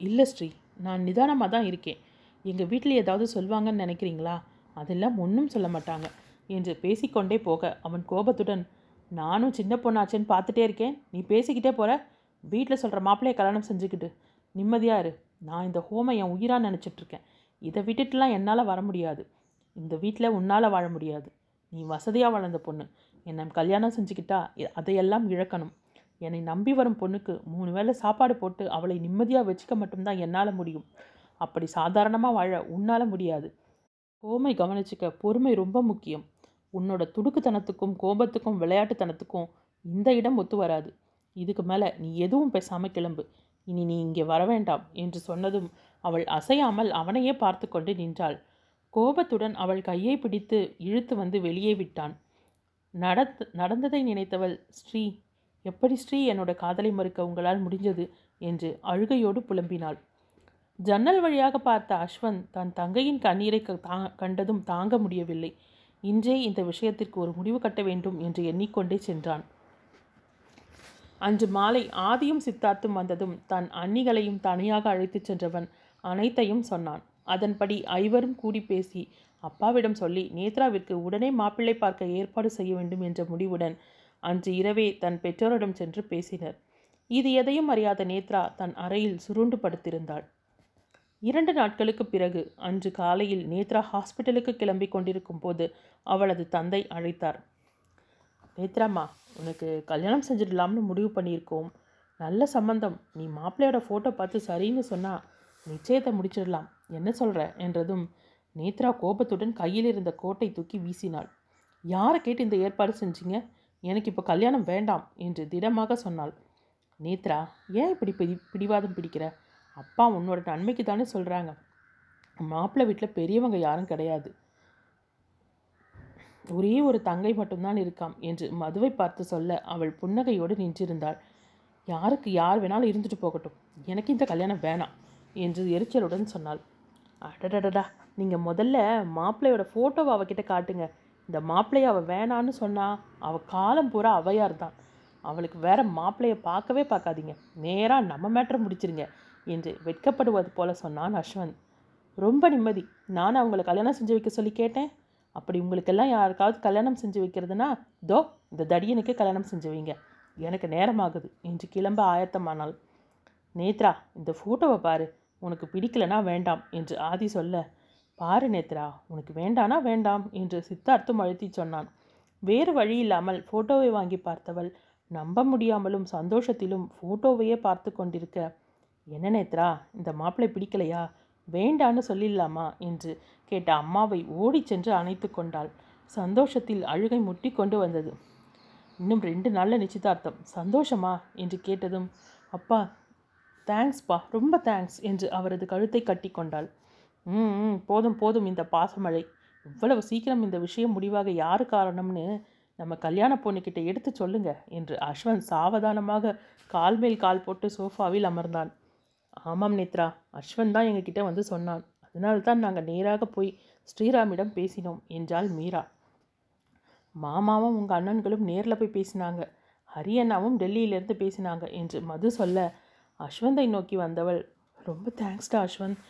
இல்லை ஸ்ரீ. நான் நிதானமாக தான் இருக்கேன். எங்கள் வீட்டில் ஏதாவது சொல்வாங்கன்னு நினைக்கிறீங்களா? அதெல்லாம் ஒன்றும் சொல்ல மாட்டாங்க. என்று பேசிக்கொண்டே போக அவன் கோபத்துடன் நானும் சின்ன பொண்ணாச்சேன்னு பார்த்துட்டே இருக்கேன். நீ பேசிக்கிட்டே போகிற வீட்டில் சொல்கிற மாப்பிள்ளையை கல்யாணம் செஞ்சுக்கிட்டு. நிம்மதியாக இரு. நான் இந்த ஹோமை என் உயிராக நினச்சிட்ருக்கேன் இதை விட்டுட்டுலாம் என்னால் வர முடியாது. இந்த வீட்டில் உன்னால் வாழ முடியாது. நீ வசதியாக வளர்ந்த பொண்ணு. என்னை கல்யாணம் செஞ்சுக்கிட்டா அதையெல்லாம் இழக்கணும். என்னை நம்பி வரும் பொண்ணுக்கு மூணு வேளை சாப்பாடு போட்டு அவளை நிம்மதியாக வச்சுக்க மட்டும்தான் என்னால் முடியும். அப்படி சாதாரணமாக வாழ உன்னால் முடியாது. ஹோமை கவனிச்சுக்க பொறுமை ரொம்ப முக்கியம். உன்னோட துடுக்குத்தனத்துக்கும் கோபத்துக்கும் விளையாட்டுத்தனத்துக்கும் இந்த இடம் ஒத்து வராது. இதுக்கு மேலே நீ எதுவும் பேசாமல் கிளம்பு. இனி நீ இங்கே வர வேண்டாம் என்று சொன்னதும் அவள் அசையாமல் அவனையே பார்த்து கொண்டு நின்றாள். கோபத்துடன் அவள் கையை பிடித்து இழுத்து வந்து வெளியே விட்டான். நடத் நடந்ததை நினைத்தவள் ஸ்ரீ எப்படி ஸ்ரீ என்னோட காதலை மறுக்க உங்களால் முடிஞ்சது? என்று அழுகையோடு புலம்பினாள். ஜன்னல் வழியாக பார்த்த அஸ்வந்த் தன் தங்கையின் கண்ணீரை க- தா- கண்டதும் தாங்க முடியவில்லை. இன்றே இந்த விஷயத்திற்கு ஒரு முடிவு கட்ட வேண்டும் என்று எண்ணிக்கொண்டே சென்றான். அன்று மாலை ஆதியும் சித்தார்த்தும் வந்ததும் தன் அன்னிகளையும் தனியாக அழைத்துச் சென்றவன் அனைத்தையும் சொன்னான். அதன்படி ஐவரும் கூடி பேசி அப்பாவிடம் சொல்லி நேத்ராவிற்கு உடனே மாப்பிள்ளை பார்க்க ஏற்பாடு செய்ய வேண்டும் என்ற முடிவுடன் அன்று இரவே தன் பெற்றோரிடம் சென்று பேசினர். இது எதையும் அறியாத நேத்ரா தன் அறையில் சுருண்டு படுத்திருந்தாள். இரண்டு நாட்களுக்கு பிறகு அன்று காலையில் நேத்ரா ஹாஸ்பிட்டலுக்கு கிளம்பி கொண்டிருக்கும் போது அவளது தந்தை அழைத்தார். நேத்ராம்மா உனக்கு கல்யாணம் செஞ்சிடலாம்னு முடிவு பண்ணியிருக்கோம். நல்ல சம்பந்தம். நீ மாப்பிள்ளையோட ஃபோட்டோ பார்த்து சரின்னு சொன்னால் நிச்சயத்தை முடிச்சிடலாம். என்ன சொல்கிற என்றதும் நேத்ரா கோபத்துடன் கையில் இருந்த கோட்டை தூக்கி வீசினாள். யாரை கேட்டு இந்த ஏற்பாடு செஞ்சீங்க? எனக்கு இப்போ கல்யாணம் வேண்டாம் என்று திடமாக சொன்னாள். நேத்ரா ஏன் இப்படி பிடி பிடிவாதம் பிடிக்கிற? அப்பா உன்னோட நன்மைக்கு தானே சொல்கிறாங்க மாப்பிள்ளை வீட்டில் பெரியவங்க யாரும் கிடையாது. ஒரே ஒரு தங்கை மட்டும்தான் இருக்காம் என்று மதுவை பார்த்து சொல்ல அவள் புன்னகையோடு நின்றிருந்தாள். யாருக்கு யார் வேணாலும் இருந்துட்டு போகட்டும். எனக்கு இந்த கல்யாணம் வேணாம் என்று எரிச்சலுடன் சொன்னாள். அடடடடா நீங்கள் முதல்ல மாப்பிள்ளையோட ஃபோட்டோவை அவகிட்ட காட்டுங்க. இந்த மாப்பிள்ளைய அவள் வேணான்னு சொன்னா அவள் காலம் பூரா அவையார் தான் அவளுக்கு வேற மாப்பிள்ளைய பார்க்கவே பார்க்காதீங்க. நேராக நம்ம மேட்ரை முடிச்சிருங்க. என்று வெட்கப்படுவது போல சொன்னான் அஸ்வந்த் ரொம்ப நிம்மதி. நான் அவங்களை கல்யாணம் செஞ்சு வைக்க சொல்லி கேட்டேன். அப்படி உங்களுக்கெல்லாம் யாருக்காவது கல்யாணம் செஞ்சு வைக்கிறதுனா தோ இந்த தடியனுக்கு கல்யாணம் செஞ்சு வைங்க. எனக்கு நேரமாகுது என்று கிளம்ப ஆயத்தமானாள். நேத்ரா இந்த ஃபோட்டோவை பாரு. உனக்கு பிடிக்கலனா வேண்டாம் என்று ஆதி சொல்ல பாரு நேத்ரா உனக்கு வேண்டானா வேண்டாம் என்று சித்தார்த்தும் அழுத்தி சொன்னான். வேறு வழி இல்லாமல் ஃபோட்டோவை வாங்கி பார்த்தவள் நம்ப முடியாமலும் சந்தோஷத்திலும் ஃபோட்டோவையே பார்த்து கொண்டிருக்க என்ன நேத்ரா இந்த மாப்பிள்ளை பிடிக்கலையா? வேண்டான்னு சொல்லிடலாமா? என்று கேட்ட அம்மாவை ஓடிச் சென்று அணைத்து கொண்டாள். சந்தோஷத்தில் அழுகை முட்டி கொண்டு வந்தது. இன்னும் ரெண்டு நாளில் நிச்சயதார்த்தம். சந்தோஷமா? என்று கேட்டதும் அப்பா தேங்க்ஸ்ப்பா ரொம்ப தேங்க்ஸ் என்று அவரது கழுத்தை கட்டி கொண்டாள். ம் ம், போதும் போதும் இந்த பாசமழை. இவ்வளவு சீக்கிரம் இந்த விஷயம் முடிவாக யார் காரணம்னு நம்ம கல்யாண பொண்ணுக்கிட்ட எடுத்து சொல்லுங்க என்று அஸ்வந்த் சாவதானமாக கால் மேல் கால் போட்டு சோஃபாவில் அமர்ந்தான். ஆமாம் நேத்ரா அஸ்வன் தான் எங்ககிட்ட வந்து சொன்னான். அதனால தான் நாங்கள் நேராக போய் ஸ்ரீராமிடம் பேசினோம் என்றாள் மீரா. மாமாவும் உங்கள் அண்ணன்களும் நேரில் போய் பேசினாங்க. ஹரியண்ணாவும் டெல்லியிலேருந்து பேசினாங்க என்று மது சொல்ல அஸ்வந்தை நோக்கி வந்தவள் ரொம்ப தேங்க்ஸ்டா அஸ்வந்த்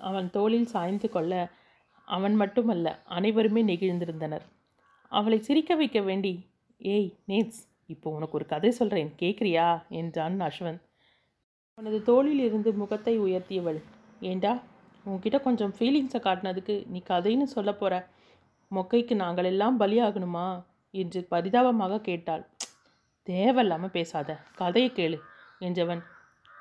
அவன் தோளில் சாய்ந்து கொள்ள அவன் மட்டுமல்ல அனைவருமே நெகிழ்ந்திருந்தனர். அவளை சிரிக்க வைக்க வேண்டி ஏய் நேட்ஸ் இப்போ உனக்கு ஒரு கதை சொல்கிறேன் கேட்குறியா? என்றான் அஸ்வந்த் அவனது தோளில் இருந்து முகத்தை உயர்த்தியவள். ஏண்டா உன்கிட்ட கொஞ்சம் ஃபீலிங்ஸை காட்டினதுக்கு நீ கதைன்னு சொல்ல போற. மொக்கைக்கு நாங்கள் எல்லாம் பலியாகணுமா? என்று பரிதாபமாக கேட்டாள். தேவையில்லாமல் பேசாத. கதையை கேளு என்றவன்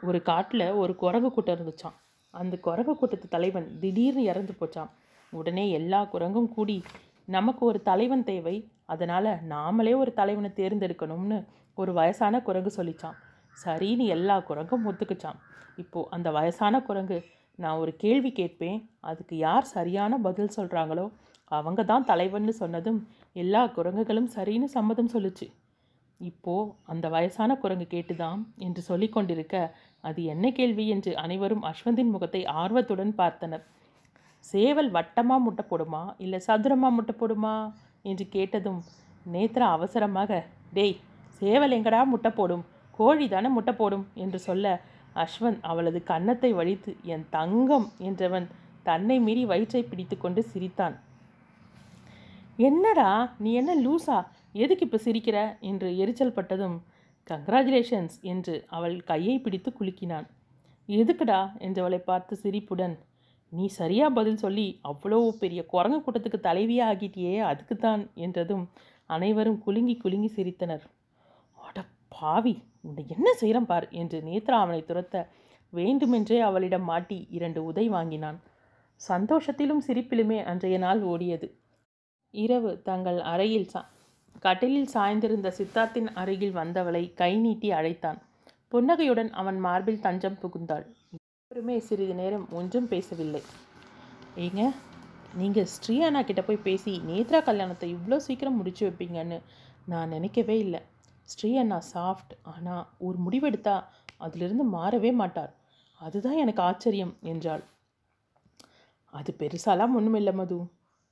ஒரு காட்டில் ஒரு குரங்கு கூட்டம் இருந்துச்சான் அந்த குரங்கு கூட்டத்து தலைவன் திடீர்னு இறந்து போச்சான் உடனே எல்லா குரங்கும் கூடி நமக்கு ஒரு தலைவன் தேவை. அதனால் நாமளே ஒரு தலைவனை தேர்ந்தெடுக்கணும்னு ஒரு வயசான குரங்கு சொல்லிச்சான் சரின்னு எல்லா குரங்கும் ஒத்துக்குச்சான் இப்போது அந்த வயசான குரங்கு நான் ஒரு கேள்வி கேட்பேன் அதுக்கு யார் சரியான பதில் சொல்கிறாங்களோ அவங்க தான் தலைவன்னு சொன்னதும் எல்லா குரங்குகளும் சரின்னு சம்மதம் சொல்லுச்சு. இப்போது அந்த வயசான குரங்கு கேட்டுதான் என்று சொல்லி கொண்டிருக்க அது என்ன கேள்வி என்று அனைவரும் அஸ்வந்தின் முகத்தை ஆர்வத்துடன் பார்த்தனர். சேவல் வட்டமாக முட்டை போடுமா இல்லை சதுரமாக முட்டை போடுமா என்று கேட்டதும் நேத்ரா அவசரமாக டேய் சேவல் எங்கடா முட்டை போடும்? கோழி தானே முட்டை போடும் என்று சொல்ல அஸ்வந்த் அவளது கன்னத்தை வழித்து என் தங்கம் என்றவன் தன்னை மீறி வயிற்றை பிடித்துக்கொண்டு சிரித்தான். என்னடா நீ என்ன லூசா? எதுக்கு இப்போ சிரிக்கிற? என்று எரிச்சல் பட்டதும் கங்க்ராச்சுலேஷன்ஸ் என்று அவள் கையை பிடித்து குலுக்கினான். எதுக்குடா? என்றவளை பார்த்து சிரிப்புடன் நீ சரியா பதில் சொல்லி அவ்வளோ பெரிய குரங்கு கூட்டத்துக்கு தலைவியாக ஆகிட்டியே அதுக்கு தான் என்றதும் அனைவரும் குலுங்கி குலுங்கி சிரித்தனர். பாவி உன்னை என்ன செய்கிறேன் பார்? என்று நேத்ரா அவனை துரத்த வேண்டுமென்றே அவளிடம் மாட்டி இரண்டு உதை வாங்கினான். சந்தோஷத்திலும் சிரிப்பிலுமே அன்றைய நாள் ஓடியது. இரவு தங்கள் அறையில் சா கட்டிலில் சாய்ந்திருந்த சித்தார்த்தின் அருகில் வந்தவளை கை நீட்டி அழைத்தான். புன்னகையுடன் அவன் மார்பில் தஞ்சம் புகுந்தாள். இருவருமே சிறிது நேரம் ஒன்றும் பேசவில்லை. ஏங்க நீங்கள் ஸ்ரீயானா கிட்ட போய் பேசி நேத்ரா கல்யாணத்தை இவ்வளோ சீக்கிரம் முடிச்சு வைப்பீங்கன்னு நான் நினைக்கவே இல்லை. ஸ்ரீ அண்ணா சாஃப்ட் ஆனால் ஒரு முடிவெடுத்தா அதிலிருந்து மாறவே மாட்டார். அதுதான் எனக்கு ஆச்சரியம் என்றாள். அது பெருசாலாம் ஒன்றும் இல்லை மது.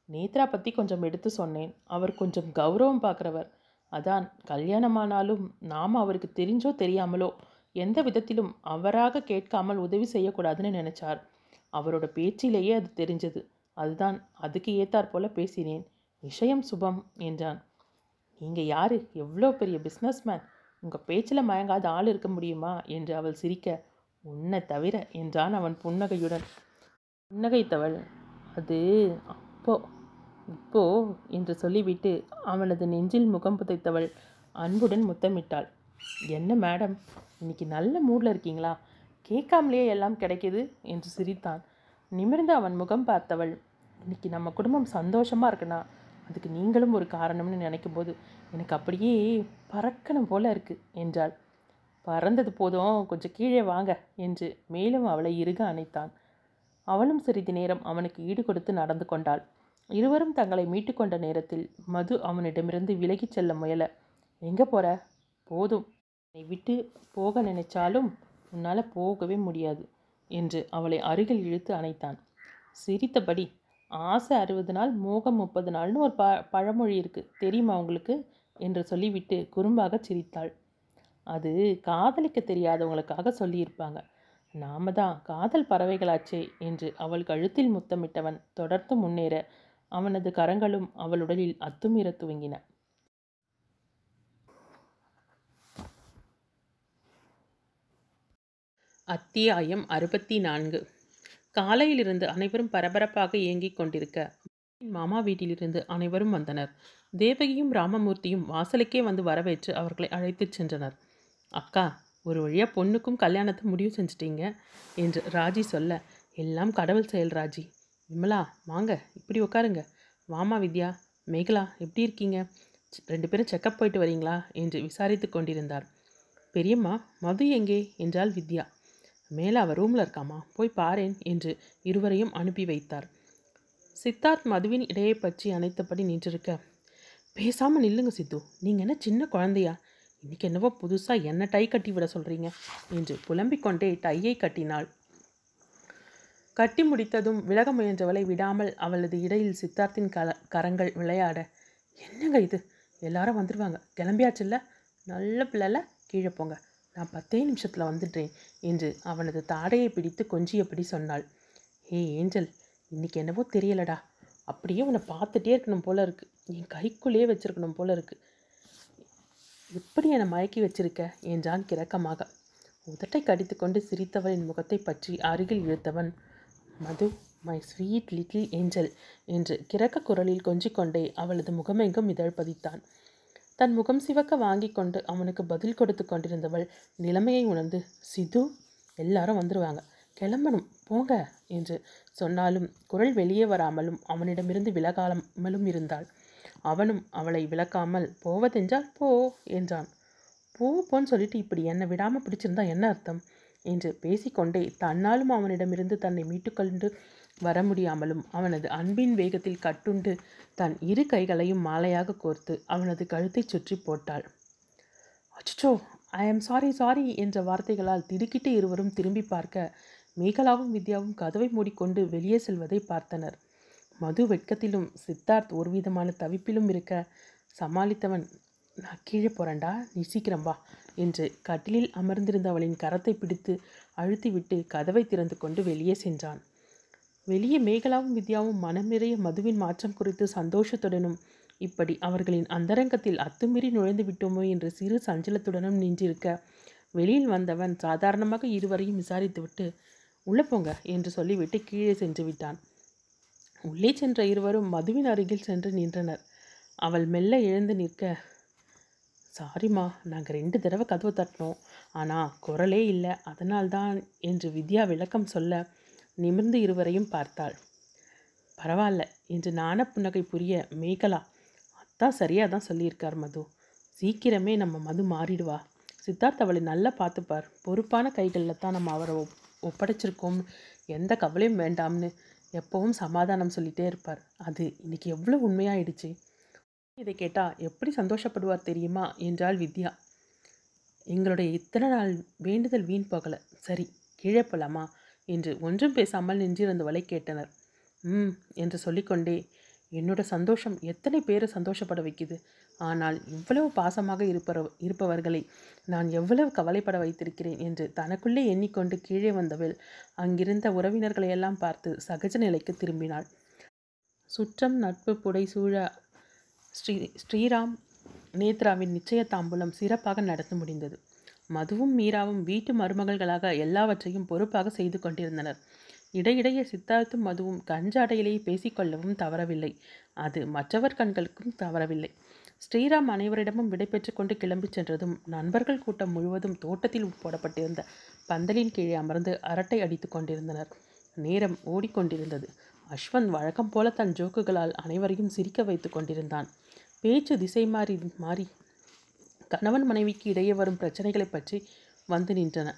நேத்ரா பற்றி கொஞ்சம் எடுத்து சொன்னேன். அவர் கொஞ்சம் கௌரவம் பார்க்குறவர் அதான் கல்யாணமானாலும் நாம் அவருக்கு தெரிஞ்சோ தெரியாமலோ எந்த விதத்திலும் அவராக கேட்காமல் உதவி செய்யக்கூடாதுன்னு நினச்சார். அவரோட பேச்சிலேயே அது தெரிஞ்சது. அதுதான் அதுக்கு ஏத்தாற் போல பேசினேன். விஷயம் சுபம் என்றான். நீங்கள் யார்? எவ்வளோ பெரிய பிஸ்னஸ்மேன் உங்கள் பேச்சில் மயங்காத ஆள் இருக்க முடியுமா? என்று அவள் சிரிக்க. உன்னை தவிர என்றான் அவன் புன்னகையுடன். புன்னகைத்தவள் அது அப்போ இப்போ என்று சொல்லிவிட்டு அவனது நெஞ்சில் முகம் புதைத்தவள் அன்புடன் முத்தமிட்டாள். என்ன மேடம் இன்னைக்கு நல்ல மூடில் இருக்கீங்களா? கேட்காமலே எல்லாம் கிடைக்கிது? என்று சிரித்தான். நிமிர்ந்து அவன் முகம் பார்த்தவள். இன்னைக்கு நம்ம குடும்பம் சந்தோஷமாக இருக்குண்ணா. அதுக்கு நீங்களும் ஒரு காரணம்னு நினைக்கும் போது எனக்கு அப்படியே பறக்கணும் போல இருக்குது என்றாள். பறந்தது போதும் கொஞ்சம் கீழே வாங்க என்று மேலும் அவளை இறுக அணைத்தான். அவளும் சிறிது நேரம் அவனுக்கு ஈடு கொடுத்து நடந்து கொண்டாள். இருவரும் தங்களை மீட்டுக்கொண்ட நேரத்தில் மது அவனிடமிருந்து விலகிச் செல்ல முயல. எங்கே போற? போதும். என்னை விட்டு போக நினைச்சாலும் உன்னால் போகவே முடியாது என்று அவளை அருகில் இழுத்து அணைத்தான். சிரித்தபடி ஆசை அறுபது நாள் மோகம் முப்பது நாள்னு ஒரு ப பழமொழி இருக்குது தெரியுமா உங்களுக்கு? என்று சொல்லிவிட்டு குறும்பாக சிரித்தாள். அது காதலிக்க தெரியாதவங்களுக்காக சொல்லியிருப்பாங்க. நாம தான் காதல் பறவைகளாச்சே என்று அவள் கழுத்தில் முத்தமிட்டவன் தொடர்ந்து முன்னேற அவனது கரங்களும் அவள் உடலில் அத்துமீற துவங்கின. அத்தியாயம் அறுபத்தி நான்கு. காலையிலிருந்து அனைவரும் பரபரப்பாக இயங்கிக் கொண்டிருக்க மாமா வீட்டிலிருந்து அனைவரும் வந்தனர். தேவகியும் ராமமூர்த்தியும் வாசலுக்கே வந்து வரவேற்று அவர்களை அழைத்துச் சென்றனர். அக்கா ஒரு வழியாக பொண்ணுக்கும் கல்யாணத்தை முடிவு செஞ்சிட்டீங்க என்று ராஜி சொல்ல எல்லாம் கடவுள் செயல் ராஜி. விமலா வாங்க இப்படி உட்காருங்க. வாமா வித்யா மேகலா எப்படி இருக்கீங்க? ரெண்டு பேரும் செக்கப் போயிட்டு வரீங்களா? என்று விசாரித்து கொண்டிருந்தார். பெரியம்மா மது எங்கே? என்றால் வித்யா. மேலே அவர் ரூமில் இருக்காமா? போய் பாரேன் என்று இருவரையும் அனுப்பி வைத்தார். சித்தார்த் மதுவின் இடையை பற்றி அனைத்தபடி நின்றிருக்க பேசாமல் நில்லுங்க சித்து. நீங்கள் என்ன சின்ன குழந்தையா? இன்னைக்கு என்னவோ புதுசாக என்ன டை கட்டி விட சொல்கிறீங்க என்று புலம்பிக் கொண்டே டையை கட்டினாள். கட்டி முடித்ததும் விலக முயன்றவளை விடாமல் அவளது இடையில் சித்தார்த்தின் கல கரங்கள் விளையாட என்னங்க இது? எல்லாரும் வந்துடுவாங்க கிளம்பியாச்சுல்ல? நல்ல பிள்ளைல கீழே போங்க. நான் பத்தே நிமிஷத்தில் வந்துடுறேன் என்று அவனது தாடையை பிடித்து கொஞ்சியபடி சொன்னாள். ஏ ஏஞ்சல் இன்னைக்கு என்னவோ தெரியலடா. அப்படியே உன்னை பார்த்துட்டே இருக்கணும் போல இருக்கு. என் கைக்குள்ளேயே வச்சிருக்கணும் போல இருக்கு. எப்படி என்னை மயக்கி வச்சிருக்க? என்றான் கிறக்கமாக. உதட்டை கடித்துக்கொண்டு சிரித்தவளின் முகத்தை பற்றி அருகில் இழுத்தவன் Madhu my sweet little angel என்று கிறக்க குரலில் கொஞ்சிக்கொண்டே அவளது முகமெங்கும் இதழ் பதித்தான். தன் முகம் சிவக்க வாங்கி கொண்டு அவனுக்கு பதில் கொடுத்து கொண்டிருந்தவள் நிலைமையை உணர்ந்து சிது எல்லாரும் வந்துடுவாங்க கிளம்பணும். போங்க என்று சொன்னாலும் குரல் வெளியே வராமலும் அவனிடமிருந்து விலகாமலும் இருந்தாள். அவனும் அவளை விளக்காமல் போவதென்றால் போ என்றான். போ போன்னு சொல்லிட்டு இப்படி என்னை விடாமல் பிடிச்சிருந்தா என்ன அர்த்தம்? என்று பேசிக்கொண்டே தன்னாலும் அவனிடமிருந்து தன்னை மீட்டுக்கொண்டு வர முடியாமலும் அவனது அன்பின் வேகத்தில் கட்டுண்டு தன் இரு கைகளையும் மாலையாக கோர்த்து அவனது கழுத்தைச் சுற்றி போட்டாள். அச்சோ ஐ ஆம் சாரி சாரி என்ற வார்த்தைகளால் திடுக்கிட்டு இருவரும் திரும்பி பார்க்க மேகலாவும் வித்யாவும் கதவை மூடிக்கொண்டு வெளியே செல்வதை பார்த்தனர். மது வெட்கத்திலும் சித்தார்த் ஒருவிதமான தவிப்பிலும் இருக்க சமாளித்தவன் நான் கீழே போறேன்டா நீ சீக்கிரம் வா என்று கட்டிலில் அமர்ந்திருந்தவளின் கரத்தை பிடித்து அழுத்திவிட்டு கதவை திறந்து கொண்டு வெளியே சென்றான். வெளியே மேகலாவும் வித்யாவும் மனம் நிறைய மதுவின் மாற்றம் குறித்து சந்தோஷத்துடனும் இப்படி அவர்களின் அந்தரங்கத்தில் அத்துமீறி நுழைந்து விட்டோமோ என்று சிறு சஞ்சலத்துடனும் நின்றிருக்க வெளியில் வந்தவன் சாதாரணமாக இருவரையும் விசாரித்துவிட்டு உள்ளே போங்க என்று சொல்லிவிட்டு கீழே சென்று விட்டான். உள்ளே சென்ற இருவரும் மதுவின் அருகில் சென்று நின்றனர். அவள் மெல்ல எழுந்து நிற்க சாரிம்மா நாங்கள் ரெண்டு தடவை கதவு தட்டினோம். ஆனால் குரலே இல்லை. அதனால்தான் என்று வித்யா விளக்கம் சொல்ல நிமிர்ந்து இருவரையும் பார்த்தாள். பரவாயில்ல என்று நாண புன்னகை புரிய மேகலா அதான் சரியாக தான் சொல்லியிருக்கார் மது. சீக்கிரமே நம்ம மது மாறிடுவா. சித்தார்த் அவளை நல்லா பார்த்துப்பார். பொறுப்பான கைகளில் தான் நம்ம அவரை ஒப் ஒப்படைச்சிருக்கோம். எந்த கவலையும் வேண்டாம்னு எப்பவும் சமாதானம் சொல்லிகிட்டே இருப்பார். அது இன்னைக்கு எவ்வளோ உண்மையாயிடுச்சு. இதை கேட்டால் எப்படி சந்தோஷப்படுவார் தெரியுமா? என்றாள் வித்யா. எங்களுடைய இத்தனை நாள் வேண்டுதல் வீண் போகலை. சரி கீழே போகலாமா என்று ஒன்றும் பேசாமல் நின்றிருந்தவளை கேட்டனர். ம் என்று சொல்லிக்கொண்டே என்னோட சந்தோஷம் எத்தனை பேரை சந்தோஷப்பட வைக்குது? ஆனால் இவ்வளவு பாசமாக இருப்பற இருப்பவர்களை நான் எவ்வளவு கவலைப்பட வைத்திருக்கிறேன் என்று தனக்குள்ளே எண்ணிக்கொண்டு கீழே வந்தவள் அங்கிருந்த உறவினர்களையெல்லாம் பார்த்து சகஜ நிலைக்கு திரும்பினாள். சுற்றம் நட்பு புடை சூழ ஸ்ரீ ஸ்ரீராம் நேத்ராவின் நிச்சய தாம்பூலம் சிறப்பாக நடந்து முடிந்தது. மதுவும் மீராவும் வீட்டு மருமகள்களாக எல்லாவற்றையும் பொறுப்பாக செய்து கொண்டிருந்தனர். இடையிடையே சித்தார்த்தும் மதுவும் கஞ்சாடையிலேயே பேசிக்கொள்ளவும் தவறவில்லை. அது மற்றவர் கண்களுக்கும் தவறவில்லை. ஸ்ரீராம் அனைவரிடமும் விடைபெற்று கொண்டு கிளம்பிச் சென்றதும் நண்பர்கள் கூட்டம் முழுவதும் தோட்டத்தில் போடப்பட்டிருந்த பந்தலின் கீழே அமர்ந்து அரட்டை அடித்து கொண்டிருந்தனர். நேரம் ஓடிக்கொண்டிருந்தது அஸ்வந்த் வழக்கம் போல தன் ஜோக்குகளால் அனைவரையும் சிரிக்க வைத்து கொண்டிருந்தான். பேச்சு திசை மாறி மாறி கணவன் மனைவிக்கு இடையே வரும் பிரச்சனைகளை பற்றி வந்து நின்றன.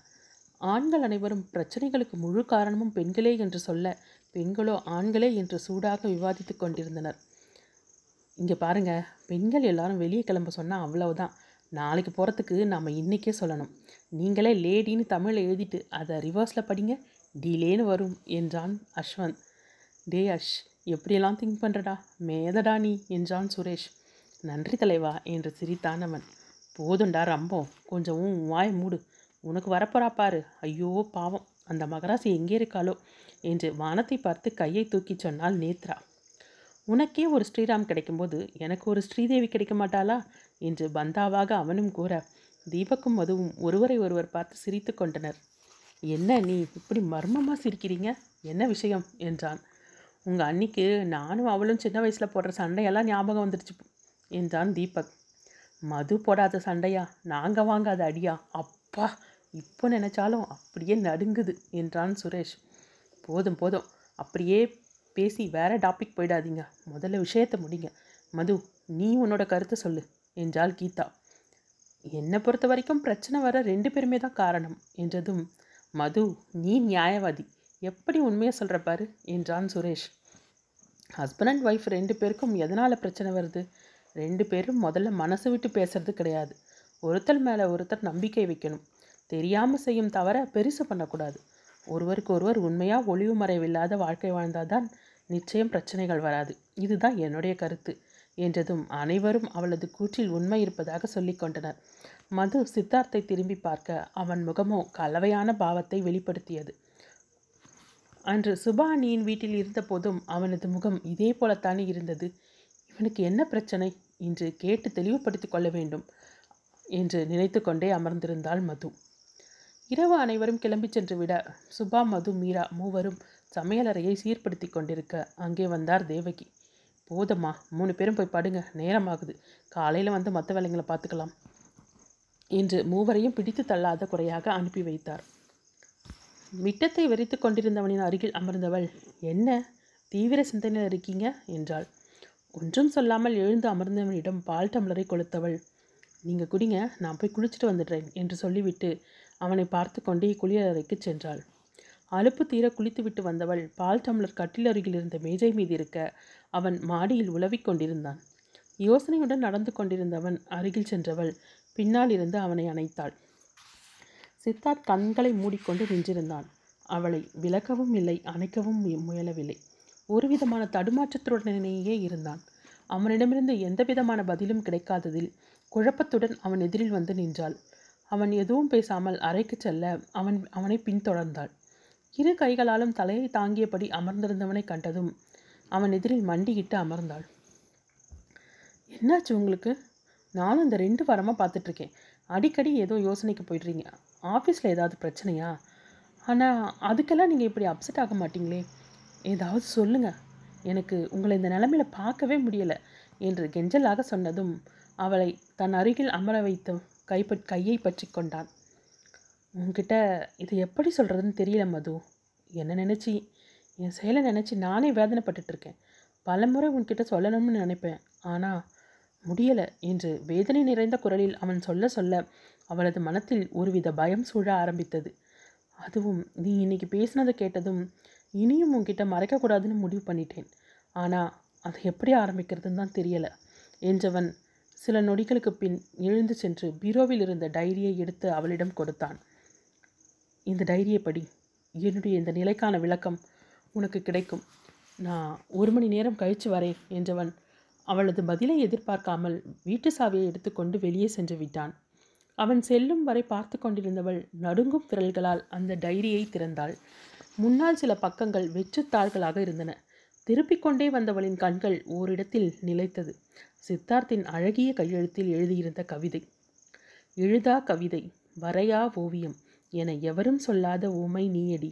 ஆண்கள் அனைவரும் பிரச்சனைகளுக்கு முழு காரணமும் பெண்களே என்று சொல்ல பெண்களோ ஆண்களே என்று சூடாக விவாதித்து கொண்டிருந்தனர். இங்கே பாருங்க பெண்கள் எல்லாரும் வெளியே கிளம்ப சொன்னால் அவ்வளவுதான். நாளைக்கு போகிறதுக்கு நாம் இன்றைக்கே சொல்லணும். நீங்களே லேடின்னு தமிழில் எழுதிட்டு அதை ரிவர்ஸில் படிங்க டிலேன்னு வரும் என்றான் அஸ்வந்த். டே அஷ் எப்படியெல்லாம் திங்க் பண்ணுறடா மேதடா நீ என்றான் சுரேஷ். நன்றி தலைவா என்று சிரித்தான் அவன். போதுண்டா ரம்பம். கொஞ்சம் உன் வாயை மூடு. உனக்கு வரப்போறா பாரு. ஐயோ பாவம். அந்த மகராசி எங்கே இருக்காளோ என்று வானத்தை பார்த்து கையை தூக்கிச் சொன்னால் நேத்ரா. உனக்கே ஒரு ஸ்ரீராம் கிடைக்கும்போது எனக்கு ஒரு ஸ்ரீதேவி கிடைக்க மாட்டாளா? என்று பந்தாவாக அவனும் கூற தீபக்கும் மதுவும் ஒருவரை ஒருவர் பார்த்து சிரித்து கொண்டனர். என்ன நீ இப்படி மர்மமாக சிரிக்கிறீங்க? என்ன விஷயம்? என்றான். உங்கள் அன்னிக்கு நானும் அவளும் சின்ன வயசில் போடுற சண்டையெல்லாம் ஞாபகம் வந்துடுச்சு என்றான் தீபக். மது போடாத சண்டையா? நாங்கள் வாங்காத அடியா? அப்பா இப்போ நினைச்சாலும் அப்படியே நடுங்குது என்றான் சுரேஷ். போதும் போதும். அப்படியே பேசி வேற டாபிக் போயிடாதீங்க. முதல்ல விஷயத்தை முடிங்க. மது நீ உன்னோட கருத்தை சொல்லு என்றாள் கீதா. என்னை பொறுத்த வரைக்கும் பிரச்சனை வர ரெண்டு பேருமே தான் காரணம் என்றதும் மது நீ நியாயவாதி. எப்படி உண்மையை சொல்கிற பாரு? என்றான் சுரேஷ். ஹஸ்பண்ட் அண்ட் ஒய்ஃப் ரெண்டு பேருக்கும் எதனால் பிரச்சனை வருது? ரெண்டு பேரும் முதல்ல மனசு விட்டு பேசுறது கிடையாது. ஒருத்தர் மேலே ஒருத்தர் நம்பிக்கை வைக்கணும். தெரியாமல் செய்யும் தவிர பெருசு பண்ணக்கூடாது. ஒருவருக்கு ஒருவர் உண்மையாக ஒளிவு மறைவில்லாத வாழ்க்கை வாழ்ந்தால்தான் நிச்சயம் பிரச்சனைகள் வராது. இதுதான் என்னுடைய கருத்து என்றதும் அனைவரும் அவளது கூற்றில் உண்மை இருப்பதாக சொல்லி கொண்டனர். மது சித்தார்த்தை திரும்பி பார்க்க அவன் முகமோ கலவையான பாவத்தை வெளிப்படுத்தியது. அன்று சுபானியின் வீட்டில் இருந்தபோதும் அவனது முகம் இதே போலத்தானே இருந்தது. இவனுக்கு என்ன பிரச்சனை? என்று கேட்டு தெளிவுபடுத்தி கொள்ள வேண்டும் என்று நினைத்து கொண்டே அமர்ந்திருந்தாள் மது. இரவு அனைவரும் கிளம்பிச் சென்று விட சுபா மது மீரா மூவரும் சமையலறையை சீர்படுத்தி கொண்டிருக்க அங்கே வந்தார் தேவகி. போதம்மா மூணு பேரும் போய் படுங்க நேரமாகுது. காலையில் வந்து மற்ற வேலைங்களை பார்த்துக்கலாம் என்று மூவரையும் பிடித்து தள்ளாத குறையாக அனுப்பி வைத்தார். மிட்டத்தை வெறித்து கொண்டிருந்தவனின் அருகில் அமர்ந்தவள் என்ன? தீவிர சிந்தனையில் இருக்கீங்க? என்றாள். ஒன்றும் சொல்லாமல் எழுந்து அமர்ந்தவனிடம் பால் டம்ளரை கொளுத்தவள். நீங்கள் குடிங்க நான் போய் குளிச்சுட்டு வந்துடுறேன் என்று சொல்லிவிட்டு அவனை பார்த்து கொண்டே குளியலறைக்கு சென்றாள். அலுப்பு தீர குளித்துவிட்டு வந்தவள் பால் டம்ளர் கட்டில் அருகில் இருந்த மேஜை மீது இருக்க அவன் மாடியில் உலவிக் கொண்டிருந்தான். யோசனையுடன் நடந்து கொண்டிருந்தவன் அருகில் சென்றவள் பின்னால் இருந்து அவனை அணைத்தாள். சித்தார்த் கண்களை மூடிக்கொண்டு நின்றிருந்தான். அவளை விலக்கவும் இல்லை அணைக்கவும் மு- முயலவில்லை. ஒரு விதமான தடுமாற்றத்துடனேயே இருந்தான். அவனிடமிருந்து எந்த விதமான பதிலும் கிடைக்காததில் குழப்பத்துடன் அவன் எதிரில் வந்து நின்றாள். அவன் எதுவும் பேசாமல் அறைக்கு செல்ல அவன் அவனை பின்தொடர்ந்தாள். இரு கைகளாலும் தலையை தாங்கியபடி அமர்ந்திருந்தவனை கண்டதும் அவன் எதிரில் மண்டியிட்டு அமர்ந்தாள். என்னாச்சு உங்களுக்கு? நானும் இந்த ரெண்டு வாரமாக பார்த்துட்ருக்கேன். அடிக்கடி ஏதோ யோசனைக்கு போயிடுறீங்க. ஆஃபீஸில் ஏதாவது பிரச்சனையா? ஆனால் அதுக்கெல்லாம் நீங்கள் இப்படி அப்செட் ஆக மாட்டீங்களே. ஏதாவது சொல்லுங்கள் எனக்கு உங்களை இந்த நிலமையில பார்க்கவே முடியலை என்று கெஞ்சலாக சொன்னதும் அவளை தன் அருகில் அமர வைத்து கைப்ப கையை பற்றி கொண்டான். உங்ககிட்ட இதை எப்படி சொல்கிறதுன்னு தெரியல மது. என்ன நினச்சி? என் செயலை நினச்சி நானே வேதனைப்பட்டுட்ருக்கேன் இருக்கேன் பலமுறை உன்கிட்ட சொல்லணும்னு நினைப்பேன். ஆனால் முடியலை என்று வேதனை நிறைந்த குரலில் அவன் சொல்ல சொல்ல அவளது மனத்தில் ஒருவித பயம் சூழ ஆரம்பித்தது. அதுவும் நீ இன்னைக்கு பேசினதை கேட்டதும் இனியும் உன்கிட்ட மறைக்கக்கூடாதுன்னு முடிவு பண்ணிட்டேன். ஆனால் அதை எப்படி ஆரம்பிக்கிறதுன்னு தான் தெரியலை. என்றவன் சில நொடிகளுக்கு பின் எழுந்து சென்று பீரோவில் இருந்த டைரியை எடுத்து அவளிடம் கொடுத்தான். இந்த டைரியை படி. என்னுடைய இந்த நிலைக்கான விளக்கம் உனக்கு கிடைக்கும். நான் ஒரு மணி நேரம் கழித்து வரேன் என்றவன் அவளது பதிலை எதிர்பார்க்காமல் வீட்டு சாவியை எடுத்துக்கொண்டு வெளியே சென்று விட்டான். அவன் செல்லும் வரை பார்த்து கொண்டிருந்தவள் நடுங்கும் விரல்களால் அந்த டைரியை திறந்தாள். முன்னால் சில பக்கங்கள் வெற்றுத்தாள்களாக இருந்தன. திருப்பிக் கொண்டே வந்தவளின் கண்கள் ஓரிடத்தில் நிலைத்தது. சித்தார்த்தின் அழகிய கையெழுத்தில் எழுதியிருந்த கவிதை. எழுதா கவிதை வரையா ஓவியம் என எவரும் சொல்லாத ஓமை நீயடி.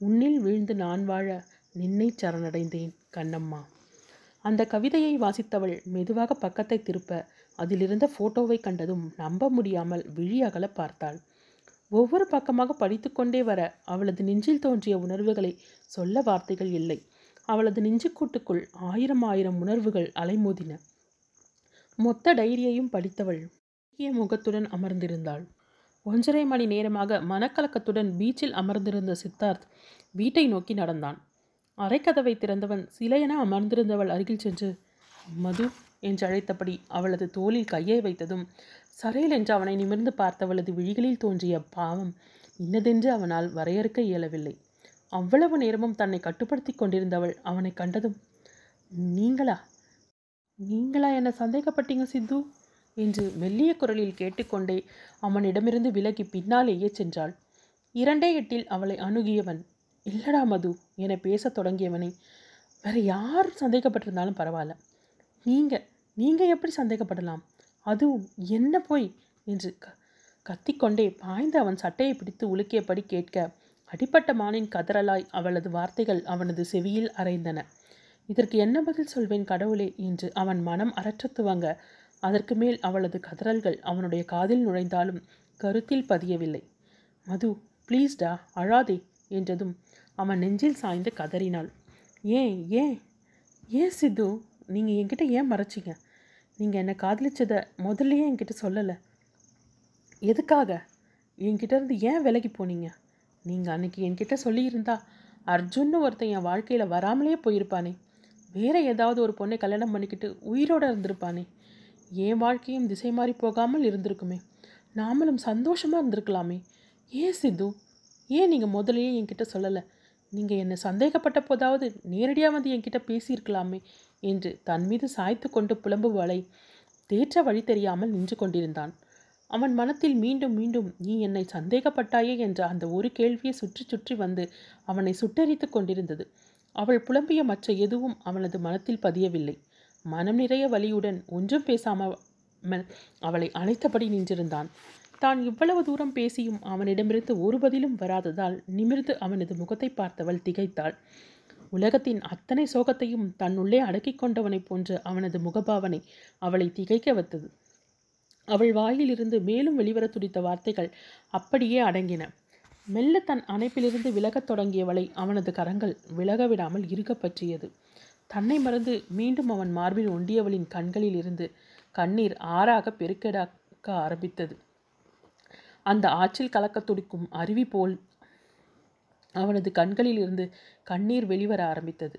உன்னில் வீழ்ந்து நான் வாழ நின்னை சரணடைந்தேன் கண்ணம்மா அந்த கவிதையை வாசித்தவள் மெதுவாக பக்கத்தை திருப்ப அதிலிருந்த போட்டோவை கண்டதும் நம்ப முடியாமல் விழி அகல பார்த்தாள். ஒவ்வொரு பக்கமாக படித்துக்கொண்டே வர அவளது நெஞ்சில் தோன்றிய உணர்வுகளை சொல்ல வார்த்தைகள் இல்லை. அவளது நெஞ்சுக்கூட்டுக்குள் ஆயிரம் ஆயிரம் உணர்வுகள் அலைமோதின. மொத்த டைரியையும் படித்தவள் முக்கிய முகத்துடன் அமர்ந்திருந்தாள். ஒன்றரை மணி நேரமாக மனக்கலக்கத்துடன் பீச்சில் அமர்ந்திருந்த சித்தார்த் வீட்டை நோக்கி நடந்தான். அரைக்கதவை திறந்தவன் சிலையென அமர்ந்திருந்தவள் அருகில் சென்று மது என்று அழைத்தபடி அவளது தோளில் கையை வைத்ததும் சரையல் என்று அவனை நிமிர்ந்து பார்த்தவளது விழிகளில் தோன்றிய பாவம் இன்னதென்று அவனால் வரையறுக்க இயலவில்லை. அவ்வளவு நேரமும் தன்னை கட்டுப்படுத்தி கொண்டிருந்தவள் அவனை கண்டதும் நீங்களா? நீங்களா என்ன சந்தேகப்பட்டீங்க சித்து? என்று மெல்லிய குரலில் கேட்டுக்கொண்டே அவனிடமிருந்து விலகி பின்னாலேயே சென்றாள். இரண்டே எட்டில் அவளை அணுகியவன் இல்லடா மது என பேசத் தொடங்கியவனை வேற யார் சந்தேகப்பட்டிருந்தாலும் பரவாயில்ல. நீங்கள் நீங்கள் எப்படி சந்தேகப்படலாம்? அதுவும் என்ன போய்? என்று க கத்திக்கொண்டே பாய்ந்து அவன் சட்டையை பிடித்து உலுக்கியபடி கேட்க அடிப்பட்ட மானின் கதறலாய் அவளது வார்த்தைகள் அவனது செவியில் அரைந்தன இதற்கு என்ன பதில் சொல்வேன் கடவுளே? என்று அவன் மனம் அரற்றத் துவங்க அதற்கு மேல் அவளது கதறல்கள் அவனுடைய காதில் நுழைந்தாலும் கருத்தில் பதியவில்லை. மது ப்ளீஸ்டா அழாதே என்றதும் அவன் நெஞ்சில் சாய்ந்து கதறினாள். ஏன் ஏன் ஏன் சித்து நீங்கள் என்கிட்ட ஏன் மறைச்சிங்க? நீங்கள் என்னை காதலிச்சதை முதல்லையே என்கிட்ட சொல்லலை. எதுக்காக? என்கிட்ட இருந்து ஏன் விலகி போனீங்க? நீங்கள் அன்றைக்கி என்கிட்ட சொல்லியிருந்தா அர்ஜுன்னு ஒருத்தன் என் வாழ்க்கையில் வராமலே போயிருப்பானே. வேறு ஏதாவது ஒரு பொண்ணை கல்யாணம் பண்ணிக்கிட்டு உயிரோட இருந்திருப்பானே. என் வாழ்க்கையும் திசை மாறி போகாமல் இருந்திருக்குமே. நாமளும் சந்தோஷமாக இருந்திருக்கலாமே. ஏன் சித்து ஏன் நீங்கள் முதலையே என்கிட்ட சொல்லலை? நீங்கள் என்னை சந்தேகப்பட்ட போதாவது நேரடியாக வந்து என்கிட்ட பேசியிருக்கலாமே. என்று தன் மீது சாய்த்து கொண்டு புலம்புவளை தேற்ற வழி தெரியாமல் நின்று கொண்டிருந்தான். அவன் மனத்தில் மீண்டும் மீண்டும் நீ என்னை சந்தேகப்பட்டாயே? என்ற அந்த ஒரு கேள்வியை சுற்றி சுற்றி வந்து அவனை சுட்டரித்து கொண்டிருந்தது. அவள் புலம்பிய மற்ற எதுவும் அவனது மனத்தில் பதியவில்லை. மனம் நிறைய வலியுடன் ஒன்றும் பேசாமல் அவளை அணைத்தபடி நின்றிருந்தான். தான் இவ்வளவு தூரம் பேசியும் அவனிடமிருந்து ஒரு பதிலும் வராததால் நிமிர்ந்து அவனது முகத்தை பார்த்தவள் திகைத்தாள். உலகத்தின் அத்தனை சோகத்தையும் தன்னுள்ளே அடக்கிக் கொண்டவனைப் போன்ற அவனது முகபாவனை அவளை திகைக்க வைத்தது. அவள் வாயிலிருந்து மேலும் வெளிவரத் துடித்த வார்த்தைகள் அப்படியே அடங்கின. மெல்ல தன் அணைப்பிலிருந்து விலகத் தொடங்கியவளை அவனது கரங்கள் விலக விடாமல் இறுகப் பற்றியது. தன்னை மறந்து மீண்டும் அவன் மார்பில் ஒண்டியவளின் கண்களில் இருந்து கண்ணீர் ஆறாக பெருக்கெடாக்க ஆரம்பித்தது. அந்த ஆற்றில் கலக்க துடிக்கும் அருவி போல் அவனது கண்களில் இருந்து கண்ணீர் வெளிவர ஆரம்பித்தது.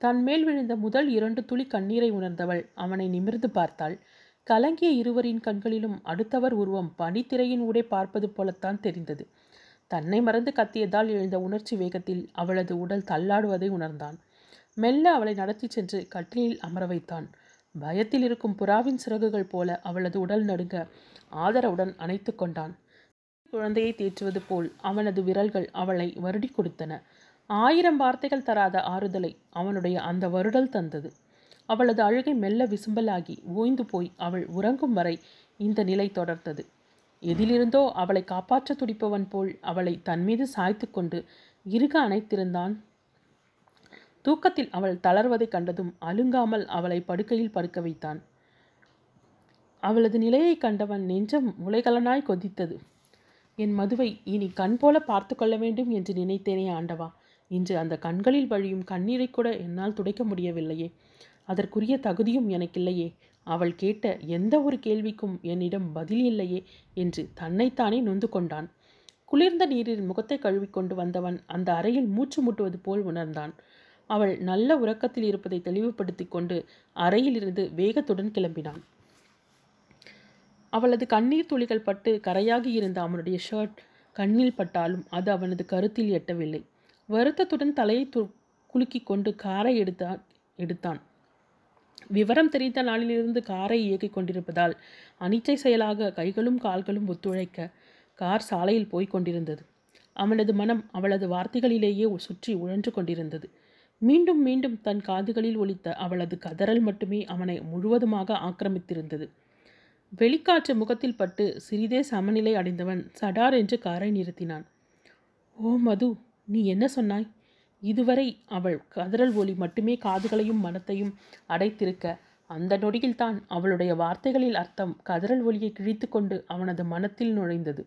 தன் மேல் விழுந்த முதல் இரண்டு துளி கண்ணீரை உணர்ந்தவள் அவனை நிமிர்ந்து பார்த்தாள். கலங்கிய இருவரின் கண்களிலும் அடுத்தவர் உருவம் பனித்திரையின் ஊடே பார்ப்பது போலத்தான் தெரிந்தது. தன்னை மறந்து கத்தியதால் எழுந்த உணர்ச்சி வேகத்தில் அவளது உடல் தள்ளாடுவதை உணர்ந்தான். மெல்ல அவளை நடத்தி சென்று கட்டிலில் அமர வைத்தான். பயத்தில் இருக்கும் புறாவின் சிறகுகள் போல அவளது உடல் நடுங்க ஆதரவுடன் அணைத்து கொண்டான். குழந்தையை தேற்றுவது போல் அவனது விரல்கள் அவளை வருடி கொடுத்தன. ஆயிரம் வார்த்தைகள் தராத ஆறுதலை அவனுடைய அந்த வருடல் தந்தது. அவளது அழுகை மெல்ல விசும்பலாகி ஓய்ந்து போய் அவள் உறங்கும் வரை இந்த நிலை தொடர்ந்தது. எதிலிருந்தோ அவளை காப்பாற்ற துடிப்பவன் போல் அவளை தன்மீது சாய்த்து கொண்டு இருக அணைத்திருந்தான். தூக்கத்தில் அவள் தளர்வதைக் கண்டதும் அலுங்காமல் அவளை படுக்கையில் படுக்க வைத்தான். அவளது நிலையை கண்டவன் நெஞ்சம் முளைகலனாய் கொதித்தது. என் மதுவை இனி கண் போல பார்த்து கொள்ள வேண்டும் என்று நினைத்தேனே ஆண்டவா. இன்று அந்த கண்களில் வழியும் கண்ணீரை கூட என்னால் துடைக்க முடியவில்லையே. அதற்குரிய தகுதியும் எனக்கில்லையே. அவள் கேட்ட எந்த ஒரு கேள்விக்கும் என்னிடம் பதில் இல்லையே என்று தன்னைத்தானே நொந்து கொண்டான். குளிர்ந்த நீரில் முகத்தை கழுவிக்கொண்டு வந்தவன் அந்த அறையில் மூச்சு முட்டுவது போல் உணர்ந்தான். அவள் நல்ல உறக்கத்தில் இருப்பதை தெளிவுபடுத்தி கொண்டு அறையிலிருந்து வேகத்துடன் கிளம்பினான். அவளது கண்ணீர் துளிகள் பட்டு கரையாகி இருந்த அவனுடைய ஷர்ட் கண்ணில் பட்டாலும் அது அவனது கருத்தில் எட்டவில்லை. வருத்தத்துடன் தலையை து குலுக்கி கொண்டு காரை எடுத்தா எடுத்தான். விவரம் தெரிந்த நாளிலிருந்து காரை இயக்கிக் கொண்டிருப்பதால் அனிச்சை செயலாக கைகளும் கால்களும் ஒத்துழைக்க கார் சாலையில் போய்க் கொண்டிருந்தது. அவனது மனம் அவளது வார்த்தைகளிலேயே சுற்றி உழன்று கொண்டிருந்தது. மீண்டும் மீண்டும் தன் காதுகளில் ஒலித்த அவளது கதறல் மட்டுமே அவனை முழுவதுமாக ஆக்கிரமித்திருந்தது. வெளிக்காற்று முகத்தில் பட்டு சிறிதே சமநிலை அடைந்தவன் சடார் என்று காரை நிறுத்தினான். ஓ மது நீ என்ன சொன்னாய்? இதுவரை அவள் கதறல் ஒலி மட்டுமே காதுகளையும் மனத்தையும் அடைத்திருக்க அந்த நொடியில்தான் அவளுடைய வார்த்தைகளில் அர்த்தம் கதறல் ஒலியை கிழித்து கொண்டு அவனது மனத்தில் நுழைந்தது.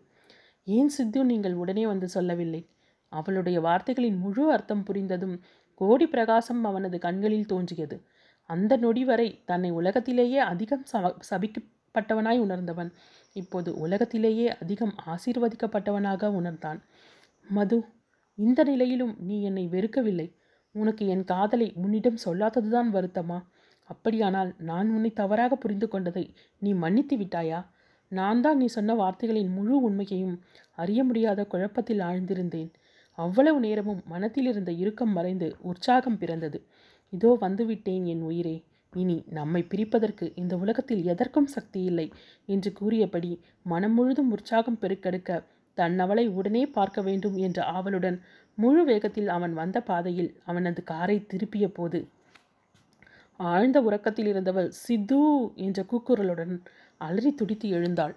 ஏன் சித்து நீங்கள் உடனே வந்து சொல்லவில்லை? அவளுடைய வார்த்தைகளின் முழு அர்த்தம் புரிந்ததும் கோடி பிரகாசம் அவனது கண்களில் தோன்றியது. அந்த நொடி வரை தன்னை உலகத்திலேயே அதிகம் ச பட்டவனாய் உணர்ந்தவன். இப்போது உலகத்திலேயே அதிகம் ஆசீர்வதிக்கப்பட்டவனாக உணர்ந்தான். மது இந்த நிலையிலும் நீ என்னை வெறுக்கவில்லை. உனக்கு என் காதலை உன்னிடம் சொல்லாததுதான் வருத்தமா? அப்படியானால் நான் உன்னை தவறாக புரிந்து கொண்டதை நீ மன்னித்து விட்டாயா? நான் தான் நீ சொன்ன வார்த்தைகளின் முழு உண்மையையும் அறிய முடியாத குழப்பத்தில் ஆழ்ந்திருந்தேன். அவ்வளவு நேரமும் மனத்தில் இருந்த இறுக்கம் மறைந்து உற்சாகம் பிறந்தது. இதோ வந்துவிட்டேன் என் உயிரே. இனி நம்மை பிரிப்பதற்கு இந்த உலகத்தில் எதற்கும் சக்தி இல்லை என்று கூறியபடி மனம் முழுதும் உற்சாகம் பெருக்கெடுக்க தன் அவளை உடனே பார்க்க வேண்டும் என்ற ஆவலுடன் முழு வேகத்தில் அவன் வந்த பாதையில் அவனது காரை திருப்பிய போது ஆழ்ந்த உறக்கத்தில் இருந்தவள் சித்து என்ற கூக்குரலுடன் அலறி துடித்து எழுந்தாள்.